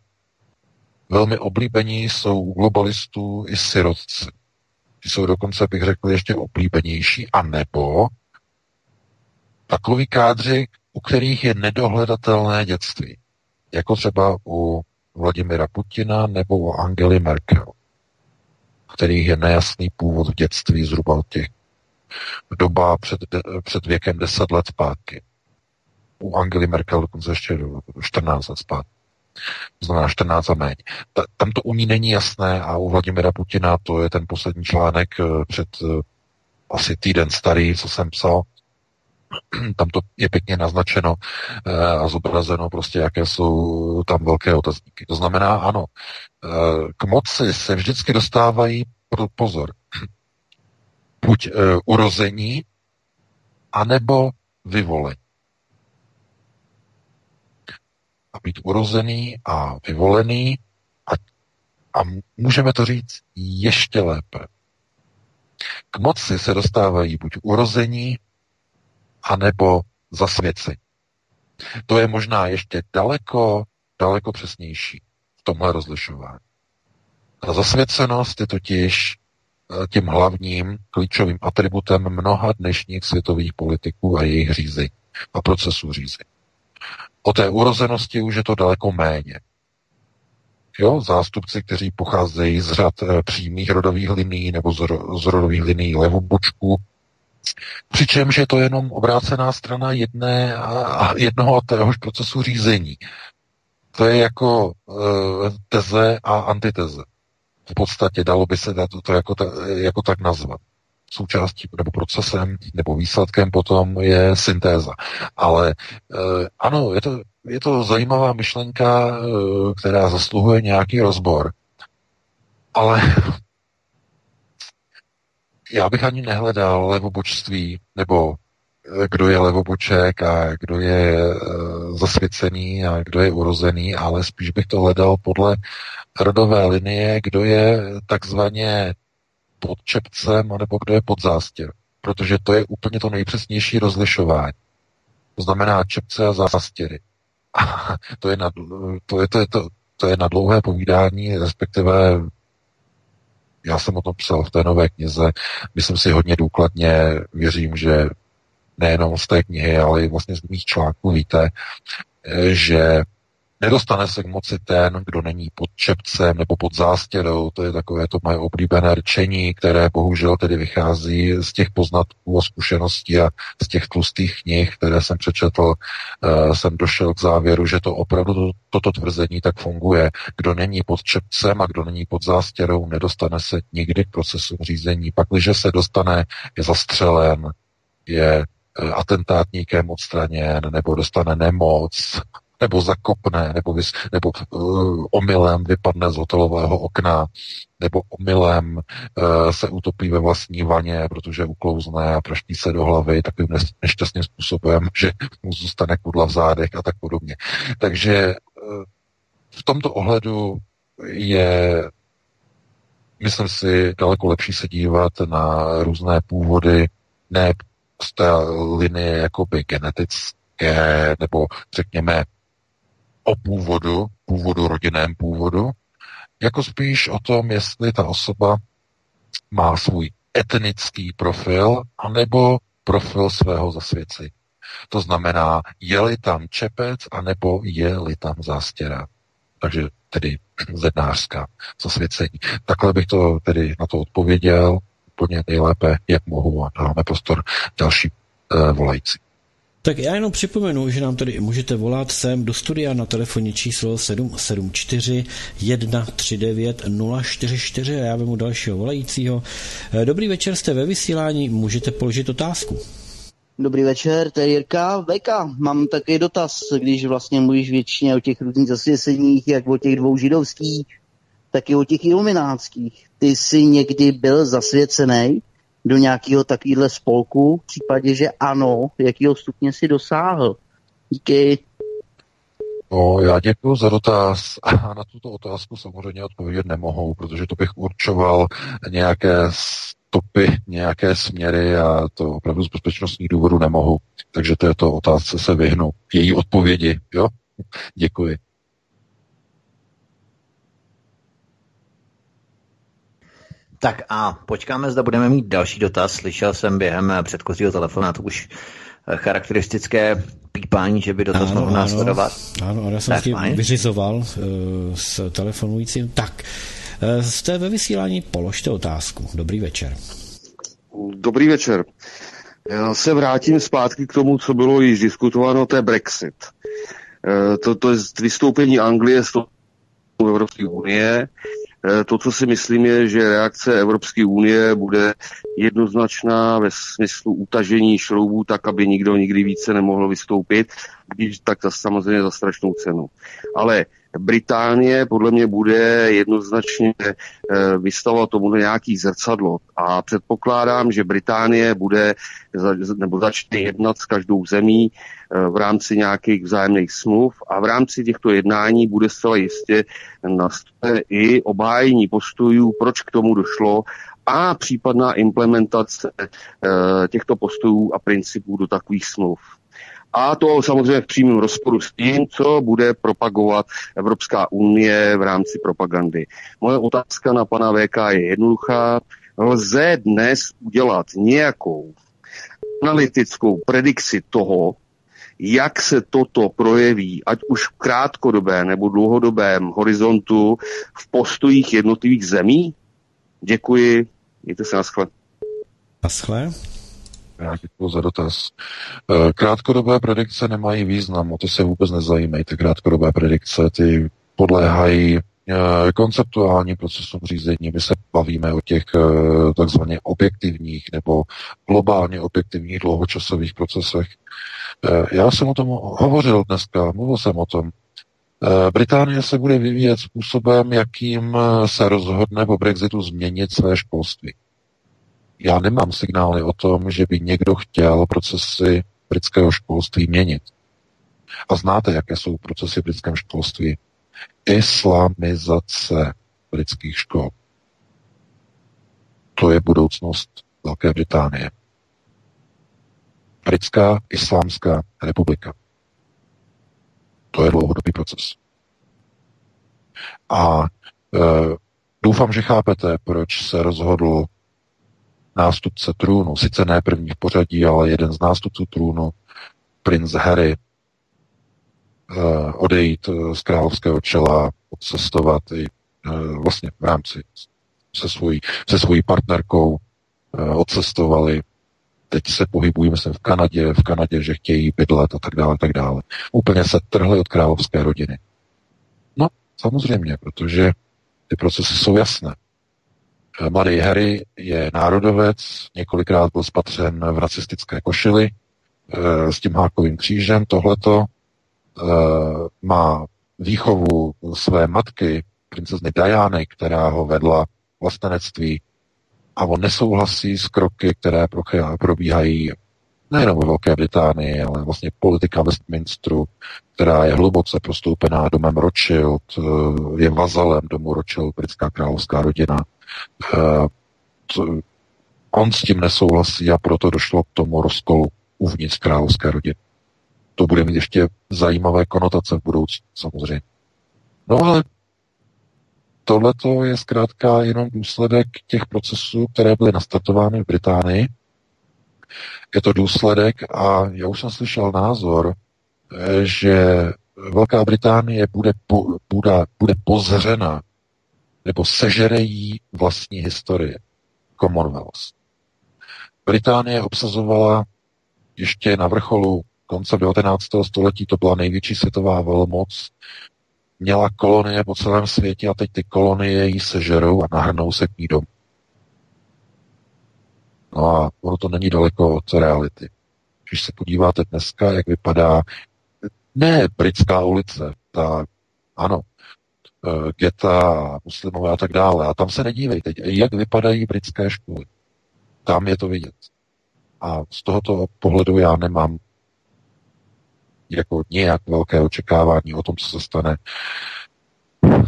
Velmi oblíbení jsou u globalistů i sirotci. Ty jsou dokonce, bych řekl, ještě oblíbenější, a nebo takový kádři, u kterých je nedohledatelné dětství. Jako třeba u Vladimira Putina nebo u Angely Merkel, kterých je nejasný původ v dětství zhruba od těch doba před, před věkem 10 let zpátky. U Angely Merkel dokonce ještě 14 let zpátky. To znamená 14 a méně. Ta, tam to u ní není jasné a u Vladimira Putina to je ten poslední článek eh, před eh, asi týden starý, co jsem psal. Tam to je pěkně naznačeno eh, a zobrazeno prostě, jaké jsou tam velké otazníky. To znamená, ano, k moci se vždycky dostávají, pozor, buď e, urození, anebo vyvolení. A být urozený a vyvolený a, a můžeme to říct ještě lépe. K moci se dostávají buď urození, anebo zasvěcení. To je možná ještě daleko, daleko přesnější v tomhle rozlišování. Ta zasvěcenost je totiž tím hlavním klíčovým atributem mnoha dnešních světových politiků a jejich řízení a procesů řízení. O té urozenosti už je to daleko méně. Jo, zástupci, kteří pocházejí z řad e, přímých rodových linií nebo z, ro, z rodových linií levobočků, přičemž je to jenom obrácená strana jedné a jednoho a téhož procesu řízení. To je jako e, teze a antiteze v podstatě dalo by se to, jako, ta, jako tak nazvat. Součástí nebo procesem nebo výsledkem potom je syntéza. Ale e, ano, je to, je to zajímavá myšlenka, e, která zasluhuje nějaký rozbor. Ale já bych ani nehledal levobočství nebo kdo je levoboček a kdo je e, zasvěcený a kdo je urozený, ale spíš bych to hledal podle rodové linie, kdo je takzvaně pod čepcem, nebo kdo je pod zástěr. Protože to je úplně to nejpřesnější rozlišování. To znamená čepce a zástěry. A to je na, to je, to je, to, to je na dlouhé povídání, respektive já jsem o tom psal v té nové knize, myslím si hodně důkladně, věřím, že nejenom z té knihy, ale i vlastně z mých článků víte, že Nedostane se k moci ten, kdo není pod čepcem nebo pod zástěrou, to je takové to moje oblíbené rčení, které bohužel tedy vychází z těch poznatků a zkušeností a z těch tlustých knih, které jsem přečetl, uh, jsem došel k závěru, že to opravdu to, toto tvrzení tak funguje. Kdo není pod čepcem a kdo není pod zástěrou, nedostane se nikdy k procesu řízení. Pak, když se dostane, je zastřelen, je eh, atentátníkem odstraněn nebo dostane nemoc nebo zakopne, nebo, vys, nebo uh, omylem vypadne z hotelového okna, nebo omylem uh, se utopí ve vlastní vaně, protože uklouzne a praští se do hlavy takovým nešťastným způsobem, že mu zůstane kudla v zádech a tak podobně. Takže uh, v tomto ohledu je myslím si, daleko lepší se dívat na různé původy, ne z té linie jakoby genetické, nebo řekněme o původu, původu, rodinném původu, jako spíš o tom, jestli ta osoba má svůj etnický profil, anebo profil svého zasvěcení. To znamená, je-li tam čepec, anebo je-li tam zástěra. Takže tedy zednářská zasvěcení. Takhle bych to tedy na to odpověděl úplně nejlépe, jak mohu a dáme prostor další uh, volající. Tak já jenom připomenu, že nám tady můžete volat sem do studia na telefonní číslo 774 139 044 a já vemu dalšího volajícího. Eh, dobrý večer, jste ve vysílání, můžete položit otázku. Dobrý večer, to je Jirka. Veka, mám takový dotaz, když vlastně mluvíš většině o těch různých zasvěceních, jak o těch dvou židovských, tak i o těch iluminátských. Ty jsi někdy byl zasvěcený? do nějakého takového spolku, v případě, že ano, jakého stupně si dosáhl. Díky. No, já děkuji za dotaz. A na tuto otázku samozřejmě odpovědět nemohou, protože to bych určoval nějaké stopy, nějaké směry a to opravdu z bezpečnostních důvodů nemohu. Takže této otázce se vyhnu. Její odpovědi, jo? Děkuji. Tak a počkáme, zda budeme mít další dotaz. Slyšel jsem během předchozího telefonátu už eh, charakteristické pípání, že by dotaz mohl následovat. Ano, ano, já jsem si vyřizoval uh, s telefonujícím. Tak, uh, jste ve vysílání, položte otázku. Dobrý večer. Dobrý večer. Já se vrátím zpátky k tomu, co bylo již diskutováno, to je Brexit. Uh, to, to je vystoupení Anglie z toho Evropské unie. To, co si myslím, je, že reakce Evropské unie bude jednoznačná ve smyslu utažení šroubů tak, aby nikdo nikdy více nemohl vystoupit, když tak samozřejmě za strašnou cenu. Ale Británie podle mě bude jednoznačně eh, vystavovat tomu nějaký zrcadlo a předpokládám, že Británie bude nebo začne jednat s každou zemí eh, v rámci nějakých vzájemných smluv a v rámci těchto jednání bude zcela jistě na i obhájení postojů, proč k tomu došlo a případná implementace eh, těchto postojů a principů do takových smluv. A to samozřejmě v přímém rozporu s tím, co bude propagovat Evropská unie v rámci propagandy. Moje otázka na pana VK je jednoduchá. Lze dnes udělat nějakou analytickou predikci toho, jak se toto projeví, ať už v krátkodobém nebo dlouhodobém horizontu v postojích jednotlivých zemí? Děkuji, mějte se naschle. Naschle. Já děkuji za dotaz. Eh, krátkodobé predikce nemají význam, o ty se vůbec nezajímají. Ty krátkodobé predikce, ty podléhají eh, konceptuální procesům řízení. My se bavíme o těch eh, takzvaně objektivních nebo globálně objektivních dlouhočasových procesech. Já jsem o tom hovořil dneska, mluvil jsem o tom. Británie se bude vyvíjet způsobem, jakým se rozhodne po Brexitu změnit své školství. Já nemám signály o tom, že by někdo chtěl procesy britského školství měnit. A znáte, jaké jsou procesy v britském školství? Islamizace britských škol. To je budoucnost Velké Británie. Britská islámská republika. To je dlouhodobý proces. A e, doufám, že chápete, proč se rozhodl nástupce trůnu, sice ne první v pořadí, ale jeden z nástupců trůnu, princ Harry, odejít z královského čela, odcestovat i vlastně v rámci se svojí, se svojí partnerkou odcestovali. Teď se pohybují, myslím, v Kanadě, v Kanadě, že chtějí bydlet a tak dále, tak dále. Úplně se trhli od královské rodiny. No, samozřejmě, protože ty procesy jsou jasné. Mladý Harry je národovec, několikrát byl spatřen v racistické košili e, s tím hákovým křížem. Tohleto e, má výchovu své matky, princezny Diany, která ho vedla vlastenectví a on nesouhlasí s kroky, které probíhají nejenom ve Velké Británii, ale vlastně politika Westminsteru, která je hluboce prostoupená domem Rothschild, eh, je vazalem domu Rothschild, britská královská rodina. Eh, on s tím nesouhlasí a proto došlo k tomu rozkolu uvnitř královské rodiny. To bude mít ještě zajímavé konotace v budoucnu, samozřejmě. No ale tohle je zkrátka jenom důsledek těch procesů, které byly nastartovány v Británii. Je to důsledek a já už jsem slyšel názor, eh, že Velká Británie bude, po, bude, bude pozřena nebo sežere jí vlastní historie. Commonwealth. Británie obsazovala ještě na vrcholu konce 19. století, to byla největší světová velmoc, měla kolonie po celém světě a teď ty kolonie jí sežerou a nahrnou se k ní domů. No a ono to není daleko od reality. Když se podíváte dneska, jak vypadá ne britská ulice, ta, ano, geta, muslimové a tak dále. A tam se nedívejte, jak vypadají britské školy. Tam je to vidět. A z tohoto pohledu já nemám jako nějak velké očekávání o tom, co se stane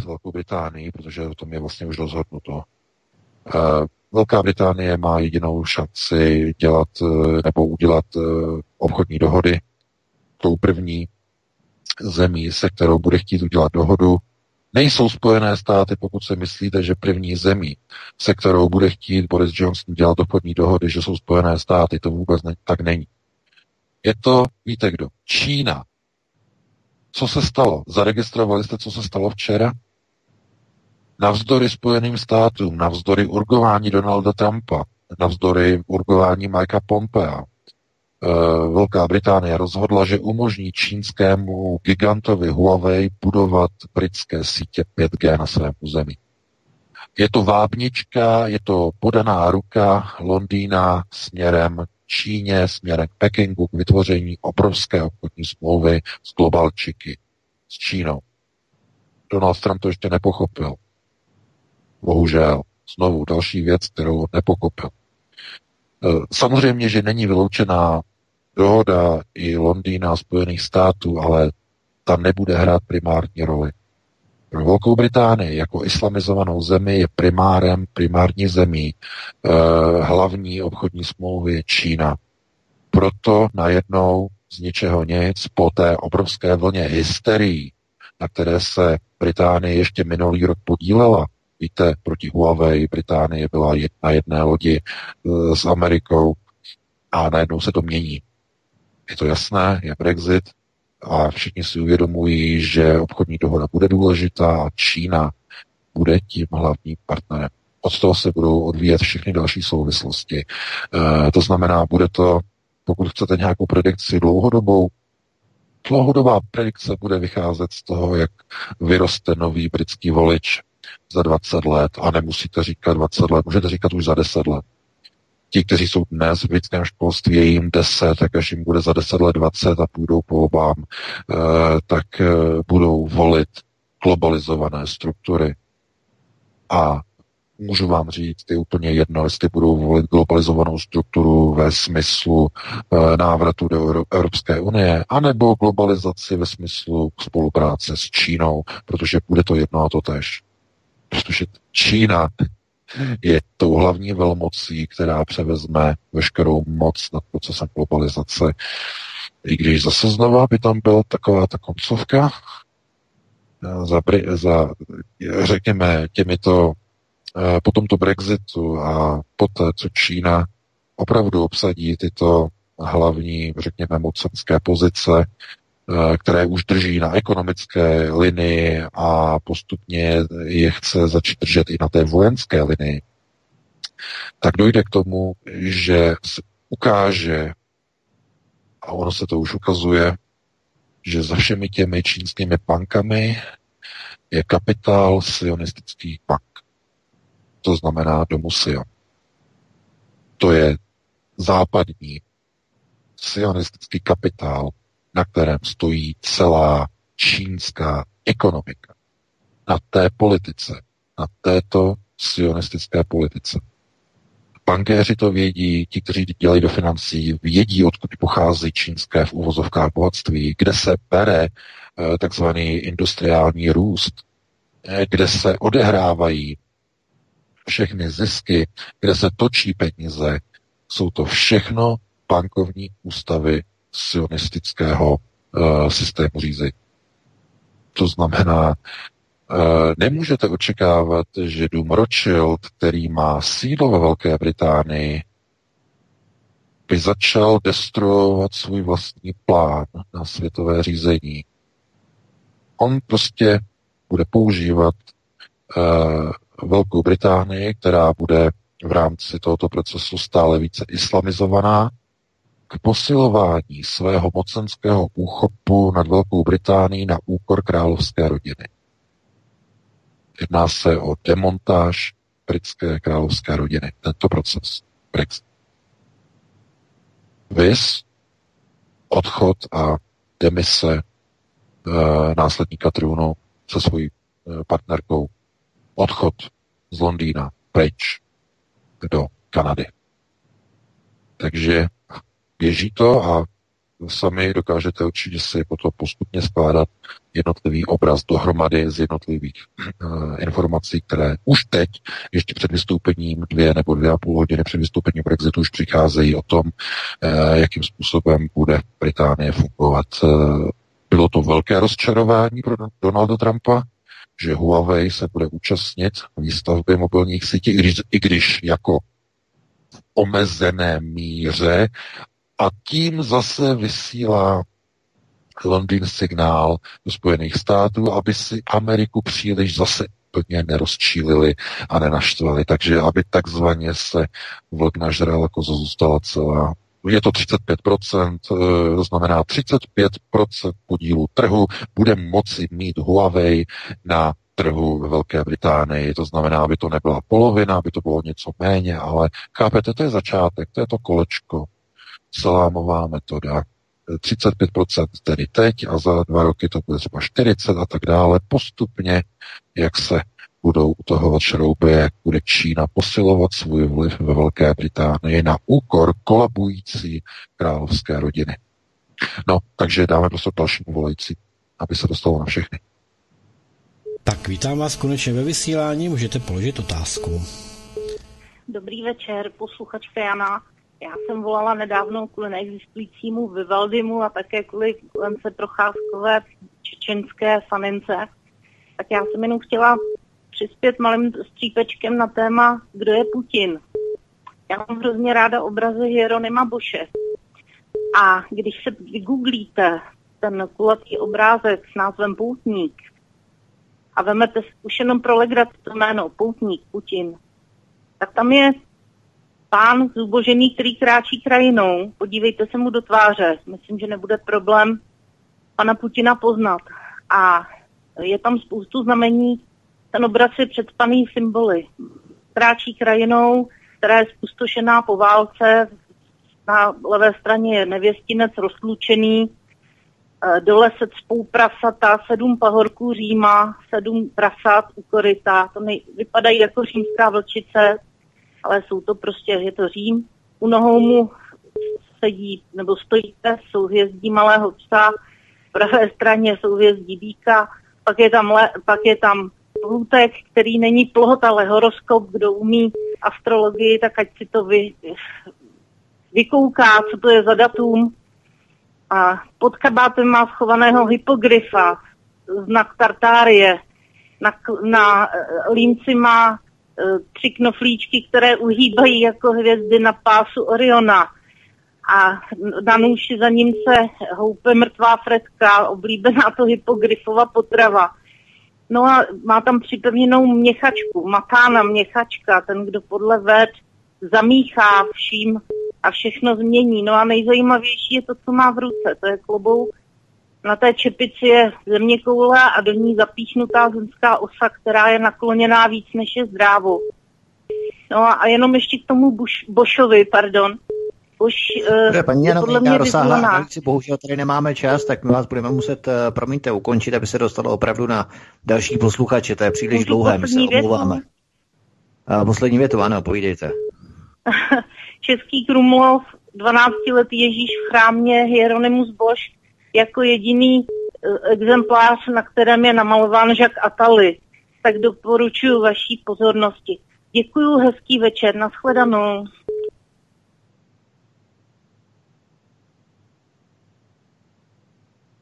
s Velkou Británií, protože o tom je vlastně už rozhodnuto. E, Velká Británie má jedinou šanci dělat e, nebo udělat obchodní dohody. Tou první zemí, se kterou bude chtít udělat dohodu, nejsou Spojené státy, pokud se myslíte, že první zemí, se kterou bude chtít Boris Johnson dělat obchodní dohody, že jsou Spojené státy, to vůbec ne, tak není. Je to, víte kdo, Čína. Co se stalo? Zaregistrovali jste, co se stalo včera? Navzdory Spojeným státům, navzdory urgování Donalda Trumpa, navzdory urgování Mikea Pompea, Velká Británie rozhodla, že umožní čínskému gigantovi Huawei budovat britské sítě 5G na svém území. Je to vábnička, je to podaná ruka Londýna směrem Číně, směrem k Pekingu k vytvoření obrovské obchodní smlouvy s globalčiky, s Čínou. Donald Trump to ještě nepochopil. Bohužel. Znovu další věc, kterou nepokopil. E, samozřejmě, že není vyloučená dohoda i Londýna a Spojených států, ale ta nebude hrát primární roli. Pro Velkou Británii jako islamizovanou zemi je primárem, primární zemí eh, hlavní obchodní smlouvy je Čína. Proto najednou z ničeho nic po té obrovské vlně hysterii, na které se Británie ještě minulý rok podílela, víte, proti Huawei Británie byla na jedné lodi e, s Amerikou a najednou se to mění. Je to jasné, je Brexit, a všichni si uvědomují, že obchodní dohoda bude důležitá a Čína bude tím hlavním partnerem. Od toho se budou odvíjet všechny další souvislosti. E, to znamená, bude to, pokud chcete nějakou predikci dlouhodobou, dlouhodobá predikce bude vycházet z toho, jak vyroste nový britský volič za 20 let. A nemusíte říkat 20 let, můžete říkat už za 10 let ti, kteří jsou dnes v britském školství, je jim 10, tak až jim bude za 10 let 20 a půjdou po obám, eh, tak eh, budou volit globalizované struktury. A můžu vám říct, je úplně jedno, jestli budou volit globalizovanou strukturu ve smyslu e, návratu do Evropské unie, anebo globalizaci ve smyslu spolupráce s Čínou, protože bude to jedno a to tež. Protože Čína je tou hlavní velmocí, která převezme veškerou moc nad procesem globalizace. I když zase znova by tam byla taková ta koncovka za, za řekněme, těmito eh, po tomto Brexitu a poté, co Čína opravdu obsadí tyto hlavní, řekněme, mocenské pozice, které už drží na ekonomické linii a postupně je chce začít držet i na té vojenské linii, tak dojde k tomu, že se ukáže, a ono se to už ukazuje, že za všemi těmi čínskými bankami je kapitál sionistických bank. To znamená domu. To je západní sionistický kapitál, na kterém stojí celá čínská ekonomika. Na té politice, na této sionistické politice. Bankéři to vědí, ti, kteří dělají do financí, vědí, odkud pochází čínské v uvozovkách bohatství, kde se bere eh, takzvaný industriální růst, eh, kde se odehrávají všechny zisky, kde se točí peníze, jsou to všechno bankovní ústavy sionistického uh, systému řízení. To znamená, uh, nemůžete očekávat, že Dům Rothschild, který má sídlo ve Velké Británii, by začal destruovat svůj vlastní plán na světové řízení. On prostě bude používat uh, Velkou Británii, která bude v rámci tohoto procesu stále více islamizovaná, k posilování svého mocenského úchopu nad Velkou Británií na úkor královské rodiny. Jedná se o demontáž britské královské rodiny. Tento proces Brexit. Vys, odchod a demise e, následníka trůnu se svojí e, partnerkou, odchod z Londýna pryč do Kanady. Takže běží to a sami dokážete určitě si potom postupně skládat jednotlivý obraz dohromady z jednotlivých uh, informací, které už teď, ještě před vystoupením dvě nebo dvě a půl hodiny před vystoupením Brexitu už přicházejí o tom, uh, jakým způsobem bude Británie fungovat. Uh, bylo to velké rozčarování pro Donalda Trumpa, že Huawei se bude účastnit výstavby mobilních sítí, i když, i když jako omezené míře a tím zase vysílá Londýn signál do Spojených států, aby si Ameriku příliš zase úplně nerozčílili a nenaštvali. Takže aby takzvaně se vlk nažral, jako zůstala celá je to 35%, eh, to znamená 35% podílu trhu bude moci mít Huawei na trhu ve Velké Británii. To znamená, aby to nebyla polovina, aby to bylo něco méně, ale chápete, to je začátek, to je to kolečko. Salámová metoda. 35% tedy teď a za dva roky to bude třeba 40 a tak dále. Postupně, jak se budou utahovat šrouby, jak bude Čína posilovat svůj vliv ve Velké Británii na úkor kolabující královské rodiny. No, takže dáme prostor dalšímu volající, aby se dostalo na všechny. Tak vítám vás konečně ve vysílání, můžete položit otázku. Dobrý večer, posluchačka Jana. Já jsem volala nedávno kvůli neexistujícímu Vivaldimu a také kvůli Lence Procházkové čečenské fanince. Tak já jsem jenom chtěla přispět malým střípečkem na téma, kdo je Putin. Já mám hrozně ráda obrazy Hieronyma Boše. A když se vygooglíte ten kulatý obrázek s názvem Poutník a vemete už jenom pro to jméno Poutník, Putin, tak tam je pán zubožený, který kráčí krajinou. Podívejte se mu do tváře. Myslím, že nebude problém pana Putina poznat. A je tam spoustu znamení ten obraz je předpaný symboly. Kráčí krajinou, která je spustošená po válce, na levé straně je nevěstinec rozlučený, e, dole se cpou prasata, sedm pahorků Říma, sedm prasat u koryta. To nej, vypadají jako římská vlčice, ale jsou to prostě, je to Řím. U nohou mu sedí nebo stojí pes, souhvězdí malého psa, v pravé straně souhvězdí býka, pak je tam, le, pak je tam Plutek, který není plohot, ale horoskop, kdo umí astrologii, tak ať si to vy, vykouká, co to je za datum. A pod kabátem má schovaného hypogryfa, znak Tartárie. Na, na eh, límci má tři knoflíčky, které uhýbají jako hvězdy na pásu Oriona. a na nůši za ním se houpe mrtvá freska, oblíbená to hypogryfova potrava. No a má tam připevněnou měchačku, matána měchačka, ten, kdo podle ved zamíchá vším a všechno změní. No a nejzajímavější je to, co má v ruce. To je klobouk. Na té čepici je země koule a do ní zapíchnutá zemská osa, která je nakloněná víc než je zdrávou. No a jenom ještě k tomu Buš, Bošovi, pardon. Už uh, paní Jana, podle mě rozsáhlá bohužel tady nemáme čas, tak my vás budeme muset, uh, promiňte, ukončit, aby se dostalo opravdu na další posluchače. To je příliš Můžu dlouhé, my se omlouváme. Uh, poslední větu, ano, povídejte. Český Krumlov, 12-letý Ježíš v chrámě Hieronymus Bosch, jako jediný uh, exemplář, na kterém je namalován Žak Atali. Tak doporučuji vaší pozornosti. Děkuju, hezký večer, nashledanou.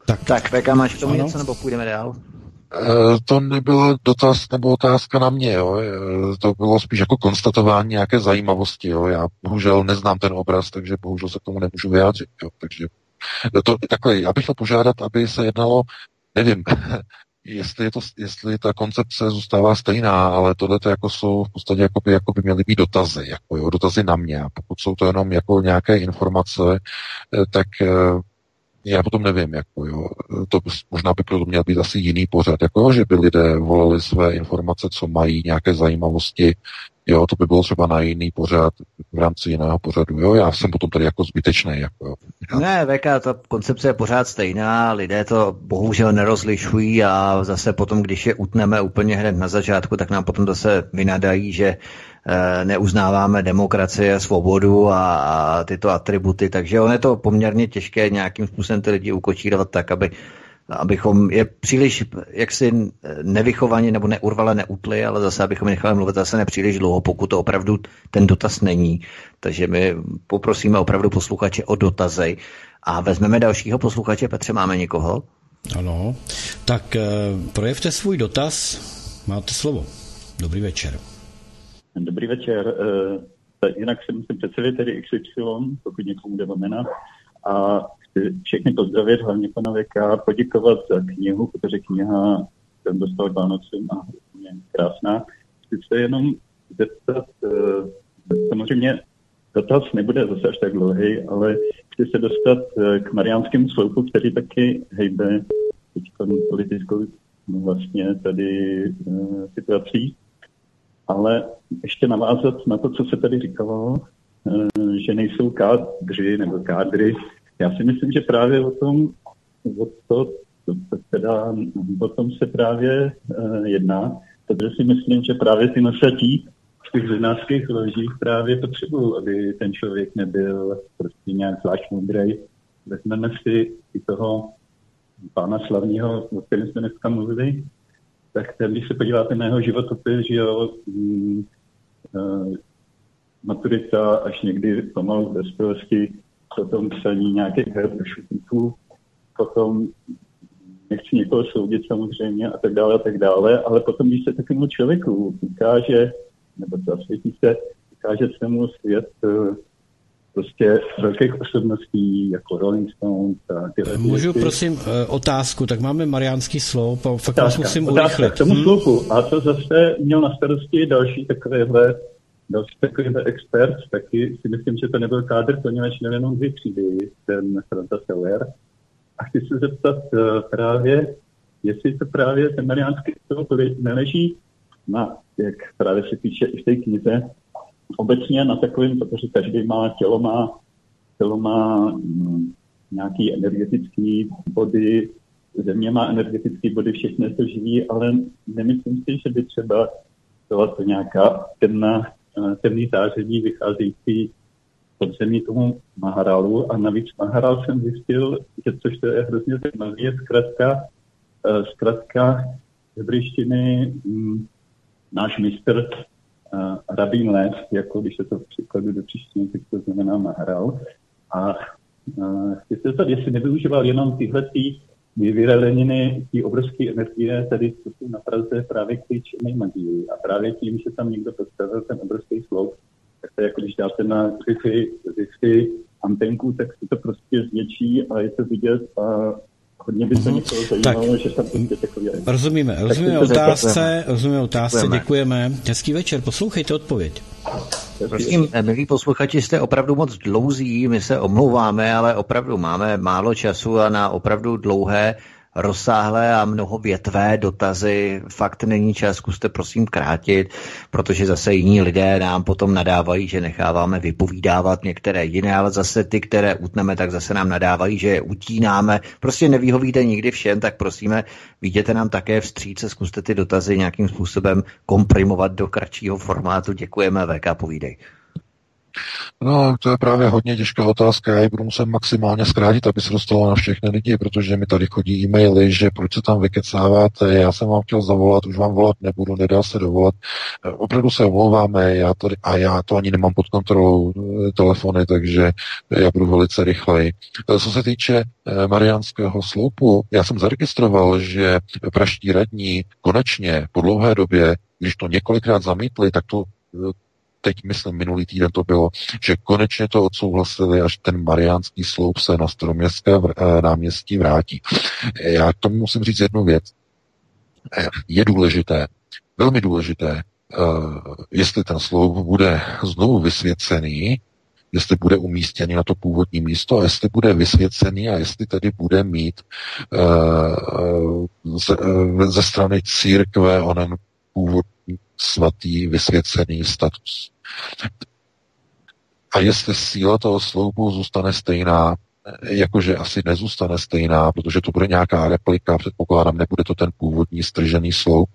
Tak, tak VK, máš k tomu ano. něco, nebo půjdeme dál? Eh, to nebyl dotaz nebo otázka na mě, jo. Eh, to bylo spíš jako konstatování nějaké zajímavosti, jo. Já bohužel neznám ten obraz, takže bohužel se k tomu nemůžu vyjádřit, jo. Takže to, takhle, já bych chtěl požádat, aby se jednalo, nevím, jestli, je to, jestli ta koncepce zůstává stejná, ale tohle to jako jsou v podstatě jako by, jako by měly být dotazy, jako jo, dotazy na mě. A pokud jsou to jenom jako nějaké informace, eh, tak já potom nevím, jako jo, to možná by proto měl být asi jiný pořad, jako jo, že by lidé volali své informace, co mají, nějaké zajímavosti, jo, to by bylo třeba na jiný pořad v rámci jiného pořadu, jo, já jsem potom tady jako zbytečný, jako já... Ne, VK, ta koncepce je pořád stejná, lidé to bohužel nerozlišují a zase potom, když je utneme úplně hned na začátku, tak nám potom zase vynadají, že Eh, neuznáváme demokracie, svobodu a, a tyto atributy, takže on je to poměrně těžké nějakým způsobem ty lidi ukočírovat tak, aby abychom je příliš jaksi nevychovaně nebo neurvale neutli, ale zase abychom je nechali mluvit zase nepříliš dlouho, pokud to opravdu ten dotaz není. Takže my poprosíme opravdu posluchače o dotazy a vezmeme dalšího posluchače. Petře, máme někoho? Ano, tak eh, projevte svůj dotaz, máte slovo. Dobrý večer. Dobrý večer. Uh, jinak si musím představit tedy XY, pokud někomu jde jména. A všechny pozdravit, hlavně pana VK, poděkovat za knihu, protože kniha jsem dostal Vánocům a je krásná. Chci se jenom zeptat, uh, samozřejmě dotaz nebude zase až tak dlouhý, ale chci se dostat uh, k Mariánskému sloupu, který taky hejbe teď politickou no vlastně tady uh, situací ale ještě navázat na to, co se tady říkalo, eh, že nejsou kádři nebo kádry. Já si myslím, že právě o tom, o, to, teda, o tom se právě uh, jedná, protože si myslím, že právě ty nosatí v těch zednářských ložích právě potřebují, aby ten člověk nebyl prostě nějak zvlášť moudrý. Vezmeme si i toho pána slavního, o kterém jsme dneska mluvili, tak ten, když se podíváte na jeho životopis, že jo, mm, uh, maturita až někdy pomalu v dospělosti, potom psaní nějakých her do šutníků, potom nechci někoho soudit samozřejmě a tak dále a tak dále, ale potom, když se takovému člověku ukáže, nebo zasvětí se, ukáže se mu svět uh, prostě velkých osobností, jako Rolling Stones a tyhle Můžu věci. prosím eh, otázku, tak máme mariánský slov, a fakt vás musím urychlit. K tomu hmm. slovu. A to zase měl na starosti další takovéhle další takovýhle expert, taky si myslím, že to nebyl kádr, poněvadž měl jenom dvě třídy, ten Franta Seller. A chci se zeptat uh, právě, jestli to právě ten mariánský slov neleží na, jak právě se píše i v té knize, obecně na takovém, protože každý má tělo má, tělo má mm, nějaký energetický body, země má energetický body, všechno to živí, ale nemyslím si, že by třeba byla to nějaká temná, temný záření vycházející podzemí tomu Maharálu a navíc Maharál jsem zjistil, že což to je hrozně zajímavé, je zkrátka, eh, zkrátka hebrejštiny mm, náš mistr uh, rabín les, jako když se to překladu do příštiny, tak to znamená mahral. A uh, chci se zeptat, jestli nevyužíval jenom tyhle ty vyraleniny, ty obrovské energie, tady jsou na Praze právě k té magii. A právě tím, že tam někdo postavil ten obrovský sloup, tak to je jako když dáte na Wi-Fi, Wi-Fi antenku, tak se to prostě zvětší a je to vidět a hodně by se mm-hmm. někoho zajímalo, tak, že tam prostě takový Rozumíme, rozumíme otázce, rozumíme otázce, děkujeme. děkujeme. Hezký večer, poslouchejte odpověď. Prosím, milí posluchači, jste opravdu moc dlouzí, my se omlouváme, ale opravdu máme málo času a na opravdu dlouhé rozsáhlé a mnoho větvé dotazy. Fakt není čas, zkuste prosím krátit, protože zase jiní lidé nám potom nadávají, že necháváme vypovídávat některé jiné, ale zase ty, které utneme, tak zase nám nadávají, že je utínáme. Prostě nevyhovíte nikdy všem, tak prosíme, viděte nám také vstříce, zkuste ty dotazy nějakým způsobem komprimovat do kratšího formátu. Děkujeme, VK, povídej. No, to je právě hodně těžká otázka. Já ji budu muset maximálně zkrátit, aby se dostalo na všechny lidi, protože mi tady chodí e-maily, že proč se tam vykecáváte. Já jsem vám chtěl zavolat, už vám volat nebudu, nedá se dovolat. Eh, opravdu se omlouváme já tady, a já to ani nemám pod kontrolou eh, telefony, takže já budu velice rychleji. Eh, co se týče Mariánského sloupu, já jsem zaregistroval, že praští radní konečně po dlouhé době, když to několikrát zamítli, tak to teď myslím minulý týden to bylo, že konečně to odsouhlasili, až ten mariánský sloup se na staroměstské eh, náměstí vrátí. Já k tomu musím říct jednu věc. Je důležité, velmi důležité, eh, jestli ten sloup bude znovu vysvěcený, jestli bude umístěný na to původní místo a jestli bude vysvěcený a jestli tedy bude mít ze, ze strany církve onen původní svatý vysvěcený status. A jestli síla toho sloupu zůstane stejná, jakože asi nezůstane stejná, protože to bude nějaká replika, předpokládám, nebude to ten původní stržený sloup,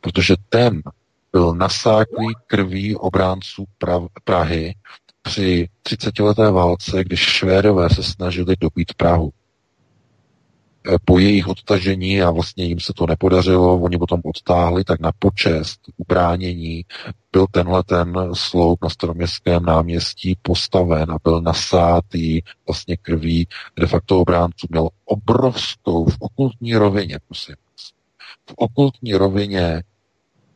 protože ten byl nasáklý krví obránců Prahy při 30-leté válce, když Švédové se snažili dobít Prahu. Po jejich odtažení a vlastně jim se to nepodařilo, oni potom odtáhli, tak na počest ubránění byl tenhle ten sloup na staroměstském náměstí postaven a byl nasátý vlastně krví de facto obránců. Měl obrovskou v okultní rovině, prosím. V okultní rovině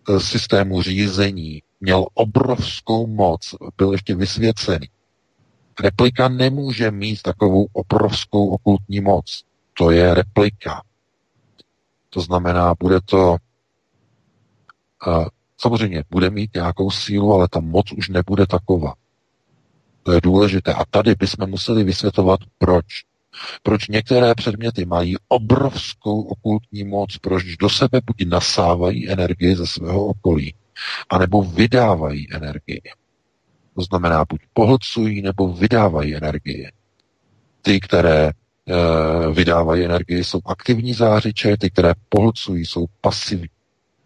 eh, systému řízení měl obrovskou moc, byl ještě vysvěcený. Replika nemůže mít takovou obrovskou okultní moc to je replika. To znamená, bude to uh, samozřejmě bude mít nějakou sílu, ale ta moc už nebude taková. To je důležité. A tady bychom museli vysvětlovat, proč. Proč některé předměty mají obrovskou okultní moc, proč do sebe buď nasávají energii ze svého okolí, anebo vydávají energii. To znamená, buď pohlcují, nebo vydávají energii. Ty, které vydávají energii, jsou aktivní zářiče, ty, které pohlcují, jsou pasivní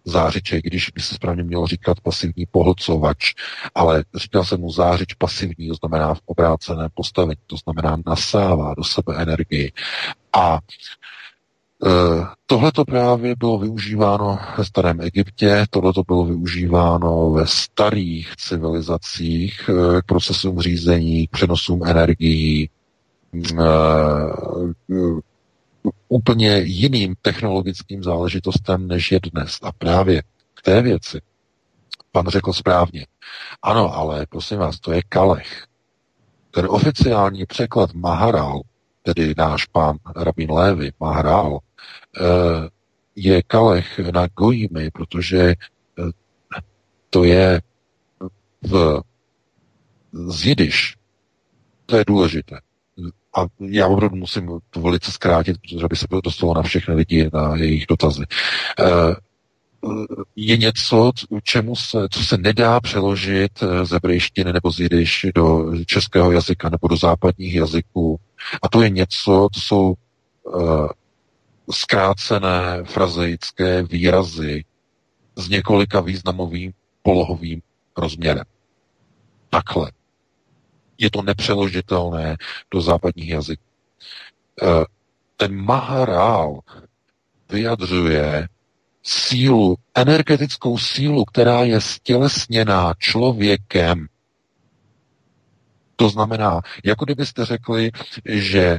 zářiče, když by se správně mělo říkat pasivní pohlcovač, ale říkal jsem mu zářič pasivní, to znamená v obráceném postavení, to znamená nasává do sebe energii. A e, Tohle to právě bylo využíváno ve starém Egyptě, tohle to bylo využíváno ve starých civilizacích e, k procesům řízení, k přenosům energií, uh, úplně jiným technologickým záležitostem, než je dnes. A právě k té věci pan řekl správně. Ano, ale prosím vás, to je Kalech. Ten oficiální překlad Maharal, tedy náš pán Rabin Lévy, Maharal, eh, je Kalech na Gojimy, protože eh, to je v z Jidiš. To je důležité a já opravdu musím to velice zkrátit, protože aby se dostalo na všechny lidi, na jejich dotazy. Eh, je něco, čemu se, co se nedá přeložit z hebrejštiny nebo z jidiš do českého jazyka nebo do západních jazyků. A to je něco, to jsou uh, zkrácené frazeické výrazy s několika významovým polohovým rozměrem. Takhle je to nepřeložitelné do západních jazyků. Eh, ten Maharál vyjadřuje sílu, energetickou sílu, která je stělesněná člověkem. To znamená, jako kdybyste řekli, že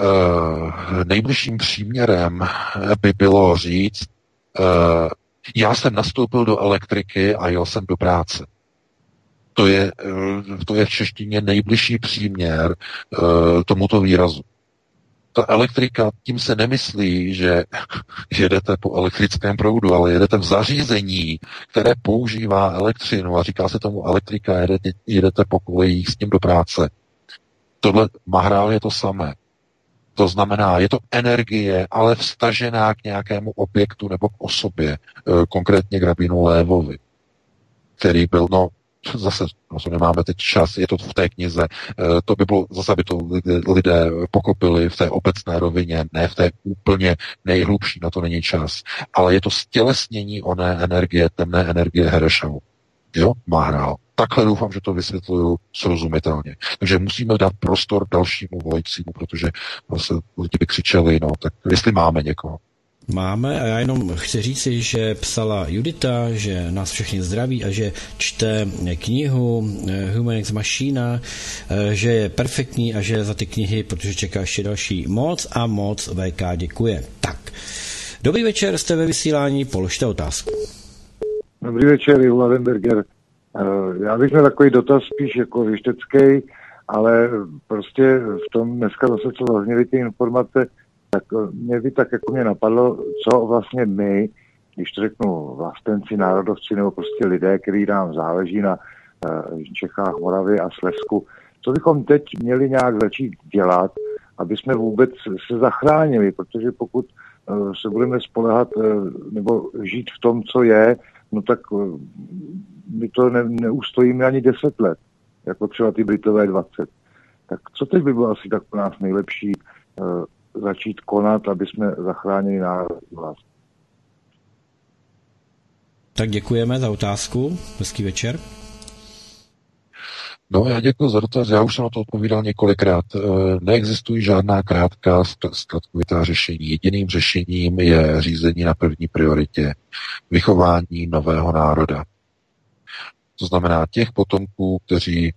uh, nejbližším příměrem by bylo říct, uh, já jsem nastoupil do elektriky a jel jsem do práce. To je, eh, to je v češtině nejbližší příměr uh, tomuto výrazu. Ta elektrika, tím se nemyslí, že jedete po elektrickém proudu, ale jedete v zařízení, které používá elektřinu a říká se tomu elektrika, jedete, jedete po kolejích s tím do práce. Tohle mahrál je to samé. To znamená, je to energie, ale vstažená k nějakému objektu nebo k osobě, eh, konkrétně k rabinu Lévovi, který byl, no, zase no, nemáme teď čas, je to v té knize, eh, to by bylo, zase by to lidé pokopili v té obecné rovině, ne v té úplně nejhlubší, na to není čas, ale je to stělesnění oné energie, temné energie Herešavu. Jo, hrál. Takhle doufám, že to vysvětluju srozumitelně. Takže musíme dát prostor dalšímu volajícímu, protože zase lidi by křičeli, no, tak jestli máme někoho. Máme a já jenom chci říci, že psala Judita, že nás všechny zdraví a že čte knihu eh, Humanix Machina, eh, že je perfektní a že za ty knihy, protože čeká ještě další moc a moc VK děkuje. Tak, dobrý večer, jste ve vysílání, položte otázku. Dobrý večer, Ivo Ladenberger. Eh, já bych měl takový dotaz spíš jako věštecký, ale prostě v tom dneska zase, co zazněly ty informace, tak eh, mě by tak jako mě napadlo, co vlastně my, když to řeknu vlastenci, národovci nebo prostě lidé, kteří nám záleží na uh, Čechách, Moravě a Slesku, co bychom teď měli nějak začít dělat, aby jsme vůbec se zachránili, protože pokud uh, se budeme spolehat nebo žít v tom, co je, no tak my to ne, neustojíme ani 10 let, jako třeba ty Britové 20. Tak co teď by bylo asi tak pro nás nejlepší začít konat, aby jsme zachránili národ vlast? Tak děkujeme za otázku. Hezký večer. No, já děkuji za dotaz. Já už jsem na to odpovídal několikrát. Eh, neexistují žádná krátká zkratkovitá řešení. Jediným řešením je řízení na první prioritě. Vychování nového národa. To znamená těch potomků, kteří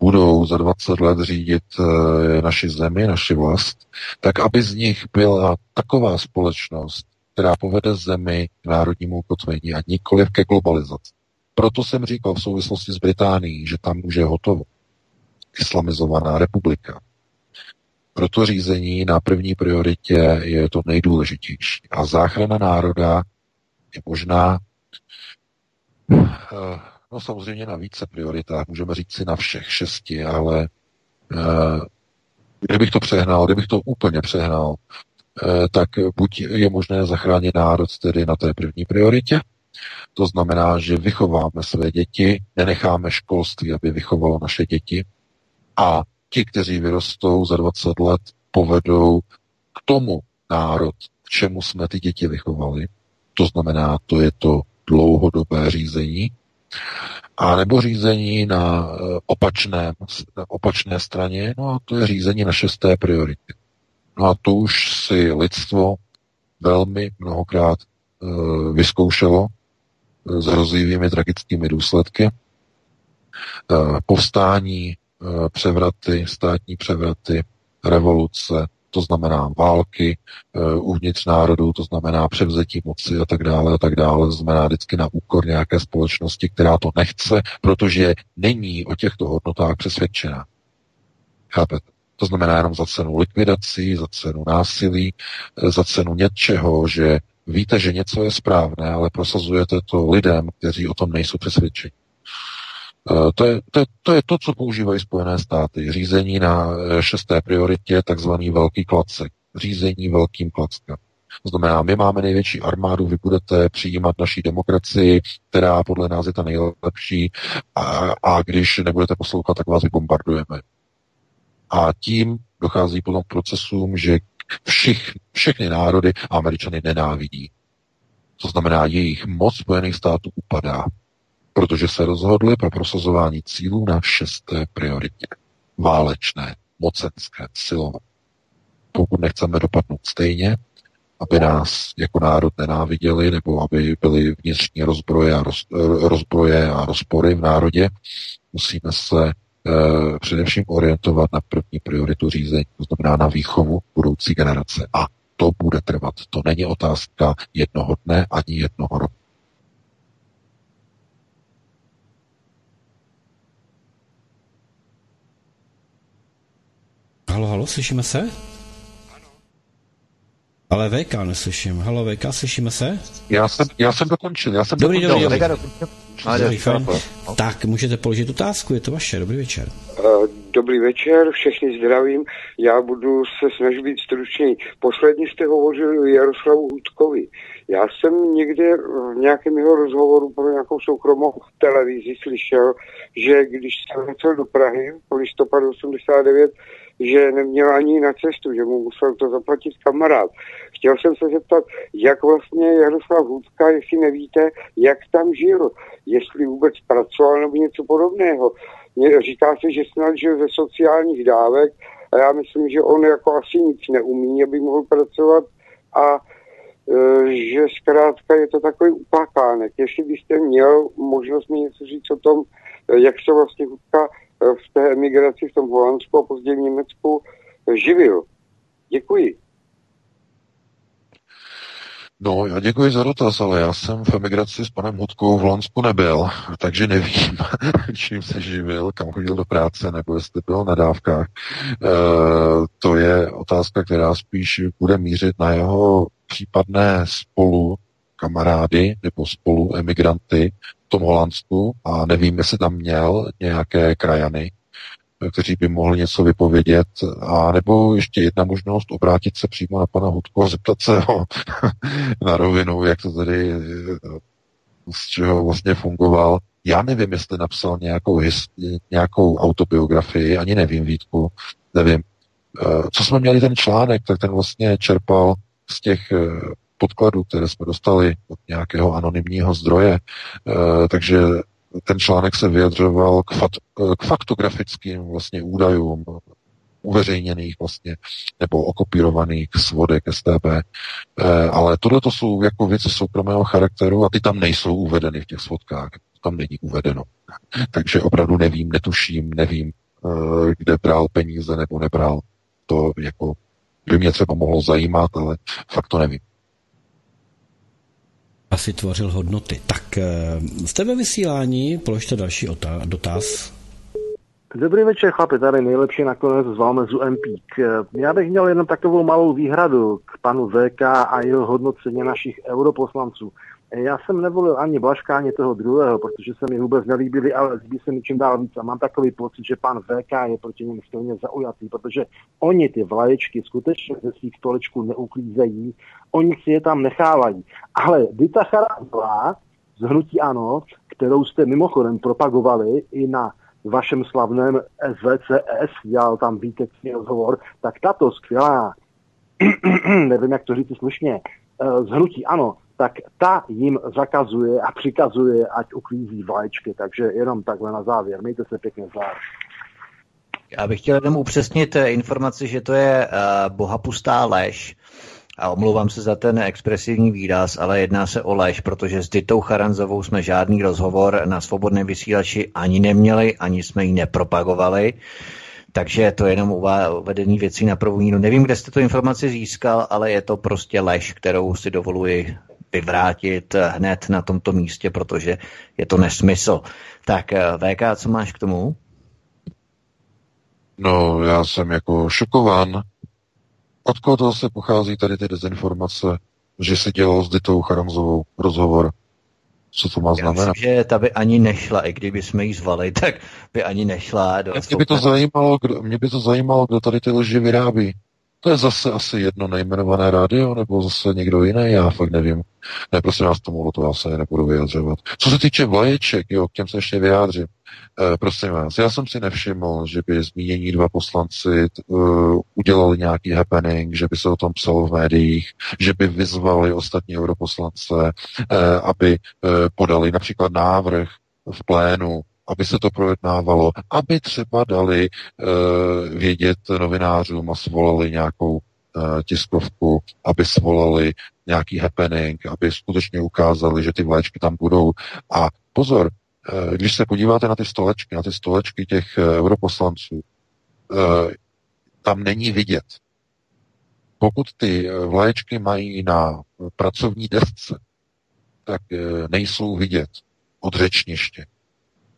budou za 20 let řídit eh, naši zemi, naši vlast, tak aby z nich byla taková společnost, která povede zemi k národnímu ukotvení a nikoliv ke globalizaci. Proto jsem říkal v souvislosti s Británií, že tam už je hotovo. Islamizovaná republika. Proto řízení na první prioritě je to nejdůležitější. A záchrana národa je možná eh, No samozřejmě na více prioritách, můžeme říct si na všech šesti, ale eh, kdybych to přehnal, kdybych to úplně přehnal, eh, tak buď je možné zachránit národ tedy na té první prioritě, to znamená, že vychováme své děti, nenecháme školství, aby vychovalo naše děti. A ti, kteří vyrostou za 20 let, povedou k tomu národ, k čemu jsme ty děti vychovali. To znamená, to je to dlouhodobé řízení, a nebo řízení na eh, opačné, na opačné straně, no a to je řízení na šesté priority. No a to už si lidstvo velmi mnohokrát e, vyzkoušelo e, s hrozivými tragickými důsledky. Povstání, převraty, státní převraty, revoluce, to znamená války uh, uvnitř národů, to znamená převzetí moci a tak dále a tak dále, to znamená vždycky na úkor nějaké společnosti, která to nechce, protože není o těchto hodnotách přesvědčená. Chápete? To znamená jenom za cenu likvidací, za cenu násilí, eh, za cenu něčeho, že víte, že něco je správné, ale prosazujete to lidem, kteří o tom nejsou přesvědčeni. Eh, to je, to, je, to je to, co používají Spojené státy. Řízení na eh, šesté prioritě, takzvaný velký klacek. Řízení velkým klackem. To znamená, my máme největší armádu, vy budete přijímat naší demokracii, která podle nás je ta nejlepší a, a když nebudete poslouchat, tak vás vybombardujeme. A tím dochází potom k procesům, že všich, všechny národy Američany nenávidí. To znamená, jejich moc Spojených států upadá protože se rozhodli pro prosazování cílů na šesté prioritě. Válečné, mocenské, silové. Pokud nechceme dopadnout stejně, aby nás jako národ nenáviděli, nebo aby byly vnitřní rozbroje a, roz, rozbroje a rozpory v národě, musíme se e, především orientovat na první prioritu řízení, to znamená na výchovu budoucí generace. A to bude trvat. To není otázka jednoho dne ani jednoho roku. Halo, halo, slyšíme se? Ale VK neslyším. Halo, VK, slyšíme se? Já jsem, já jsem dokončil, já jsem Dobrý, dokončil. dobrý, Dobrý, dobrý. Dobrý, dobrý, fajn. Tak, můžete položit otázku, je to vaše. Dobrý večer. Eh, Dobrý večer, všechny zdravím. Já budu se snažit být stručný. Posledně jste hovořili o Jaroslavu Hudkovi. Já jsem někde v nějakém jeho rozhovoru pro nějakou soukromou televizi slyšel, že když se vracel do Prahy po listopadu 89, že neměl ani na cestu, že mu musel to zaplatit kamarád. Chtěl jsem se zeptat, jak vlastně Jaroslav Hudka, jestli nevíte, jak tam žil, jestli vůbec pracoval nebo něco podobného. Mě- Říká se, že snad žil ze sociálních dávek a já myslím, že on jako asi nic neumí, aby mohl pracovat a e, že zkrátka je to takový upákánek. Jestli byste měl možnost mi něco říct o tom, e, jak se vlastně Hudka v té emigraci v tom Holandsku a později v Německu e, živil. Děkuji. No, já děkuji za dotaz, ale já jsem v emigraci s panem Hudkou v Holandsku nebyl, takže nevím, čím se živil, kam chodil do práce, nebo jestli byl na dávkách. E, to je otázka, která spíš bude mířit na jeho případné spolu kamarády nebo spolu emigranty v tom Holandsku a nevím, jestli tam měl nějaké krajany, kteří by mohli něco vypovědět, a nebo ještě jedna možnost obrátit se přímo na pana Hudku a zeptat se ho na rovinu, jak to tady, z čeho vlastně fungoval. Já nevím, jestli napsal nějakou, his, nějakou autobiografii, ani nevím, Vítku, nevím. Eh, Co jsme měli ten článek, tak ten vlastně čerpal z těch eh, podkladů, které jsme dostali od nějakého anonymního zdroje. Eh, Takže ten článek se vyjadřoval k, fat, k faktografickým vlastně údajům uveřejněných vlastně nebo okopírovaných svodek STB. Eh, ale tohle to jsou jako věci soukromého charakteru a ty tam nejsou uvedeny v těch svodkách. Tam není uvedeno. Takže opravdu nevím, netuším, nevím, eh, kde bral peníze nebo nebral. To jako by mě třeba mohlo zajímat, ale fakt to nevím. Asi tvořil hodnoty. Tak eh, jste ve vysílání, položte další dotaz. Dobrý večer, chlapi, tady nejlepší nakonec z Valmezu Empík. Já bych měl jenom takovou malou výhradu k panu VK a jeho hodnocení našich europoslanců. Já jsem nevolil ani Blaška, ani toho druhého, protože se mi vůbec nelíbili, ale líbí se mi čím dál víc a mám takový pocit, že pan VK je proti něm stejně zaujatý, protože oni ty vlaječky skutečně ze svých stolečků neuklízejí, oni si je tam nechávají. Ale Dita Charanzová z Hnutí Ano, kterou jste mimochodem propagovali i na vašem slavném SVCS, dělal tam výtečný rozhovor, tak tato skvělá, nevím, jak to říct slušně, eh, z hnutí ano, tak ta jim zakazuje a přikazuje, ať uklízí vlaječky. Takže jenom takhle na závěr. Mějte se pěkně závěr. Já bych chtěl jenom upřesnit eh, informaci, že to je uh, bohapustá lež. A omlouvám se za ten expresivní výraz, ale jedná se o lež, protože s Ditou Charanzovou jsme žádný rozhovor na svobodném vysílači ani neměli, ani jsme ji nepropagovali. Takže to je jenom uvedení věcí na první. No nevím, kde jste tu informaci získal, ale je to prostě lež, kterou si dovoluji vyvrátit hned na tomto místě, protože je to nesmysl. Tak eh, VK, co máš k tomu? No, já jsem jako šokován. Od koho to zase pochází tady ty dezinformace, že si dělal s Ditou Charamzovou rozhovor? Co to má Já znamenat? myslím, že ta by ani nešla, i kdyby jsme jí zvali, tak by ani nešla do Mě by to zajímalo, kdo, mě by to zajímalo, kdo tady ty lži vyrábí. To je zase asi jedno nejmenované rádio, nebo zase někdo jiný, já fakt nevím. Ne, prosím vás, tomu to já se nebudu vyjadřovat. Co se týče vlaječek, jo, k těm se ještě vyjádřím. E, prosím vás, já jsem si nevšiml, že by zmínění dva poslanci uh, udělali nějaký happening, že by se o tom psalo v médiích, že by vyzvali ostatní europoslance, uh, aby uh, podali například návrh v plénu aby se to projednávalo, aby třeba dali uh, vědět novinářům a svolali nějakou uh, tiskovku, aby svolali nějaký happening, aby skutečně ukázali, že ty vlaječky tam budou. A pozor, uh, když se podíváte na ty stolečky, na ty stolečky těch europoslanců, tam není vidět. Pokud ty vlaječky mají na pracovní desce, tak nejsou vidět od řečniště.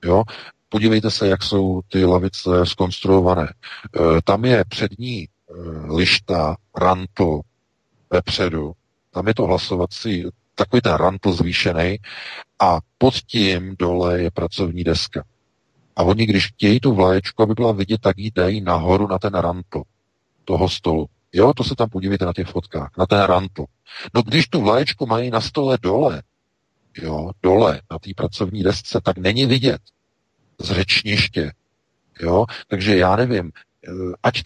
Jo? Podívejte se, jak jsou ty lavice skonstruované. Tam je přední lišta, rantl vepředu, tam je to hlasovací, takový ten rantl zvýšený a pod tím dole je pracovní deska. A oni, když chtějí tu vlaječku, aby byla vidět, tak ji dají nahoru na ten rantl toho stolu. Jo, to se tam podívejte na těch fotkách, na ten rantl. No když tu vlaječku mají na stole dole, jo, dole, na té pracovní desce, tak není vidět z řečniště. Jo, takže já nevím, eh, ať,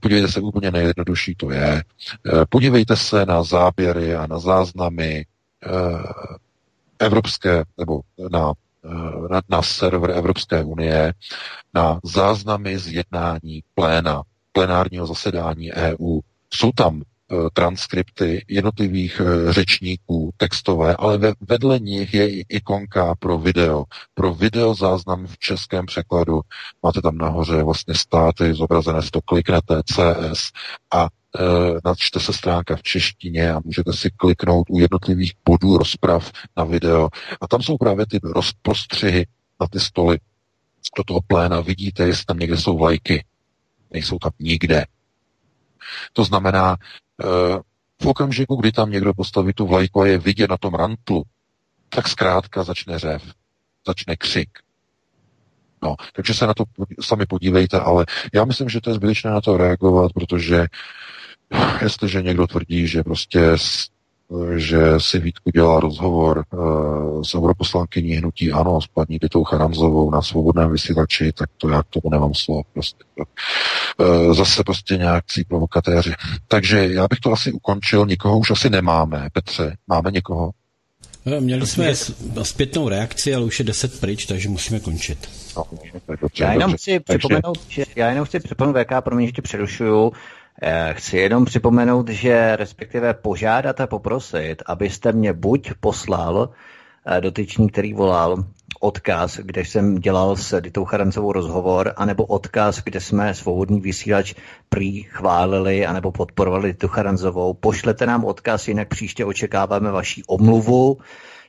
podívejte se, úplně nejjednodušší to je, eh, podívejte se na záběry a na záznamy eh, evropské, nebo na na, na server Evropské unie na záznamy z jednání pléna, plenárního zasedání EU. Jsou tam transkripty jednotlivých e, řečníků textové, ale ve, vedle nich je i ikonka pro video. Pro video záznam v českém překladu. Máte tam nahoře vlastně státy zobrazené, to kliknete CS a e, načte se stránka v češtině a můžete si kliknout u jednotlivých bodů rozprav na video. A tam jsou právě ty rozprostřihy na ty stoly do toho pléna. Vidíte, jestli tam někde jsou vlajky. Nejsou tam nikde. To znamená, e, v okamžiku, kdy tam někdo postaví tu vlajku a je vidět na tom rantlu, tak zkrátka začne řev, začne křik. No, takže se na to sami podívejte, ale já myslím, že to je zbytečné na to reagovat, protože jestliže někdo tvrdí, že prostě že si Vítku dělá rozhovor uh, s europoslankyní hnutí ANO, s paní Ditou Charamzovou na svobodném vysílači, tak to já k tomu nemám slov. Prostě. Uh, zase prostě nějakcí provokatéři. Takže já bych to asi ukončil, nikoho už asi nemáme. Petře, máme někoho? No, měli jsme zpětnou reakci, ale už je 10 pryč, takže musíme končit. No, já jenom chci připomenout, že, já jenom chci připomenout, VK, pro mě, že tě přerušuju, Eh, chci jenom připomenout, že respektive požádat a poprosit, abyste mě buď poslal eh, dotyčný, který volal, odkaz, kde jsem dělal s Ditou Charancovou rozhovor, anebo odkaz, kde jsme svobodný vysílač prý chválili, anebo podporovali Ditu Charanzovou. Pošlete nám odkaz, jinak příště očekáváme vaší omluvu,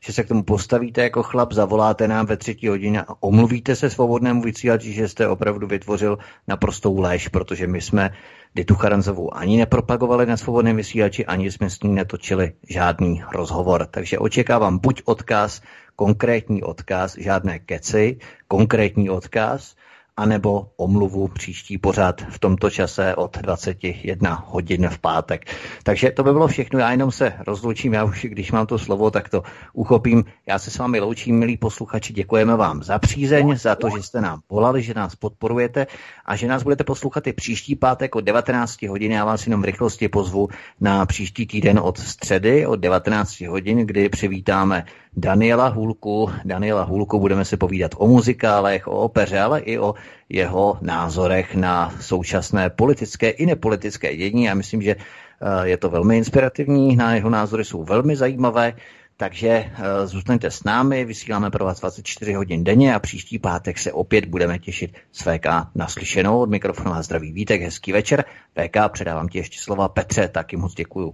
že se k tomu postavíte jako chlap, zavoláte nám ve třetí hodině a omluvíte se svobodnému vysílači, že jste opravdu vytvořil naprostou léž, protože my jsme Ditu Charanzovou ani nepropagovali na svobodném vysílači, ani jsme s ní netočili žádný rozhovor. Takže očekávám buď odkaz, konkrétní odkaz, žádné keci, konkrétní odkaz, anebo omluvu příští pořád v tomto čase od 21 hodin v pátek. Takže to by bylo všechno, já jenom se rozloučím, já už když mám to slovo, tak to uchopím. Já se s vámi loučím, milí posluchači, děkujeme vám za přízeň, za to, že jste nám volali, že nás podporujete a že nás budete poslouchat i příští pátek od 19 hodin. Já vás jenom v rychlosti pozvu na příští týden od středy od 19 hodin, kdy přivítáme Daniela Hůlku. Daniela Hůlku budeme se povídat o muzikálech, o opeře, ale i o jeho názorech na současné politické i nepolitické dění. Já myslím, že eh, je to velmi inspirativní, na jeho názory jsou velmi zajímavé, takže eh, zůstaňte s námi, vysíláme pro vás 24 hodin denně a příští pátek se opět budeme těšit s VK naslyšenou. Od mikrofonu a zdraví Vítek, hezký večer. VK, předávám ti ještě slova Petře, taky moc děkuju.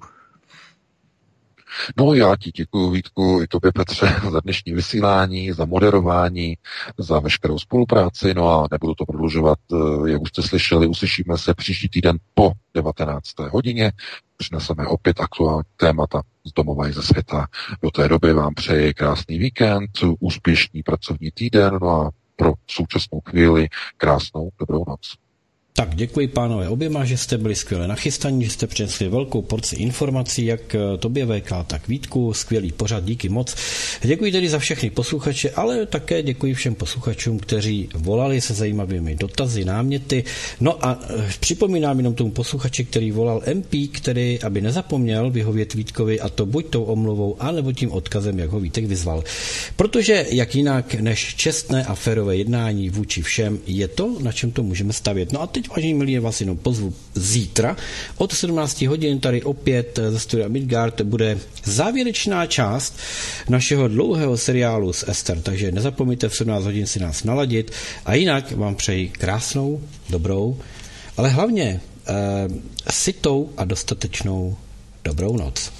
No já ti děkuji, Vítku, i tobě, Petře, za dnešní vysílání, za moderování, za veškerou spolupráci, no a nebudu to prodlužovat, eh, jak už jste slyšeli, uslyšíme se příští týden po 19. hodině, přineseme opět aktuální témata z domova i ze světa. Do té doby vám přeji krásný víkend, úspěšný pracovní týden, no a pro současnou chvíli krásnou dobrou noc. Tak děkuji pánové oběma, že jste byli skvěle nachystaní, že jste přinesli velkou porci informací, jak eh, tobě VK, tak Vítku, skvělý pořad, díky moc. Děkuji tedy za všechny posluchače, ale také děkuji všem posluchačům, kteří volali se zajímavými dotazy, náměty. No a eh, připomínám jenom tomu posluchači, který volal MP, který, aby nezapomněl vyhovět Vítkovi a to buď tou omluvou, anebo tím odkazem, jak ho Vítek vyzval. Protože jak jinak než čestné a férové jednání vůči všem je to, na čem to můžeme stavět. No a teď teď, vážení milí, vás jenom pozvu zítra. Od 17 hodin tady opět ze studia Midgard bude závěrečná část našeho dlouhého seriálu s Ester, takže nezapomeňte v 17 hodin si nás naladit a jinak vám přeji krásnou, dobrou, ale hlavně eh, sitou a dostatečnou dobrou noc.